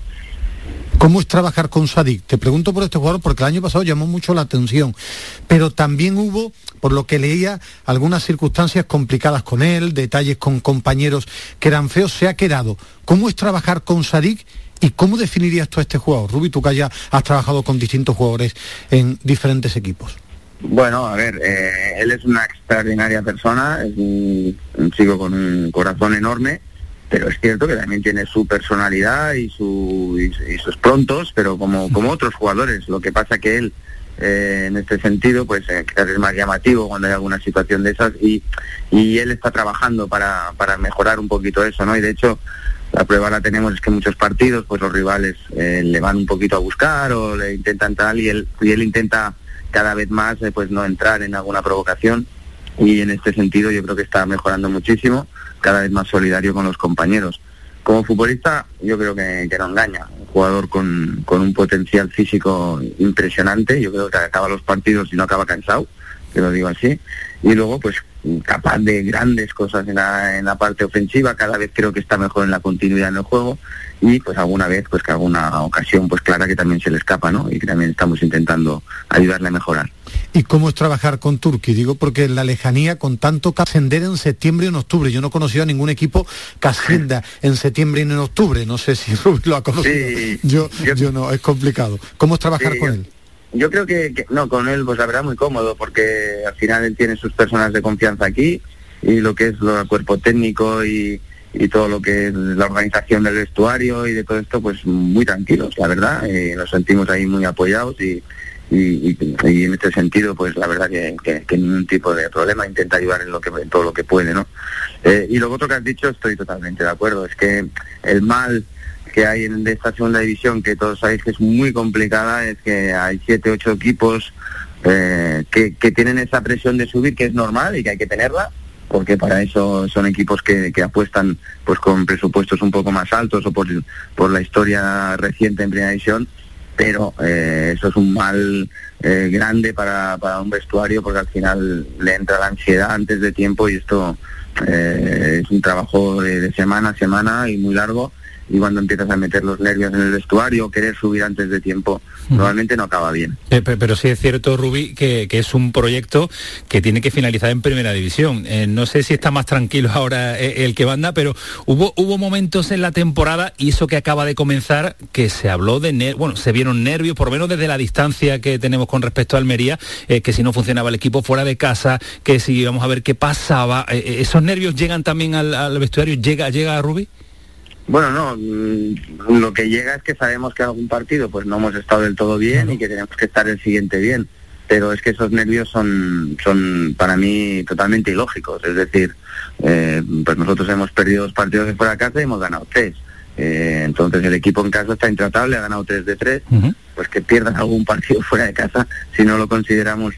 ¿Cómo es trabajar con Sadik? Te pregunto por este jugador porque el año pasado llamó mucho la atención, pero también hubo, por lo que leía, algunas circunstancias complicadas con él, detalles con compañeros que eran feos, se ha quedado. ¿Cómo es trabajar con Sadik y cómo definirías tú a este jugador? Rubi, tú que ya has trabajado con distintos jugadores en diferentes equipos. Bueno, a ver, eh, él es una extraordinaria persona, es un, un chico con un corazón enorme, pero es cierto que también tiene su personalidad y, su, y, sus prontos, pero como, como otros jugadores. Lo que pasa que él, eh, en este sentido, pues eh, es más llamativo cuando hay alguna situación de esas y, él está trabajando para, para mejorar un poquito eso, ¿no? Y de hecho, la prueba la tenemos es que en muchos partidos, pues los rivales eh, le van un poquito a buscar o le intentan tal y él, y él intenta cada vez más eh, pues no entrar en alguna provocación y en este sentido yo creo que está mejorando muchísimo, cada vez más solidario con los compañeros. Como futbolista yo creo que, no engaña, un jugador con, con un potencial físico impresionante, yo creo que acaba los partidos y no acaba cansado, que lo digo así, y luego pues capaz de grandes cosas en la, en la parte ofensiva, cada vez creo que está mejor en la continuidad en el juego y pues alguna vez, pues que alguna ocasión pues clara que también se le escapa, ¿no? Y que también estamos intentando ayudarle a mejorar. ¿Y cómo es trabajar con Turquía? Digo, porque en la lejanía, con tanto que ascender en septiembre y en octubre, yo no he conocido a ningún equipo que ascienda en septiembre y en octubre, no sé si Rubí lo ha conocido. Sí, yo, yo, no, es complicado. ¿Cómo es trabajar Sí, con él? Yo creo que, que- no, con él pues la verdad muy cómodo porque al final él tiene sus personas de confianza aquí y lo que es el cuerpo técnico y, todo lo que es la organización del vestuario y de todo esto pues muy tranquilos, la verdad, eh, nos sentimos ahí muy apoyados y- y en este sentido pues la verdad que, que- que ningún tipo de problema, intenta ayudar en, lo que, en todo lo que puede, ¿no? Eh, y lo otro que has dicho estoy totalmente de acuerdo, es que el mal que hay en esta segunda división, que todos sabéis que es muy complicada, es que hay siete, ocho equipos eh, que, que tienen esa presión de subir, que es normal y que hay que tenerla, porque para eso son equipos que, que apuestan pues con presupuestos un poco más altos o por, por la historia reciente en primera división, pero eh, eso es un mal eh, grande para, para un vestuario porque al final le entra la ansiedad antes de tiempo y esto eh, es un trabajo de semana a semana y muy largo y cuando empiezas a meter los nervios en el vestuario, querer subir antes de tiempo, normalmente no acaba bien. Eh, pe- pero sí es cierto, Rubí, que, que es un proyecto que tiene que finalizar en primera división. Eh, no sé si está más tranquilo ahora eh, el que manda, pero hubo, hubo momentos en la temporada y eso que acaba de comenzar que se habló de, ner- bueno, se vieron nervios, por lo menos desde la distancia que tenemos con respecto a Almería, eh, que si no funcionaba el equipo fuera de casa, que si íbamos a ver qué pasaba. ¿Esos nervios llegan también al, al vestuario? ¿Llega, llega a Rubí? Bueno, no, mm, lo que llega es que sabemos que algún partido pues no hemos estado del todo bien y que tenemos que estar el siguiente bien, pero es que esos nervios son, son para mí totalmente ilógicos, es decir, eh, pues nosotros hemos perdido dos partidos de fuera de casa y hemos ganado tres. Eh, entonces el equipo en casa está intratable, ha ganado tres de tres, pues que pierdan algún partido fuera de casa, si no lo consideramos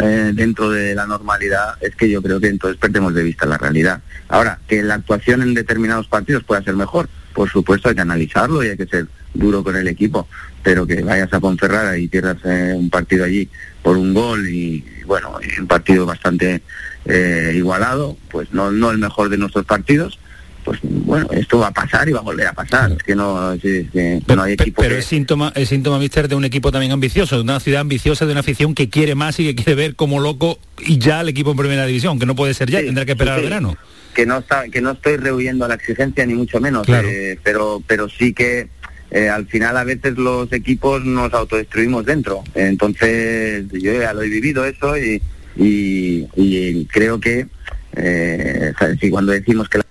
eh, dentro de la normalidad, es que yo creo que entonces perdemos de vista la realidad. Ahora, que la actuación en determinados partidos pueda ser mejor, por supuesto hay que analizarlo y hay que ser duro con el equipo, pero que vayas a Ponferrada y pierdas eh, un partido allí por un gol y, bueno, un partido bastante eh, igualado, pues no, no el mejor de nuestros partidos, pues bueno, esto va a pasar y va a volver a pasar. Es que no, es que- que no hay equipo Pero que- es síntoma, es síntoma, mister, de un equipo también ambicioso, de una ciudad ambiciosa, de una afición que quiere más y que quiere ver como loco y ya el equipo en primera división, que no puede ser ya, tendrá que esperar sí, al verano. Que no está que no estoy rehuyendo a la exigencia ni mucho menos Claro. eh, pero pero sí que eh, al final a veces los equipos nos autodestruimos dentro. Entonces yo ya lo he vivido eso y y, y creo que eh, y cuando decimos que la,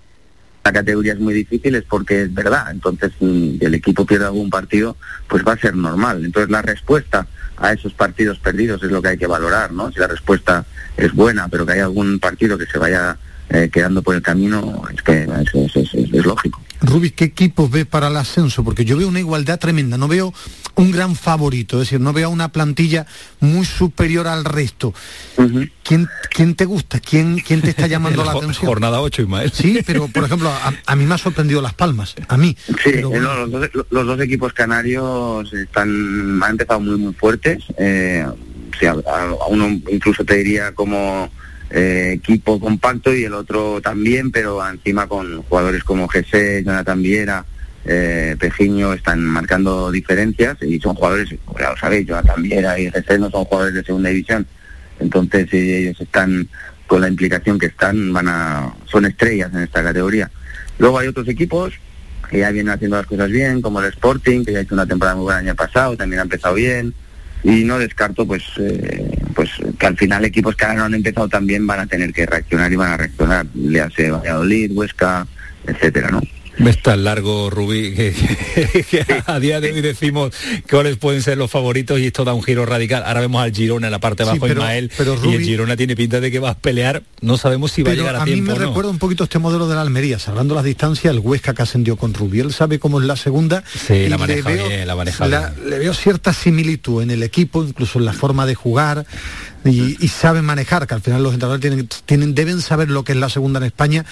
la categoría es muy difícil es porque es verdad. Entonces mm, el equipo pierde algún partido pues va a ser normal. Entonces la respuesta a esos partidos perdidos es lo que hay que valorar no si la respuesta es buena pero que hay algún partido que se vaya eh, quedando por el camino es que es, es- es- es- es lógico Rubí, ¿qué equipos ve para el ascenso? Porque yo veo una igualdad tremenda, no veo un gran favorito, es decir, no veo una plantilla muy superior al resto. ¿Quién, quién te gusta? ¿Quién, quién te está llamando la atención? Jornada 8, Ismael. Sí, pero por ejemplo, a, a mí me ha sorprendido Las Palmas, a mí. Sí, eh, los, dos, los dos equipos canarios están han empezado muy muy fuertes. Eh, sí, a, a uno incluso te diría como eh, equipo compacto y el otro también, pero encima con jugadores como Jesse, Jonathan Viera, eh, Pejiño están marcando diferencias y son jugadores, ya lo sabéis, Jonathan Viera y Jesse no son jugadores de segunda división. Entonces si ellos están con la implicación que están, van a son estrellas en esta categoría. Luego hay otros equipos que ya vienen haciendo las cosas bien, como el Sporting, que ya hecho una temporada muy buena el año pasado, también ha empezado bien, y no descarto pues eh, pues que al final equipos que ahora no han empezado también van a tener que reaccionar y van a reaccionar, le hace Valladolid, Huesca, etcétera, ¿no? Ves tan largo, Rubí, que, que a día de hoy decimos cuáles pueden ser los favoritos y esto da un giro radical. Ahora vemos al Girona en la parte de Sí, abajo, pero- Ismael, pero y el Girona tiene pinta de que va a pelear. No sabemos si va a llegar a, a mí tiempo me o no. recuerda un poquito este modelo de la Almería, salvando las distancias, el Huesca que ascendió con Rubí, él sabe cómo es la segunda. Sí, y la le maneja veo- bien, la maneja la- bien. Le veo cierta similitud en el equipo, incluso en la forma de jugar. Y, y saben manejar, que al final los entrenadores tienen, tienen, deben saber lo que es la segunda en España,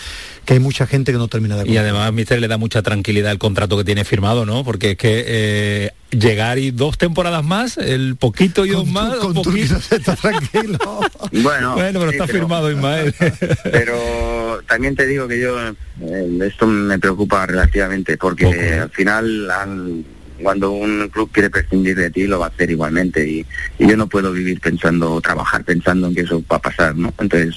que hay mucha gente que no termina de Y además, Mister, le da mucha tranquilidad el contrato que tiene firmado, ¿no? Porque es que eh, llegar y dos temporadas más, el poquito y dos más, con poquito... está tranquilo. Bueno, bueno, pero sí, está pero- firmado, Ismael. pero también te digo que yo eh, esto me preocupa relativamente porque al final al- cuando un club quiere prescindir de ti lo va a hacer igualmente y, yo no puedo vivir pensando o trabajar pensando en que eso va a pasar no entonces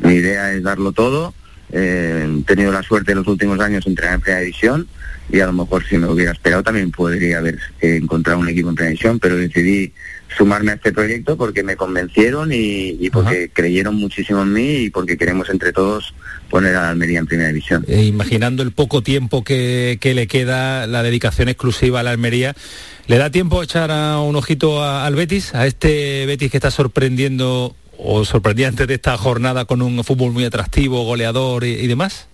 mi idea es darlo todo. Eh, he tenido la suerte en los últimos años de entrenar en primera división y a lo mejor si me hubiera esperado también podría haber eh, encontrado un equipo en primera división pero decidí sumarme a este proyecto porque me convencieron y, y porque creyeron muchísimo en mí y porque queremos entre todos poner a Almería en primera división. Eh, imaginando el poco tiempo que, que le queda, la dedicación exclusiva a la Almería, ¿le da tiempo a echar a un ojito a- al Betis? A este Betis que está sorprendiendo o sorprendía antes de esta jornada con un fútbol muy atractivo, goleador y, y demás.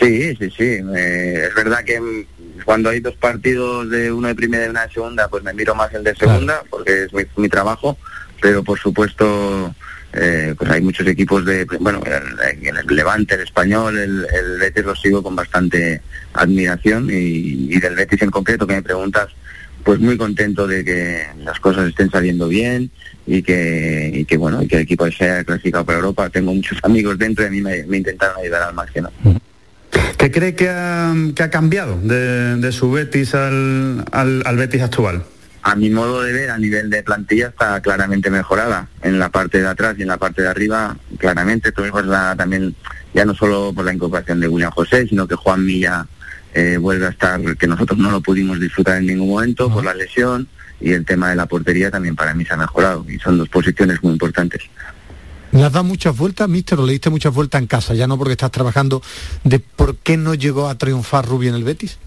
Sí, sí, sí. eh, es verdad que cuando hay dos partidos de uno de primera y una de segunda, pues me miro más el de segunda porque es mi, mi trabajo, pero por supuesto eh, pues hay muchos equipos de, bueno, el, el Levante, el Español, el, el Betis lo sigo con bastante admiración y, y del Betis en concreto que me preguntas, pues muy contento de que las cosas estén saliendo bien y que, y que bueno, y que el equipo sea clasificado para Europa. Tengo muchos amigos dentro de mí me, me intentaron ayudar al máximo. ¿Qué cree que ha, que ha cambiado de, de su Betis al, al, al Betis actual? a mi modo de ver, a nivel de plantilla está claramente mejorada. En la parte de atrás y en la parte de arriba, claramente. Tuvimos la, también, ya no solo por la incorporación de William José, sino que Juan Milla eh, vuelve a estar, que nosotros no lo pudimos disfrutar en ningún momento por la lesión. Y el tema de la portería también para mí se ha mejorado. Y son dos posiciones muy importantes. ¿Le has muchas vueltas, mister, o le diste muchas vueltas en casa? Ya no porque estás trabajando, de por qué no llegó a triunfar Rubio en el Betis.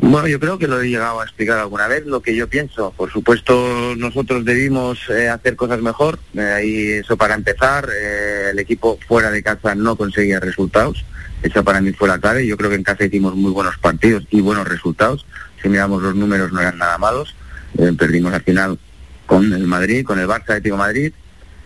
Bueno, yo creo que lo he llegado a explicar alguna vez, lo que yo pienso. Por supuesto, nosotros debimos eh, hacer cosas mejor. Eh, ahí eso para empezar. Eh, el equipo fuera de casa no conseguía resultados. Esa para mí fue la clave. Yo creo que en casa hicimos muy buenos partidos y buenos resultados. Si miramos los números no eran nada malos. Eh, perdimos al final con el Madrid, con el Barça Atlético Madrid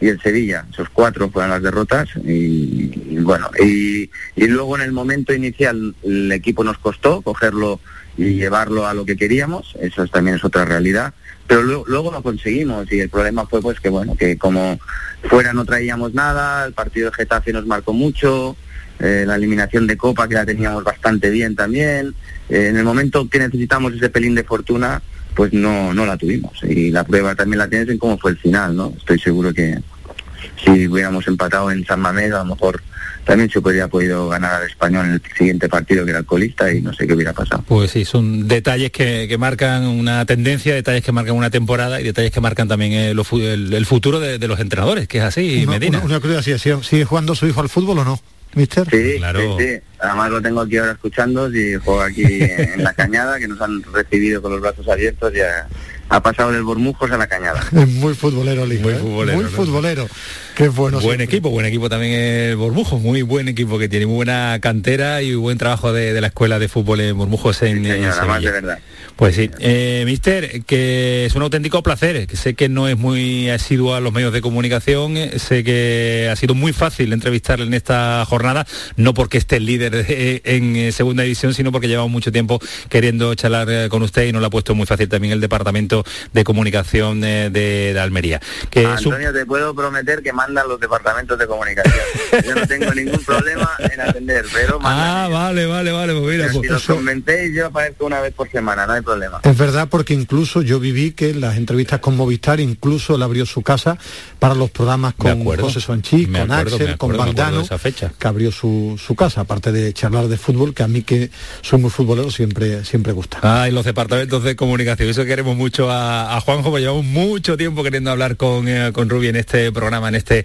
y el Sevilla. Esos cuatro fueron las derrotas y, bueno, y, luego en el momento inicial el equipo nos costó cogerlo y llevarlo a lo que queríamos, eso es- también es otra realidad, pero luego, luego lo conseguimos y el problema fue pues que bueno, que como fuera no traíamos nada, el partido de Getafe nos marcó mucho, eh, la eliminación de Copa que la teníamos bastante bien también, eh, en el momento que necesitamos ese pelín de fortuna, pues no, no la tuvimos y la prueba también la tienes en cómo fue el final, ¿no? Estoy seguro que si hubiéramos empatado en San Mamés a lo mejor también se podría podido ganar al español en el siguiente partido que era el colista y no sé qué hubiera pasado. Pues sí, son detalles que, que marcan una tendencia, detalles que marcan una temporada y detalles que marcan también eh, el, el futuro de, de los entrenadores, que es así, Una- Medina. Una, una curiosidad, ¿sigue, sigue jugando su hijo al fútbol o no, mister? Sí, sí, sí. Además lo tengo aquí ahora escuchando y juego aquí en la cañada que nos han recibido con los brazos abiertos y ha, ha pasado del Bormujos a la cañada. Es muy futbolero el hijo, Muy ¿eh? futbolero, Muy ¿no? futbolero. Qué bueno. buen siempre. equipo, buen equipo también el Bormujos, muy buen equipo que tiene, muy buena cantera y buen trabajo de, de la escuela de fútbol en Bormujos en, en Señora, más de Sevilla. verdad. Pues sí, eh, Mister, que es un auténtico placer, que sé que no es muy asiduo a los medios de comunicación, eh, sé que ha sido muy fácil entrevistarle en esta jornada, no porque esté el líder en eh, segunda división, sino porque llevamos mucho tiempo queriendo charlar con usted y nos lo ha puesto muy fácil también el departamento de comunicación de, de Almería. Que Antonio, te puedo prometer que mandan los departamentos de comunicación. Yo no tengo ningún problema en atender, pero Ah, vale, vale, vale, pues mira, pues- si los convencéis, yo aparezco una vez por semana, no hay problema. Es verdad porque incluso yo viví que en las entrevistas con Movistar incluso él abrió su casa para los programas con. José Sanchís, con acuerdo, Axel, con acuerdo, acuerdo Valdano, esa fecha. que abrió su, su casa, aparte de charlar de fútbol, que a mí que soy muy futbolero siempre, siempre gusta. Ah, y los departamentos de comunicación. Eso queremos mucho a, a Juanjo, porque llevamos mucho tiempo queriendo hablar con, eh, con Rubi en este programa, en este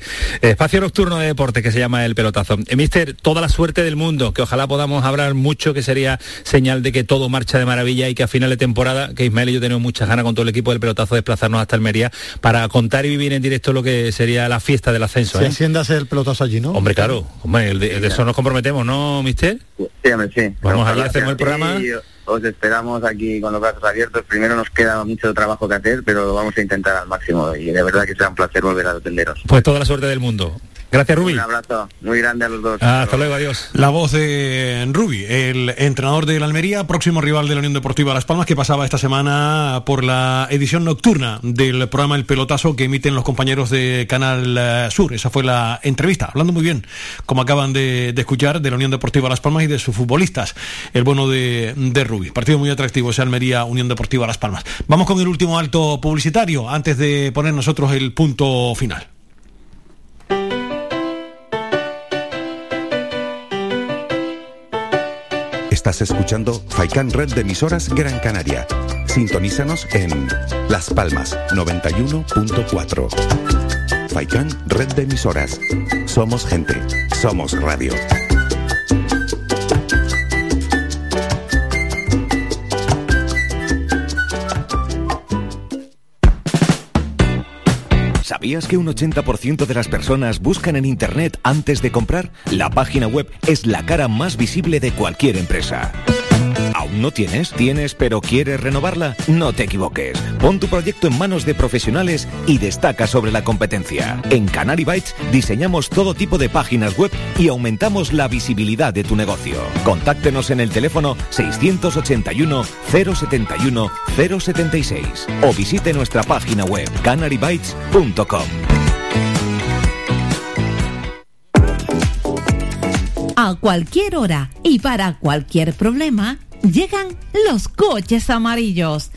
espacio nocturno de deporte que se llama El Pelotazo. Eh, mister, toda la suerte del mundo, que ojalá podamos hablar mucho, que sería señal de que todo marcha de maravilla y que a final de temporada, que Ismael y yo tenemos muchas ganas con todo el equipo del Pelotazo de desplazarnos hasta Almería para contar y vivir en directo lo que sería la fiesta del ascenso. Si ¿eh? Hacienda hace el pelotazo allí, ¿no? Hombre, claro, hombre, el de, el de eso nos comprometemos, ¿no, mister? Sí, hombre, sí. Vamos allí, hacemos el programa. Os esperamos aquí con los brazos abiertos. Primero nos queda mucho trabajo que hacer, pero lo vamos a intentar al máximo y de verdad que será un placer volver a atenderos. Pues toda la suerte del mundo. Gracias, Rubi. Un abrazo muy grande a los dos. Ah, hasta luego, adiós. La voz de Rubi, el entrenador de la Almería, próximo rival de la Unión Deportiva Las Palmas, que pasaba esta semana por la edición nocturna del programa El Pelotazo que emiten los compañeros de Canal eh, Sur. Esa fue la entrevista, hablando muy bien, como acaban de, de escuchar, de la Unión Deportiva Las Palmas y de sus futbolistas. El bueno de, de Rubi. Partido muy atractivo ese Almería Unión Deportiva Las Palmas. Vamos con el último alto publicitario antes de poner nosotros el punto final. Estás escuchando Faikan Red de emisoras Gran Canaria. Sintonízanos en Las Palmas 91.4. Faikan Red de emisoras. Somos gente. Somos radio. ¿Sabías que un 80% de las personas buscan en Internet antes de comprar? La página web es la cara más visible de cualquier empresa. ¿Aún no tienes? ¿Tienes pero quieres renovarla? No te equivoques. Pon tu proyecto en manos de profesionales y destaca sobre la competencia. En Canary Bytes diseñamos todo tipo de páginas web y aumentamos la visibilidad de tu negocio. Contáctenos en el teléfono 681 071 076 o visite nuestra página web canarybytes.com. A cualquier hora y para cualquier problema, llegan los coches amarillos.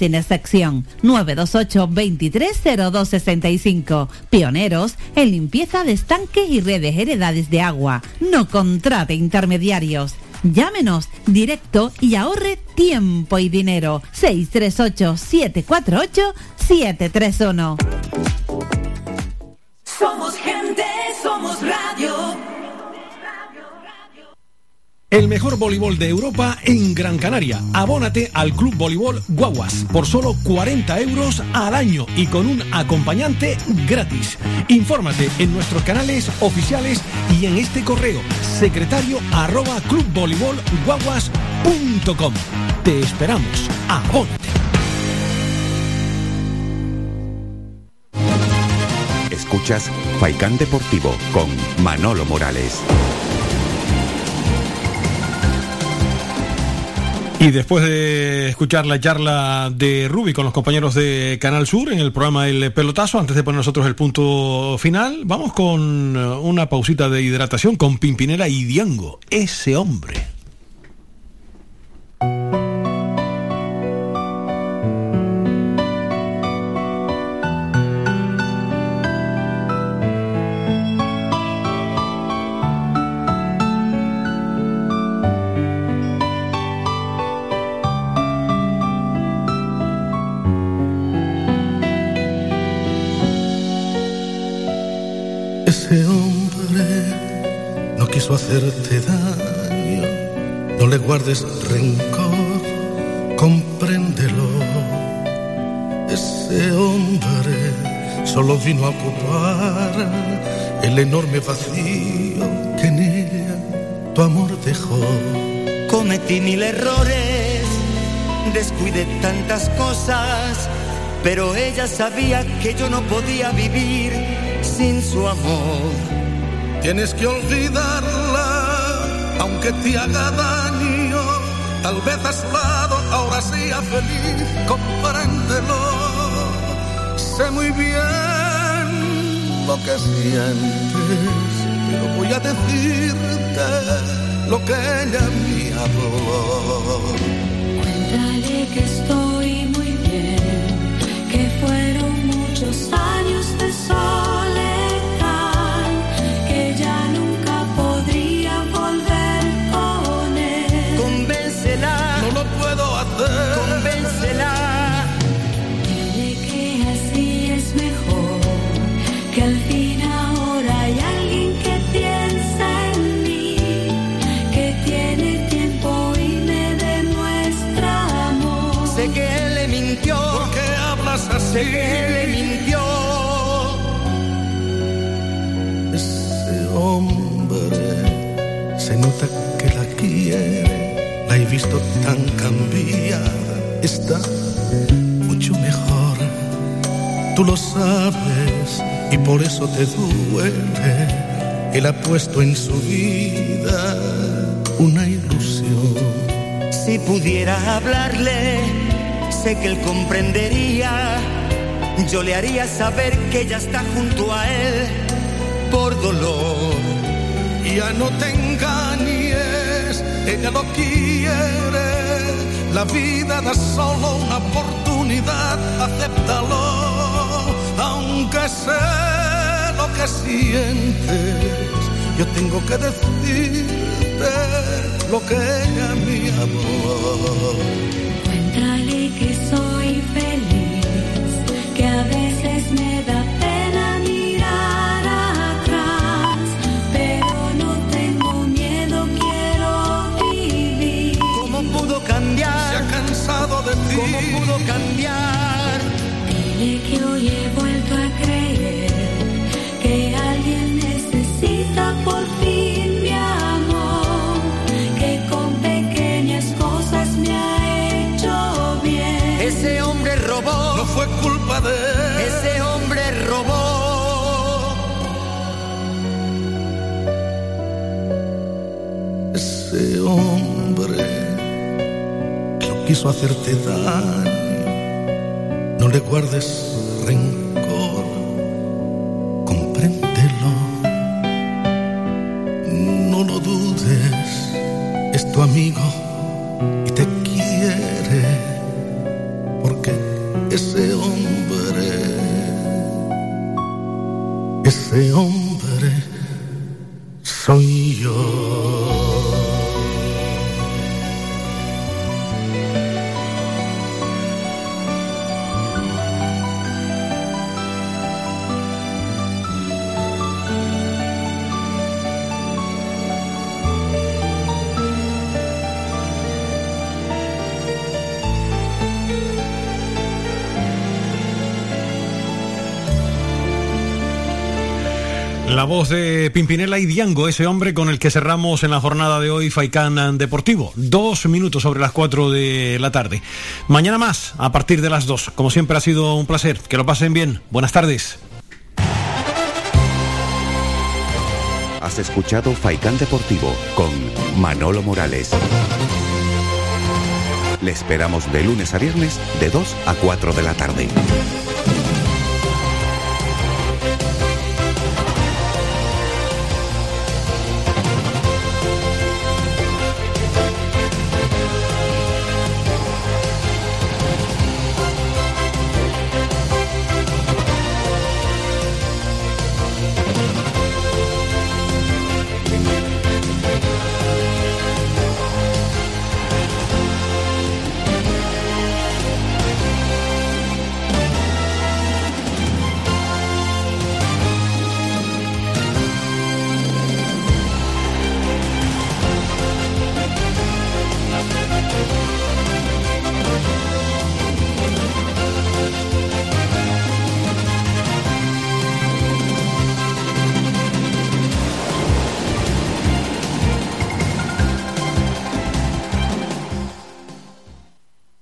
sin excepción. 928-230265. Pioneros en limpieza de estanques y redes heredades de agua. No contrate intermediarios. Llámenos directo y ahorre tiempo y dinero. 638-748-731. Somos gente, El mejor voleibol de Europa en Gran Canaria. Abónate al Club Voleibol Guaguas por solo 40 euros al año y con un acompañante gratis. Infórmate en nuestros canales oficiales y en este correo secretario arroba clubvoleibolguaguas.com. Te esperamos. Abónate. Escuchas Faikán Deportivo con Manolo Morales. Y después de escuchar la charla de Rubi con los compañeros de Canal Sur en el programa El Pelotazo, antes de poner nosotros el punto final, vamos con una pausita de hidratación con Pimpinela y Diango, ese hombre. Hacerte daño, no le guardes rencor, compréndelo. Ese hombre solo vino a ocupar el enorme vacío que en ella tu amor dejó. Cometí mil errores, descuidé tantas cosas, pero ella sabía que yo no podía vivir sin su amor. Tienes que olvidarla, aunque te haga daño. Tal vez a su lado ahora sea feliz, compréndelo. Sé muy bien lo que sientes, pero voy a decirte lo que ella me habló. Cuéntale que estoy se le mintió ese hombre se nota que la quiere la he visto tan cambiada. Está mucho mejor. Tú lo sabes y por eso te duele. Él ha puesto en su vida una ilusión. Si pudiera hablarle sé que él comprendería. Yo le haría saber que ella está junto a él por dolor. Ya no te engañes, ella lo quiere. La vida da solo una oportunidad, acéptalo, aunque sé lo que sientes. Yo tengo que decirte lo que ella mi amor. Cuéntale que soy cambiar? Dile que hoy he quiso hacerte daño. No le guardes rencor. Compréndelo. No lo dudes. Es tu amigo y te quiere. Porque ese hombre, ese hombre La voz de Pimpinela y Diango, ese hombre con el que cerramos en la jornada de hoy Faikán Deportivo. Dos minutos sobre las cuatro de la tarde. Mañana más, a partir de las dos. Como siempre ha sido un placer. Que lo pasen bien. Buenas tardes. Has escuchado Faikán Deportivo con Manolo Morales. Le esperamos de lunes a viernes de 2 a 4 de la tarde.